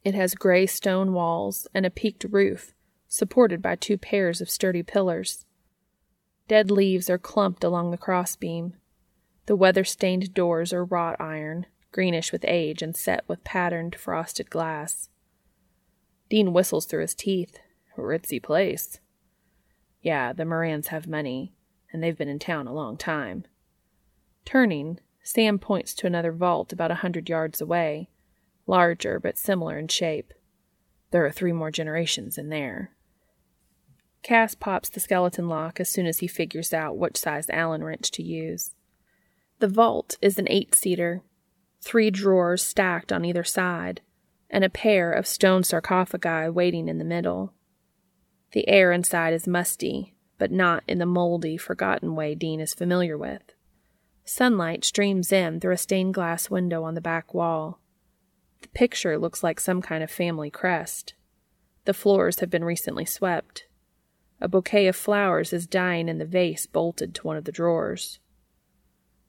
It has gray stone walls and a peaked roof, supported by two pairs of sturdy pillars. Dead leaves are clumped along the crossbeam. The weather stained doors are wrought iron, greenish with age and set with patterned frosted glass. Dean whistles through his teeth. Ritzy place. Yeah, the Morans have money, and they've been in town a long time. Turning, Sam points to another vault about a hundred yards away, larger but similar in shape. There are three more generations in there. Cass pops the skeleton lock as soon as he figures out which size Allen wrench to use. The vault is an eight seater, three drawers stacked on either side, and a pair of stone sarcophagi waiting in the middle. The air inside is musty, but not in the moldy, forgotten way Dean is familiar with. Sunlight streams in through a stained glass window on the back wall. The picture looks like some kind of family crest. The floors have been recently swept. A bouquet of flowers is dying in the vase bolted to one of the drawers.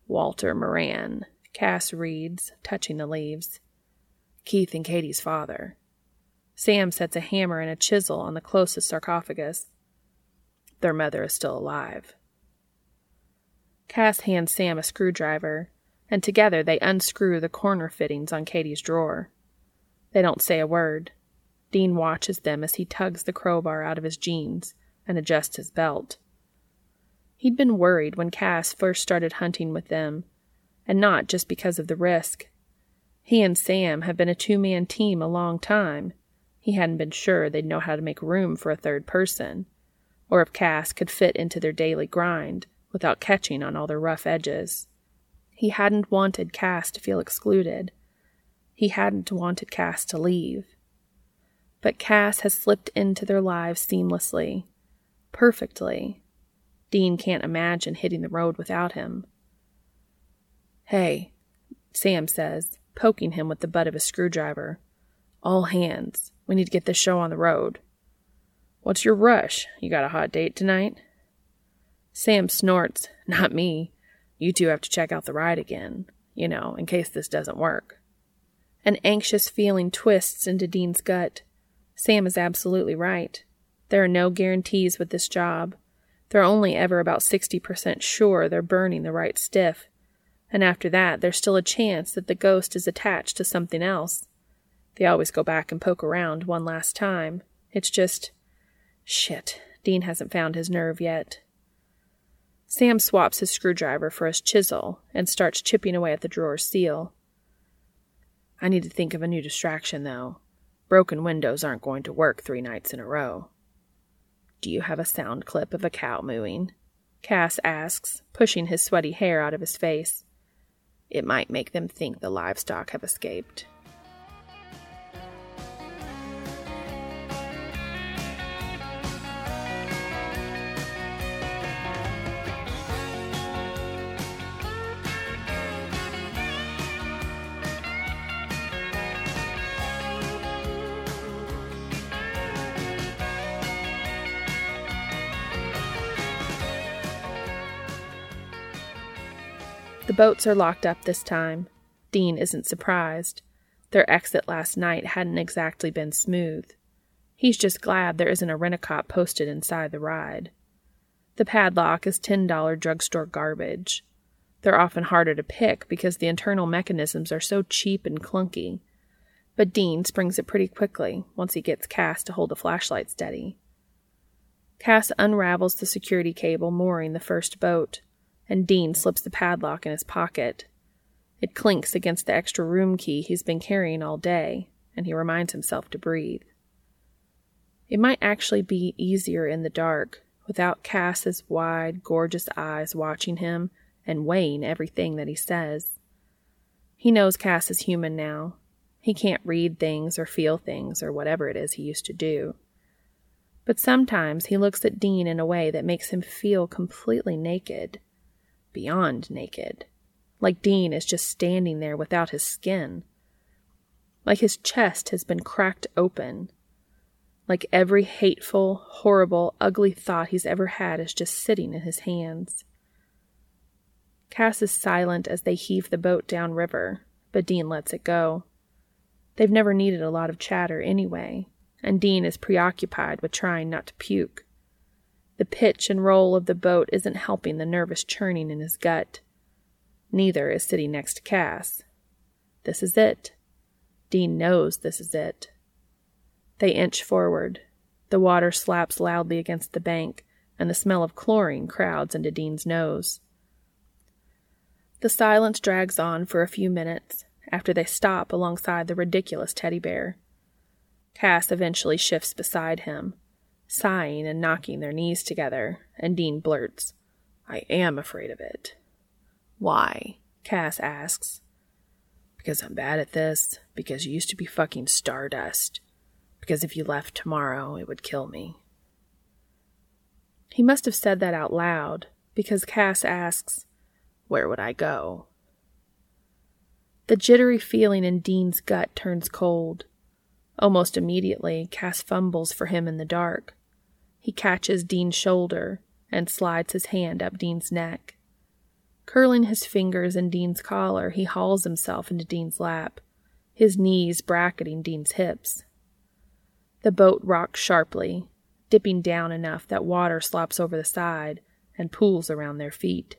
Walter Moran, Cass reads, touching the leaves. Keith and Katie's father. Sam sets a hammer and a chisel on the closest sarcophagus. Their mother is still alive. Cass hands Sam a screwdriver, and together they unscrew the corner fittings on Katie's drawer. They don't say a word. Dean watches them as he tugs the crowbar out of his jeans and adjusts his belt. He'd been worried when Cass first started hunting with them, and not just because of the risk. He and Sam have been a two man team a long time. He hadn't been sure they'd know how to make room for a third person, or if Cass could fit into their daily grind without catching on all their rough edges. He hadn't wanted Cass to feel excluded. He hadn't wanted Cass to leave. But Cass has slipped into their lives seamlessly, perfectly. Dean can't imagine hitting the road without him. Hey, Sam says, poking him with the butt of his screwdriver. All hands. We need to get this show on the road. What's your rush? You got a hot date tonight? Sam snorts. [laughs] Not me. You two have to check out the ride again, you know, in case this doesn't work. An anxious feeling twists into Dean's gut. Sam is absolutely right. There are no guarantees with this job. They're only ever about 60% sure they're burning the right stiff. And after that, there's still a chance that the ghost is attached to something else. They always go back and poke around one last time. It's just. Shit, Dean hasn't found his nerve yet. Sam swaps his screwdriver for his chisel and starts chipping away at the drawer's seal. I need to think of a new distraction, though. Broken windows aren't going to work three nights in a row. Do you have a sound clip of a cow mooing? Cass asks, pushing his sweaty hair out of his face. It might make them think the livestock have escaped. The boats are locked up this time. Dean isn't surprised. Their exit last night hadn't exactly been smooth. He's just glad there isn't a rent-a-cop posted inside the ride. The padlock is $10 drugstore garbage. They're often harder to pick because the internal mechanisms are so cheap and clunky. But Dean springs it pretty quickly once he gets Cass to hold the flashlight steady. Cass unravels the security cable mooring the first boat and Dean slips the padlock in his pocket. It clinks against the extra room key he's been carrying all day, and he reminds himself to breathe. It might actually be easier in the dark, without Cass's wide, gorgeous eyes watching him and weighing everything that he says. He knows Cass is human now. He can't read things or feel things or whatever it is he used to do. But sometimes he looks at Dean in a way that makes him feel completely naked beyond naked. Like Dean is just standing there without his skin. Like his chest has been cracked open. Like every hateful, horrible, ugly thought he's ever had is just sitting in his hands. Cass is silent as they heave the boat down river, but Dean lets it go. They've never needed a lot of chatter anyway, and Dean is preoccupied with trying not to puke. The pitch and roll of the boat isn't helping the nervous churning in his gut. Neither is sitting next to Cass. This is it. Dean knows this is it. They inch forward. The water slaps loudly against the bank, and the smell of chlorine crowds into Dean's nose. The silence drags on for a few minutes after they stop alongside the ridiculous teddy bear. Cass eventually shifts beside him, sighing and knocking their knees together, and Dean blurts, I am afraid of it. Why? Cass asks. Because I'm bad at this, because you used to be fucking stardust, because if you left tomorrow, it would kill me. He must have said that out loud, because Cass asks, Where would I go? The jittery feeling in Dean's gut turns cold. Almost immediately, Cass fumbles for him in the dark. He catches Dean's shoulder and slides his hand up Dean's neck. Curling his fingers in Dean's collar, he hauls himself into Dean's lap, his knees bracketing Dean's hips. The boat rocks sharply, dipping down enough that water slops over the side and pools around their feet.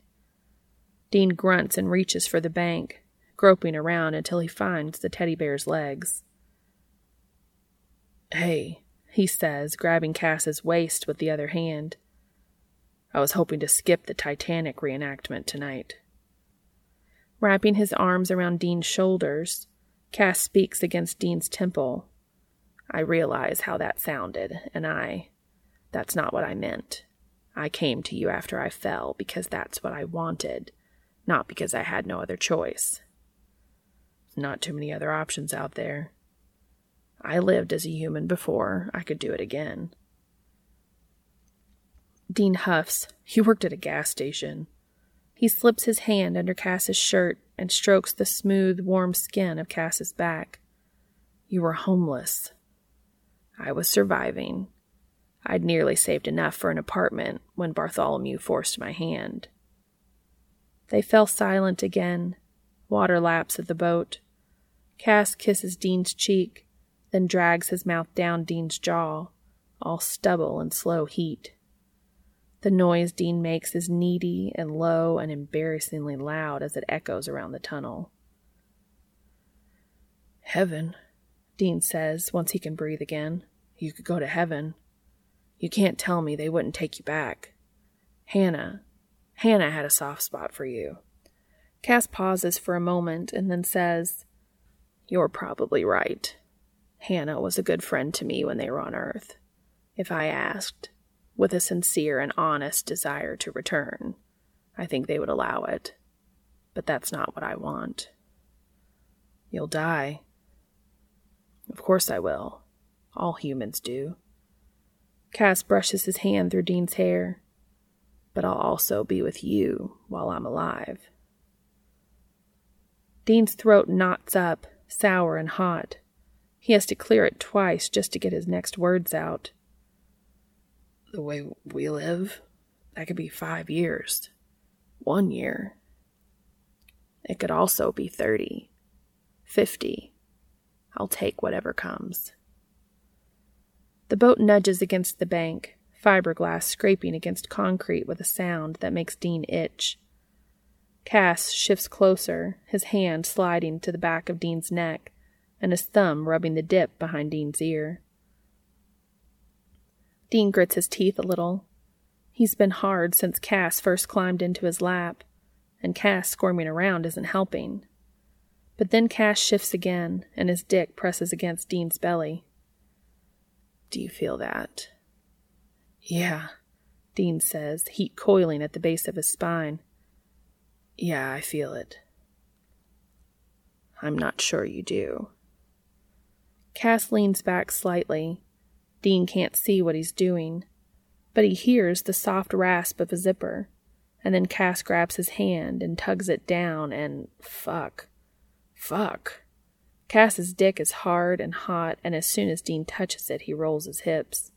Dean grunts and reaches for the bank, groping around until he finds the teddy bear's legs. Hey, he says, grabbing Cass's waist with the other hand. I was hoping to skip the Titanic reenactment tonight. Wrapping his arms around Dean's shoulders, Cass speaks against Dean's temple. I realize how that sounded, and I. That's not what I meant. I came to you after I fell because that's what I wanted, not because I had no other choice. Not too many other options out there. I lived as a human before. I could do it again. Dean huffs. He worked at a gas station. He slips his hand under Cass's shirt and strokes the smooth, warm skin of Cass's back. You were homeless. I was surviving. I'd nearly saved enough for an apartment when Bartholomew forced my hand. They fell silent again. Water laps at the boat. Cass kisses Dean's cheek, then drags his mouth down Dean's jaw, all stubble and slow heat. The noise Dean makes is needy and low and embarrassingly loud as it echoes around the tunnel. Heaven, Dean says once he can breathe again. You could go to heaven. You can't tell me they wouldn't take you back. Hannah, Hannah had a soft spot for you. Cass pauses for a moment and then says, You're probably right. Hannah was a good friend to me when they were on Earth. If I asked, with a sincere and honest desire to return, I think they would allow it. But that's not what I want. You'll die. Of course I will. All humans do. Cass brushes his hand through Dean's hair. But I'll also be with you while I'm alive. Dean's throat knots up, sour and hot. He has to clear it twice just to get his next words out. The way we live, that could be five years. One year. It could also be thirty, fifty. I'll take whatever comes. The boat nudges against the bank, fiberglass scraping against concrete with a sound that makes Dean itch. Cass shifts closer, his hand sliding to the back of Dean's neck and his thumb rubbing the dip behind Dean's ear. Dean grits his teeth a little. He's been hard since Cass first climbed into his lap, and Cass squirming around isn't helping. But then Cass shifts again, and his dick presses against Dean's belly. Do you feel that? Yeah, Dean says, heat coiling at the base of his spine. Yeah, I feel it. I'm not sure you do. Cass leans back slightly. Dean can't see what he's doing, but he hears the soft rasp of a zipper, and then Cass grabs his hand and tugs it down, and fuck. Fuck. Cass's dick is hard and hot, and as soon as Dean touches it, he rolls his hips.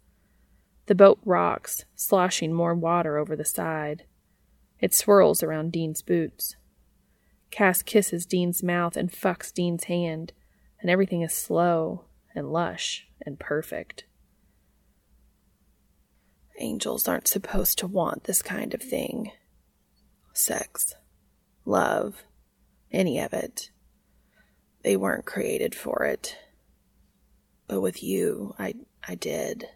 The boat rocks, sloshing more water over the side. It swirls around Dean's boots. Cass kisses Dean's mouth and fucks Dean's hand, and everything is slow and lush and perfect. Angels aren't supposed to want this kind of thing sex, love, any of it. They weren't created for it. But with you, I, I did.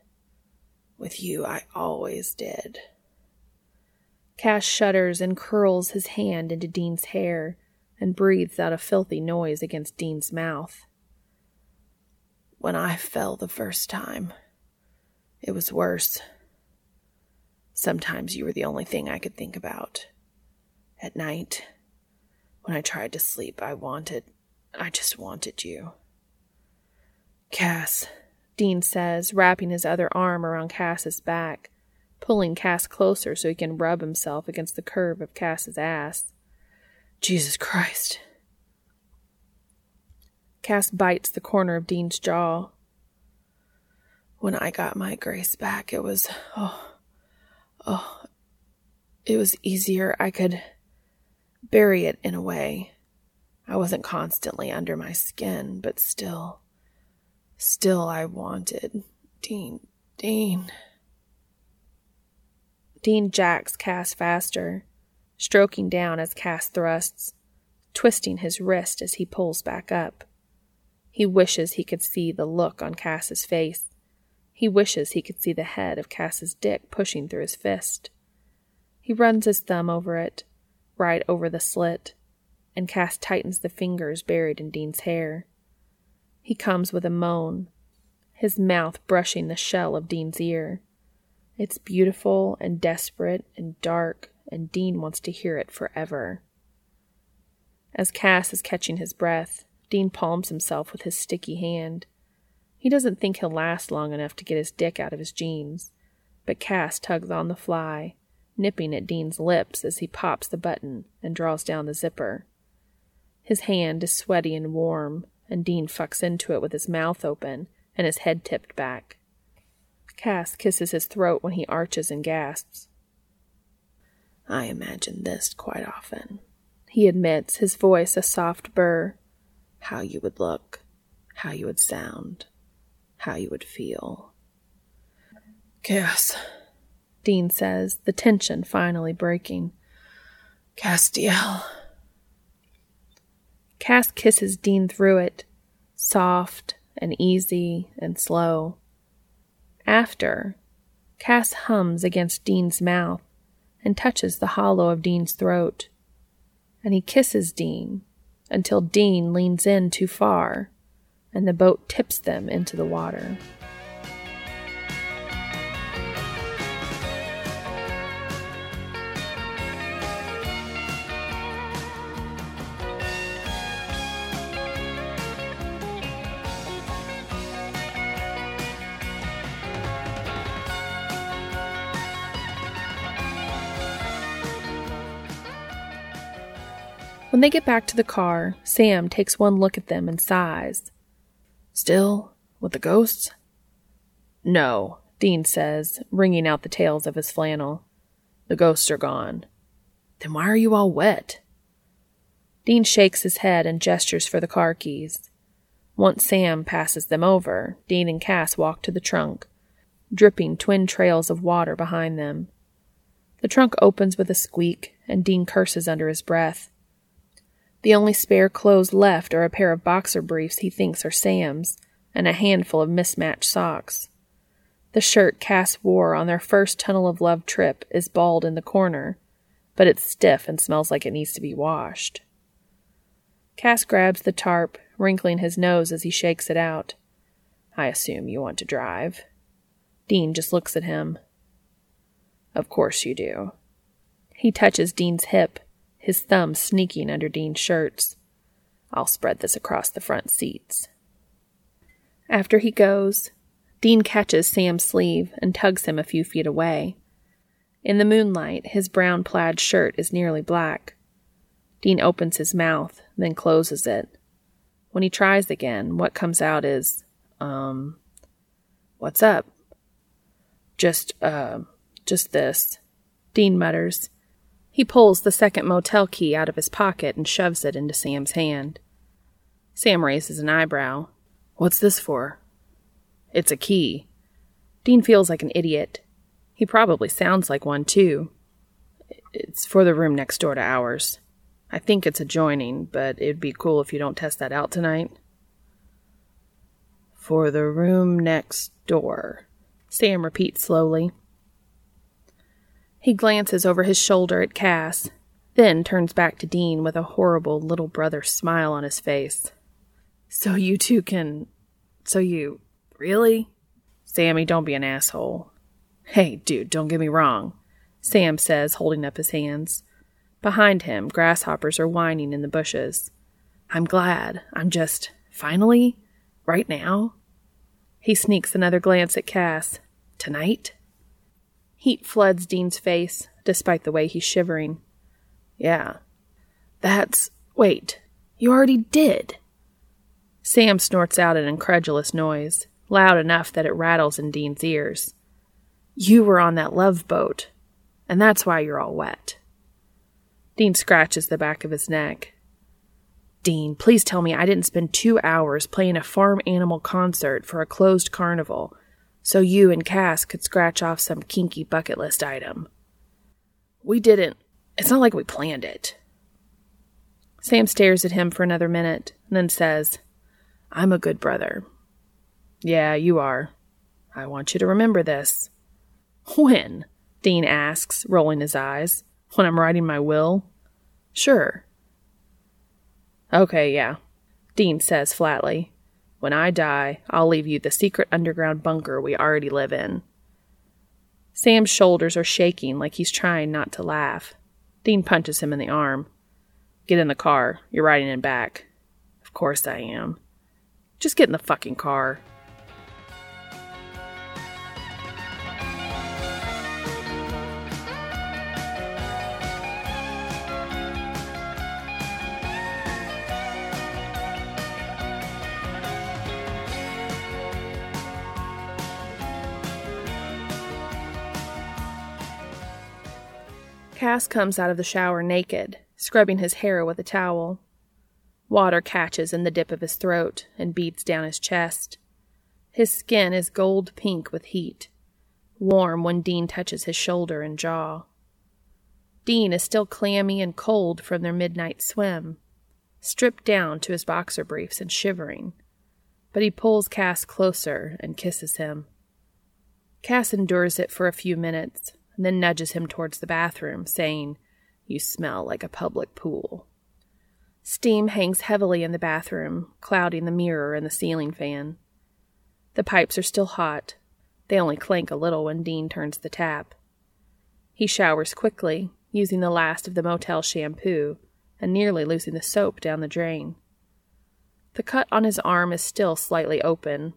With you, I always did. Cass shudders and curls his hand into Dean's hair and breathes out a filthy noise against Dean's mouth. When I fell the first time, it was worse. Sometimes you were the only thing I could think about. At night, when I tried to sleep, I wanted, I just wanted you. Cass, Dean says, wrapping his other arm around Cass's back, pulling Cass closer so he can rub himself against the curve of Cass's ass. Jesus Christ. Cass bites the corner of Dean's jaw. When I got my grace back, it was, oh, oh, it was easier. I could bury it in a way. I wasn't constantly under my skin, but still, still I wanted. Dean, Dean. Dean jacks Cass faster, stroking down as Cass thrusts, twisting his wrist as he pulls back up. He wishes he could see the look on Cass's face. He wishes he could see the head of Cass's dick pushing through his fist. He runs his thumb over it, right over the slit, and Cass tightens the fingers buried in Dean's hair. He comes with a moan, his mouth brushing the shell of Dean's ear. It's beautiful and desperate and dark, and Dean wants to hear it forever. As Cass is catching his breath, Dean palms himself with his sticky hand. He doesn't think he'll last long enough to get his dick out of his jeans, but Cass tugs on the fly, nipping at Dean's lips as he pops the button and draws down the zipper. His hand is sweaty and warm, and Dean fucks into it with his mouth open and his head tipped back. Cass kisses his throat when he arches and gasps. I imagine this quite often, he admits, his voice a soft burr. How you would look, how you would sound how you would feel. Cass, Dean says, the tension finally breaking. Castiel. Cass kisses Dean through it, soft and easy and slow. After, Cass hums against Dean's mouth and touches the hollow of Dean's throat. And he kisses Dean until Dean leans in too far and the boat tips them into the water. When they get back to the car, Sam takes one look at them and sighs. Still? With the ghosts? No, Dean says, wringing out the tails of his flannel. The ghosts are gone. Then why are you all wet? Dean shakes his head and gestures for the car keys. Once Sam passes them over, Dean and Cass walk to the trunk, dripping twin trails of water behind them. The trunk opens with a squeak, and Dean curses under his breath. The only spare clothes left are a pair of boxer briefs he thinks are Sam's and a handful of mismatched socks. The shirt Cass wore on their first Tunnel of Love trip is bald in the corner, but it's stiff and smells like it needs to be washed. Cass grabs the tarp, wrinkling his nose as he shakes it out. I assume you want to drive. Dean just looks at him. Of course you do. He touches Dean's hip his thumb sneaking under Dean's shirts. I'll spread this across the front seats. After he goes, Dean catches Sam's sleeve and tugs him a few feet away. In the moonlight, his brown plaid shirt is nearly black. Dean opens his mouth, then closes it. When he tries again, what comes out is, um, what's up? Just, uh, just this. Dean mutters. He pulls the second motel key out of his pocket and shoves it into Sam's hand. Sam raises an eyebrow. What's this for? It's a key. Dean feels like an idiot. He probably sounds like one, too. It's for the room next door to ours. I think it's adjoining, but it'd be cool if you don't test that out tonight. For the room next door, Sam repeats slowly. He glances over his shoulder at Cass, then turns back to Dean with a horrible little brother smile on his face. So you two can. So you. Really? Sammy, don't be an asshole. Hey, dude, don't get me wrong, Sam says, holding up his hands. Behind him, grasshoppers are whining in the bushes. I'm glad. I'm just. Finally? Right now? He sneaks another glance at Cass. Tonight? Heat floods Dean's face, despite the way he's shivering. Yeah. That's. Wait. You already did. Sam snorts out an incredulous noise, loud enough that it rattles in Dean's ears. You were on that love boat, and that's why you're all wet. Dean scratches the back of his neck. Dean, please tell me I didn't spend two hours playing a farm animal concert for a closed carnival so you and Cass could scratch off some kinky bucket list item. We didn't. It's not like we planned it. Sam stares at him for another minute, then says, I'm a good brother. Yeah, you are. I want you to remember this. When? Dean asks, rolling his eyes. When I'm writing my will? Sure. Okay, yeah. Dean says flatly. When I die, I'll leave you the secret underground bunker we already live in. Sam's shoulders are shaking like he's trying not to laugh. Dean punches him in the arm. Get in the car. You're riding in back. Of course I am. Just get in the fucking car. Cass comes out of the shower naked, scrubbing his hair with a towel. Water catches in the dip of his throat and beads down his chest. His skin is gold pink with heat, warm when Dean touches his shoulder and jaw. Dean is still clammy and cold from their midnight swim, stripped down to his boxer briefs and shivering, but he pulls Cass closer and kisses him. Cass endures it for a few minutes, then nudges him towards the bathroom, saying, You smell like a public pool. Steam hangs heavily in the bathroom, clouding the mirror and the ceiling fan. The pipes are still hot. They only clank a little when Dean turns the tap. He showers quickly, using the last of the motel shampoo and nearly losing the soap down the drain. The cut on his arm is still slightly open,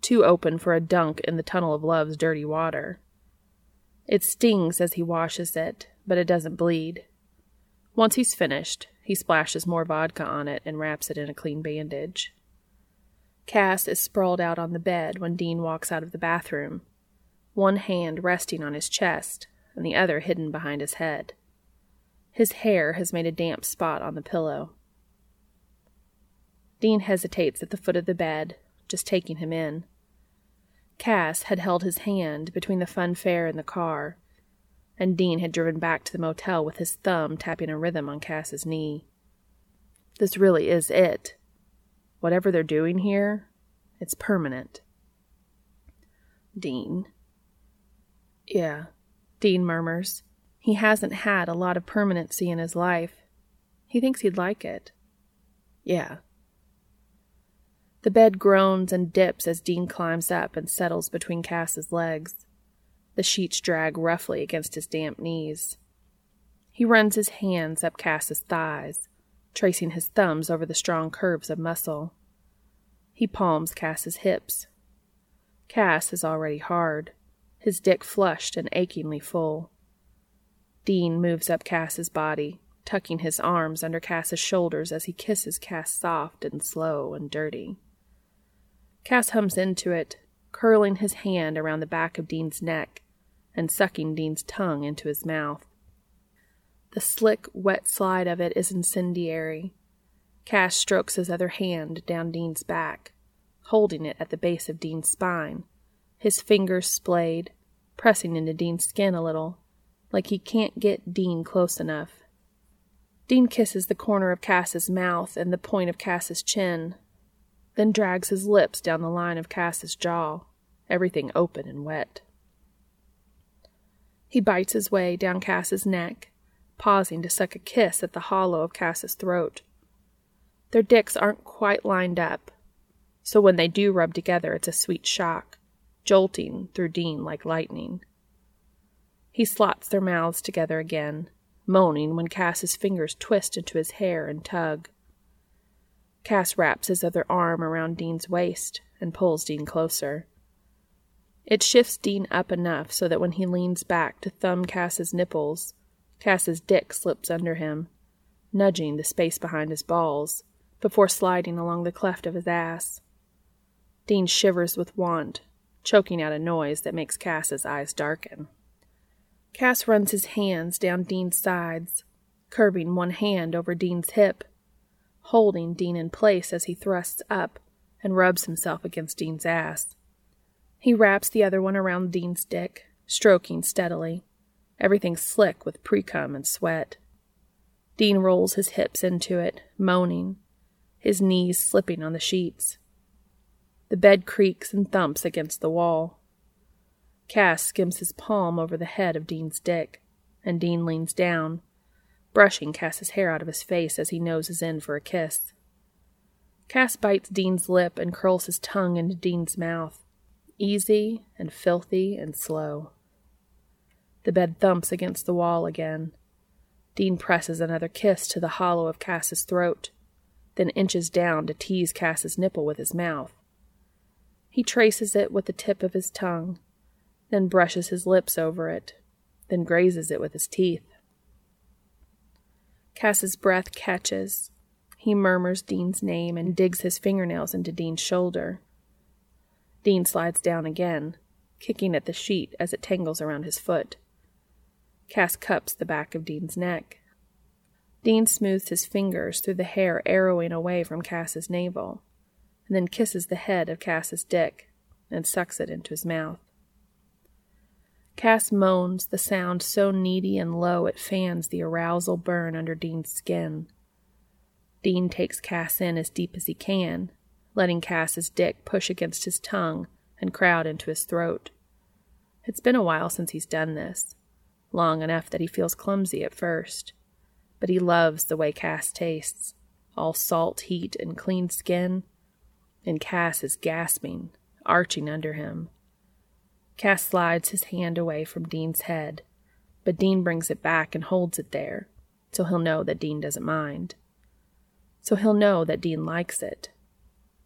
too open for a dunk in the tunnel of love's dirty water. It stings as he washes it, but it doesn't bleed. Once he's finished, he splashes more vodka on it and wraps it in a clean bandage. Cass is sprawled out on the bed when Dean walks out of the bathroom, one hand resting on his chest and the other hidden behind his head. His hair has made a damp spot on the pillow. Dean hesitates at the foot of the bed, just taking him in. Cass had held his hand between the fun fair and the car, and Dean had driven back to the motel with his thumb tapping a rhythm on Cass's knee. This really is it. Whatever they're doing here, it's permanent. Dean. Yeah, Dean murmurs. He hasn't had a lot of permanency in his life. He thinks he'd like it. Yeah, the bed groans and dips as Dean climbs up and settles between Cass's legs. The sheets drag roughly against his damp knees. He runs his hands up Cass's thighs, tracing his thumbs over the strong curves of muscle. He palms Cass's hips. Cass is already hard, his dick flushed and achingly full. Dean moves up Cass's body, tucking his arms under Cass's shoulders as he kisses Cass soft and slow and dirty. Cass hums into it, curling his hand around the back of Dean's neck and sucking Dean's tongue into his mouth. The slick, wet slide of it is incendiary. Cass strokes his other hand down Dean's back, holding it at the base of Dean's spine, his fingers splayed, pressing into Dean's skin a little, like he can't get Dean close enough. Dean kisses the corner of Cass's mouth and the point of Cass's chin, then drags his lips down the line of Cass's jaw, everything open and wet. He bites his way down Cass's neck, pausing to suck a kiss at the hollow of Cass's throat. Their dicks aren't quite lined up, so when they do rub together, it's a sweet shock, jolting through Dean like lightning. He slots their mouths together again, moaning when Cass's fingers twist into his hair and tug. Cass wraps his other arm around Dean's waist and pulls Dean closer. It shifts Dean up enough so that when he leans back to thumb Cass's nipples, Cass's dick slips under him, nudging the space behind his balls before sliding along the cleft of his ass. Dean shivers with want, choking out a noise that makes Cass's eyes darken. Cass runs his hands down Dean's sides, curving one hand over Dean's hip, holding Dean in place as he thrusts up and rubs himself against Dean's ass. He wraps the other one around Dean's dick, stroking steadily, everything slick with precum and sweat. Dean rolls his hips into it, moaning, his knees slipping on the sheets. The bed creaks and thumps against the wall. Cass skims his palm over the head of Dean's dick, and Dean leans down, brushing Cass's hair out of his face as he noses in for a kiss. Cass bites Dean's lip and curls his tongue into Dean's mouth, easy and filthy and slow. The bed thumps against the wall again. Dean presses another kiss to the hollow of Cass's throat, then inches down to tease Cass's nipple with his mouth. He traces it with the tip of his tongue, then brushes his lips over it, then grazes it with his teeth. Cass's breath catches. He murmurs Dean's name and digs his fingernails into Dean's shoulder. Dean slides down again, kicking at the sheet as it tangles around his foot. Cass cups the back of Dean's neck. Dean smooths his fingers through the hair arrowing away from Cass's navel, and then kisses the head of Cass's dick and sucks it into his mouth. Cass moans, the sound so needy and low it fans the arousal burn under Dean's skin. Dean takes Cass in as deep as he can, letting Cass's dick push against his tongue and crowd into his throat. It's been a while since he's done this, long enough that he feels clumsy at first, but he loves the way Cass tastes, all salt, heat, and clean skin, and Cass is gasping, arching under him. Cass slides his hand away from Dean's head, but Dean brings it back and holds it there, so he'll know that Dean doesn't mind. So he'll know that Dean likes it.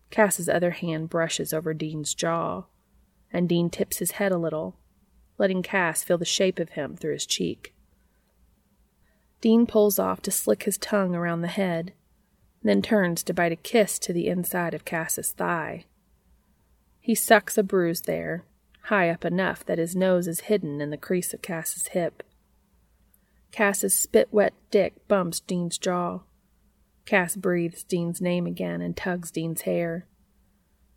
Cass's other hand brushes over Dean's jaw, and Dean tips his head a little, letting Cass feel the shape of him through his cheek. Dean pulls off to slick his tongue around the head, then turns to bite a kiss to the inside of Cass's thigh. He sucks a bruise there high up enough that his nose is hidden in the crease of Cass's hip. Cass's spit wet dick bumps Dean's jaw. Cass breathes Dean's name again and tugs Dean's hair.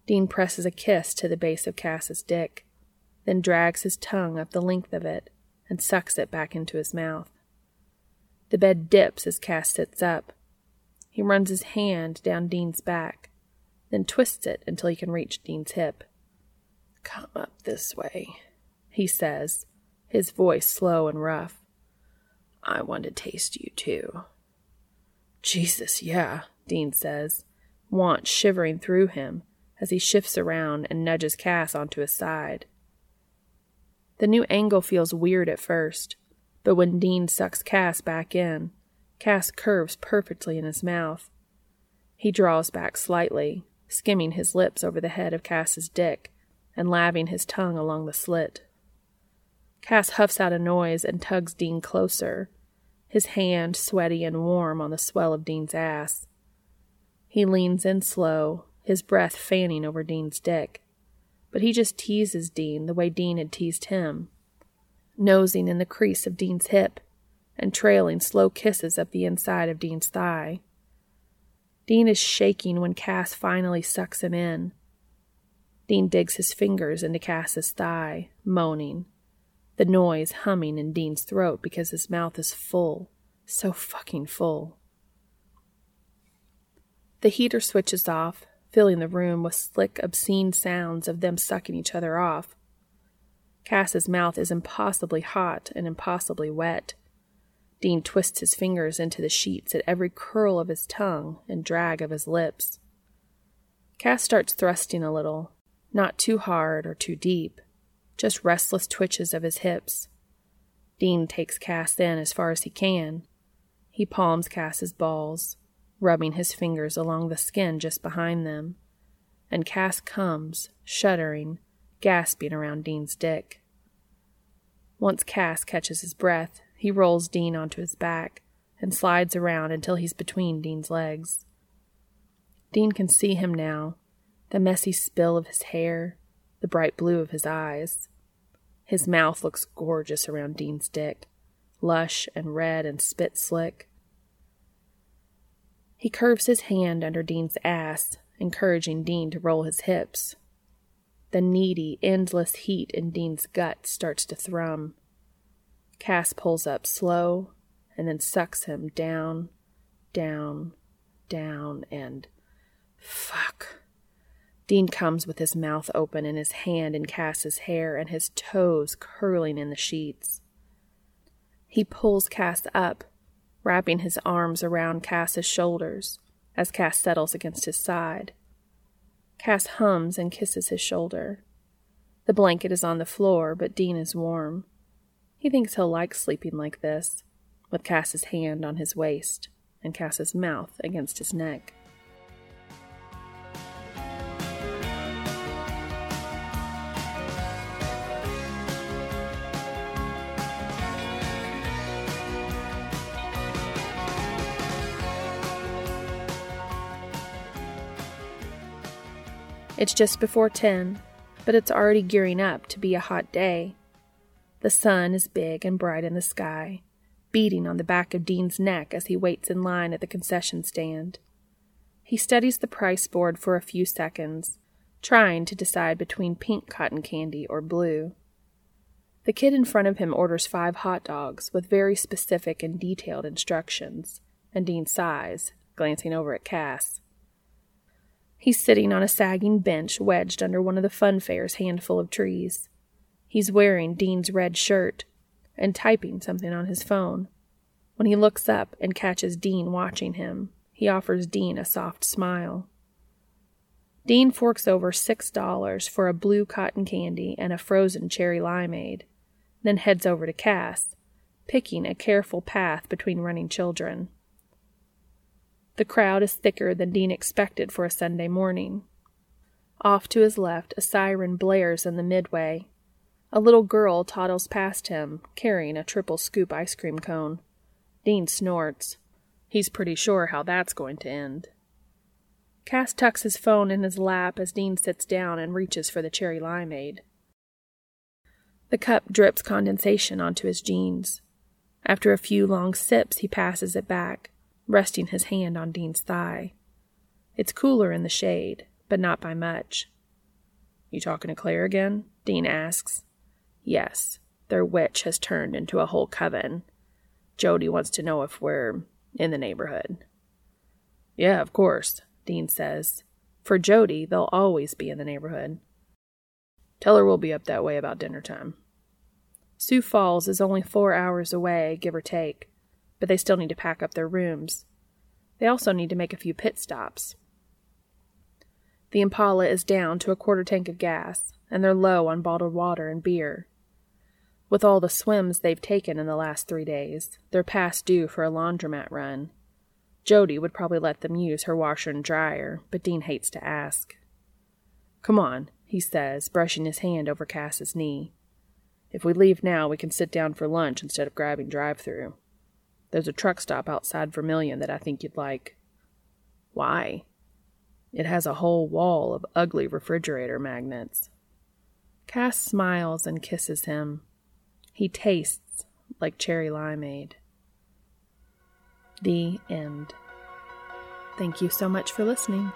Dean presses a kiss to the base of Cass's dick, then drags his tongue up the length of it and sucks it back into his mouth. The bed dips as Cass sits up. He runs his hand down Dean's back, then twists it until he can reach Dean's hip. Come up this way, he says, his voice slow and rough. I want to taste you too. Jesus, yeah, Dean says, want shivering through him as he shifts around and nudges Cass onto his side. The new angle feels weird at first, but when Dean sucks Cass back in, Cass curves perfectly in his mouth. He draws back slightly, skimming his lips over the head of Cass's dick and laving his tongue along the slit. Cass huffs out a noise and tugs Dean closer, his hand sweaty and warm on the swell of Dean's ass. He leans in slow, his breath fanning over Dean's dick, but he just teases Dean the way Dean had teased him, nosing in the crease of Dean's hip and trailing slow kisses up the inside of Dean's thigh. Dean is shaking when Cass finally sucks him in. Dean digs his fingers into Cass's thigh, moaning, the noise humming in Dean's throat because his mouth is full, so fucking full. The heater switches off, filling the room with slick, obscene sounds of them sucking each other off. Cass's mouth is impossibly hot and impossibly wet. Dean twists his fingers into the sheets at every curl of his tongue and drag of his lips. Cass starts thrusting a little, not too hard or too deep, just restless twitches of his hips. Dean takes Cass in as far as he can. He palms Cass's balls, rubbing his fingers along the skin just behind them, and Cass comes, shuddering, gasping around Dean's dick. Once Cass catches his breath, he rolls Dean onto his back and slides around until he's between Dean's legs. Dean can see him now, the messy spill of his hair, the bright blue of his eyes. His mouth looks gorgeous around Dean's dick, lush and red and spit slick. He curves his hand under Dean's ass, encouraging Dean to roll his hips. The needy, endless heat in Dean's gut starts to thrum. Cass pulls up slow and then sucks him down, down, down, and fuck. Dean comes with his mouth open and his hand in Cass's hair and his toes curling in the sheets. He pulls Cass up, wrapping his arms around Cass's shoulders as Cass settles against his side. Cass hums and kisses his shoulder. The blanket is on the floor, but Dean is warm. He thinks he'll like sleeping like this, with Cass's hand on his waist and Cass's mouth against his neck. It's just before 10, but it's already gearing up to be a hot day. The sun is big and bright in the sky, beating on the back of Dean's neck as he waits in line at the concession stand. He studies the price board for a few seconds, trying to decide between pink cotton candy or blue. The kid in front of him orders five hot dogs with very specific and detailed instructions, and Dean sighs, glancing over at Cass. He's sitting on a sagging bench wedged under one of the fun fair's handful of trees. He's wearing Dean's red shirt and typing something on his phone. When he looks up and catches Dean watching him, he offers Dean a soft smile. Dean forks over six dollars for a blue cotton candy and a frozen cherry limeade, then heads over to Cass, picking a careful path between running children. The crowd is thicker than Dean expected for a Sunday morning. Off to his left, a siren blares in the midway. A little girl toddles past him, carrying a triple scoop ice cream cone. Dean snorts. He's pretty sure how that's going to end. Cass tucks his phone in his lap as Dean sits down and reaches for the cherry limeade. The cup drips condensation onto his jeans. After a few long sips, he passes it back resting his hand on Dean's thigh. It's cooler in the shade, but not by much. You talking to Claire again? Dean asks. Yes, their witch has turned into a whole coven. Jody wants to know if we're in the neighborhood. Yeah, of course, Dean says. For Jody, they'll always be in the neighborhood. Tell her we'll be up that way about dinner time. Sioux Falls is only four hours away, give or take but they still need to pack up their rooms. They also need to make a few pit stops. The Impala is down to a quarter tank of gas, and they're low on bottled water and beer. With all the swims they've taken in the last three days, they're past due for a laundromat run. Jody would probably let them use her washer and dryer, but Dean hates to ask. Come on, he says, brushing his hand over Cass's knee. If we leave now, we can sit down for lunch instead of grabbing drive through. There's a truck stop outside Vermilion that I think you'd like. Why? It has a whole wall of ugly refrigerator magnets. Cass smiles and kisses him. He tastes like cherry limeade. The end. Thank you so much for listening.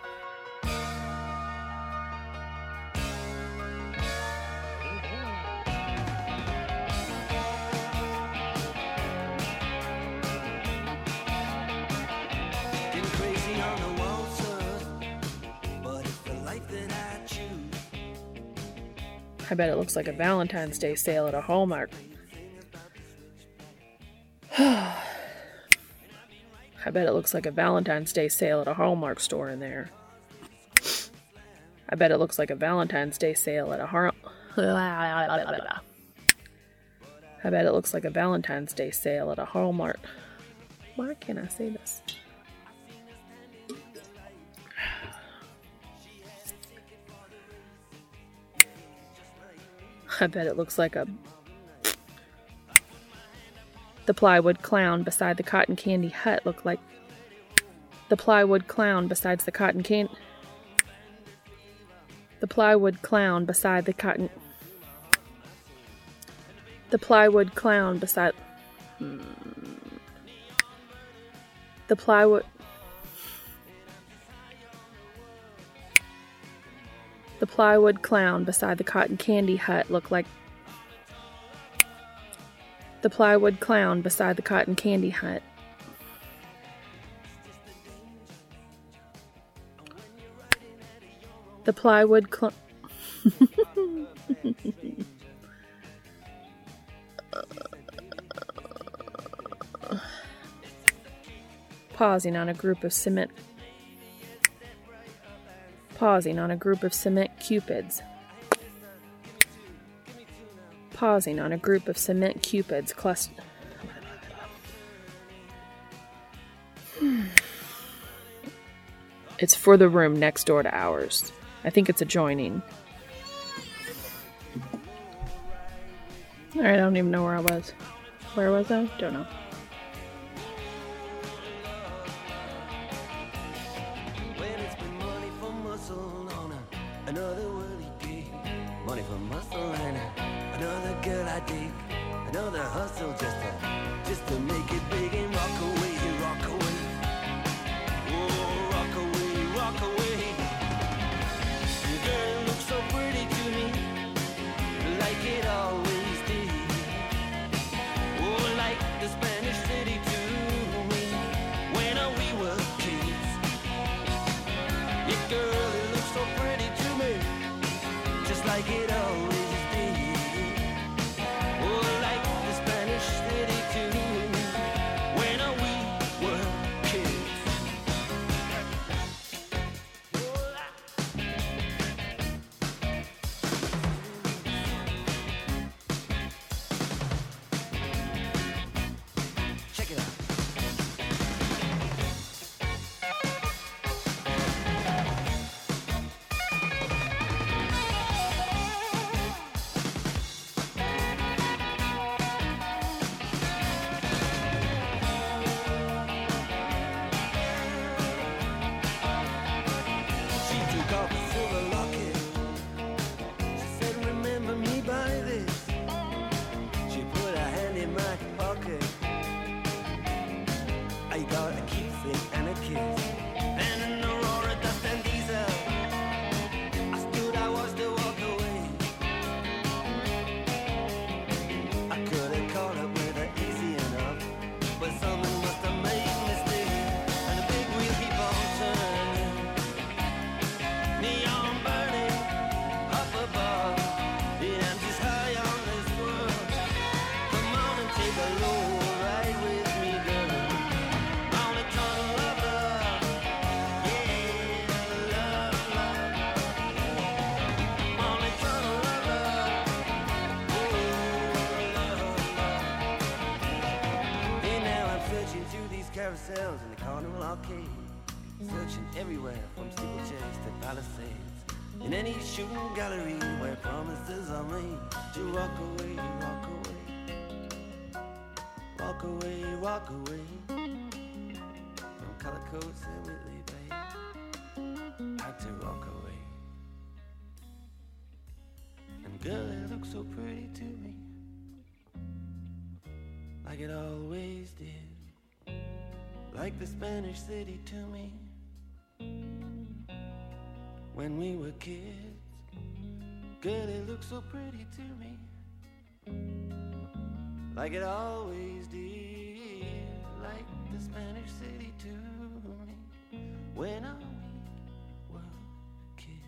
I bet it looks like a Valentine's Day sale at a Hallmark. [sighs] I bet it looks like a Valentine's Day sale at a Hallmark store in there. I bet it looks like a Valentine's Day sale at a Har. I bet it looks like a Valentine's Day sale at a Hallmark. Why can't I say this? I bet it looks like a. The plywood clown beside the cotton candy hut looked like. The plywood clown besides the cotton can. The plywood clown beside the cotton. The plywood clown beside. Hmm. The plywood. The plywood clown beside the cotton candy hut looked like. The plywood clown beside the cotton candy hut. The plywood clown. [laughs] Pausing on a group of cement pausing on a group of cement cupids. Pausing on a group of cement cupids cluster. Hmm. It's for the room next door to ours. I think it's adjoining. Alright, I don't even know where I was. Where was I? Don't know. Hustle just to, walk away, walk away. Walk away, walk away. From Cullercoats and Whitley Bay. Had to walk away. And girl, it looked so pretty to me. Like it always did. Like the Spanish city to me. when we were kids. Girl, it looked so pretty to me, like it always did, like the Spanish city to me when I were kids.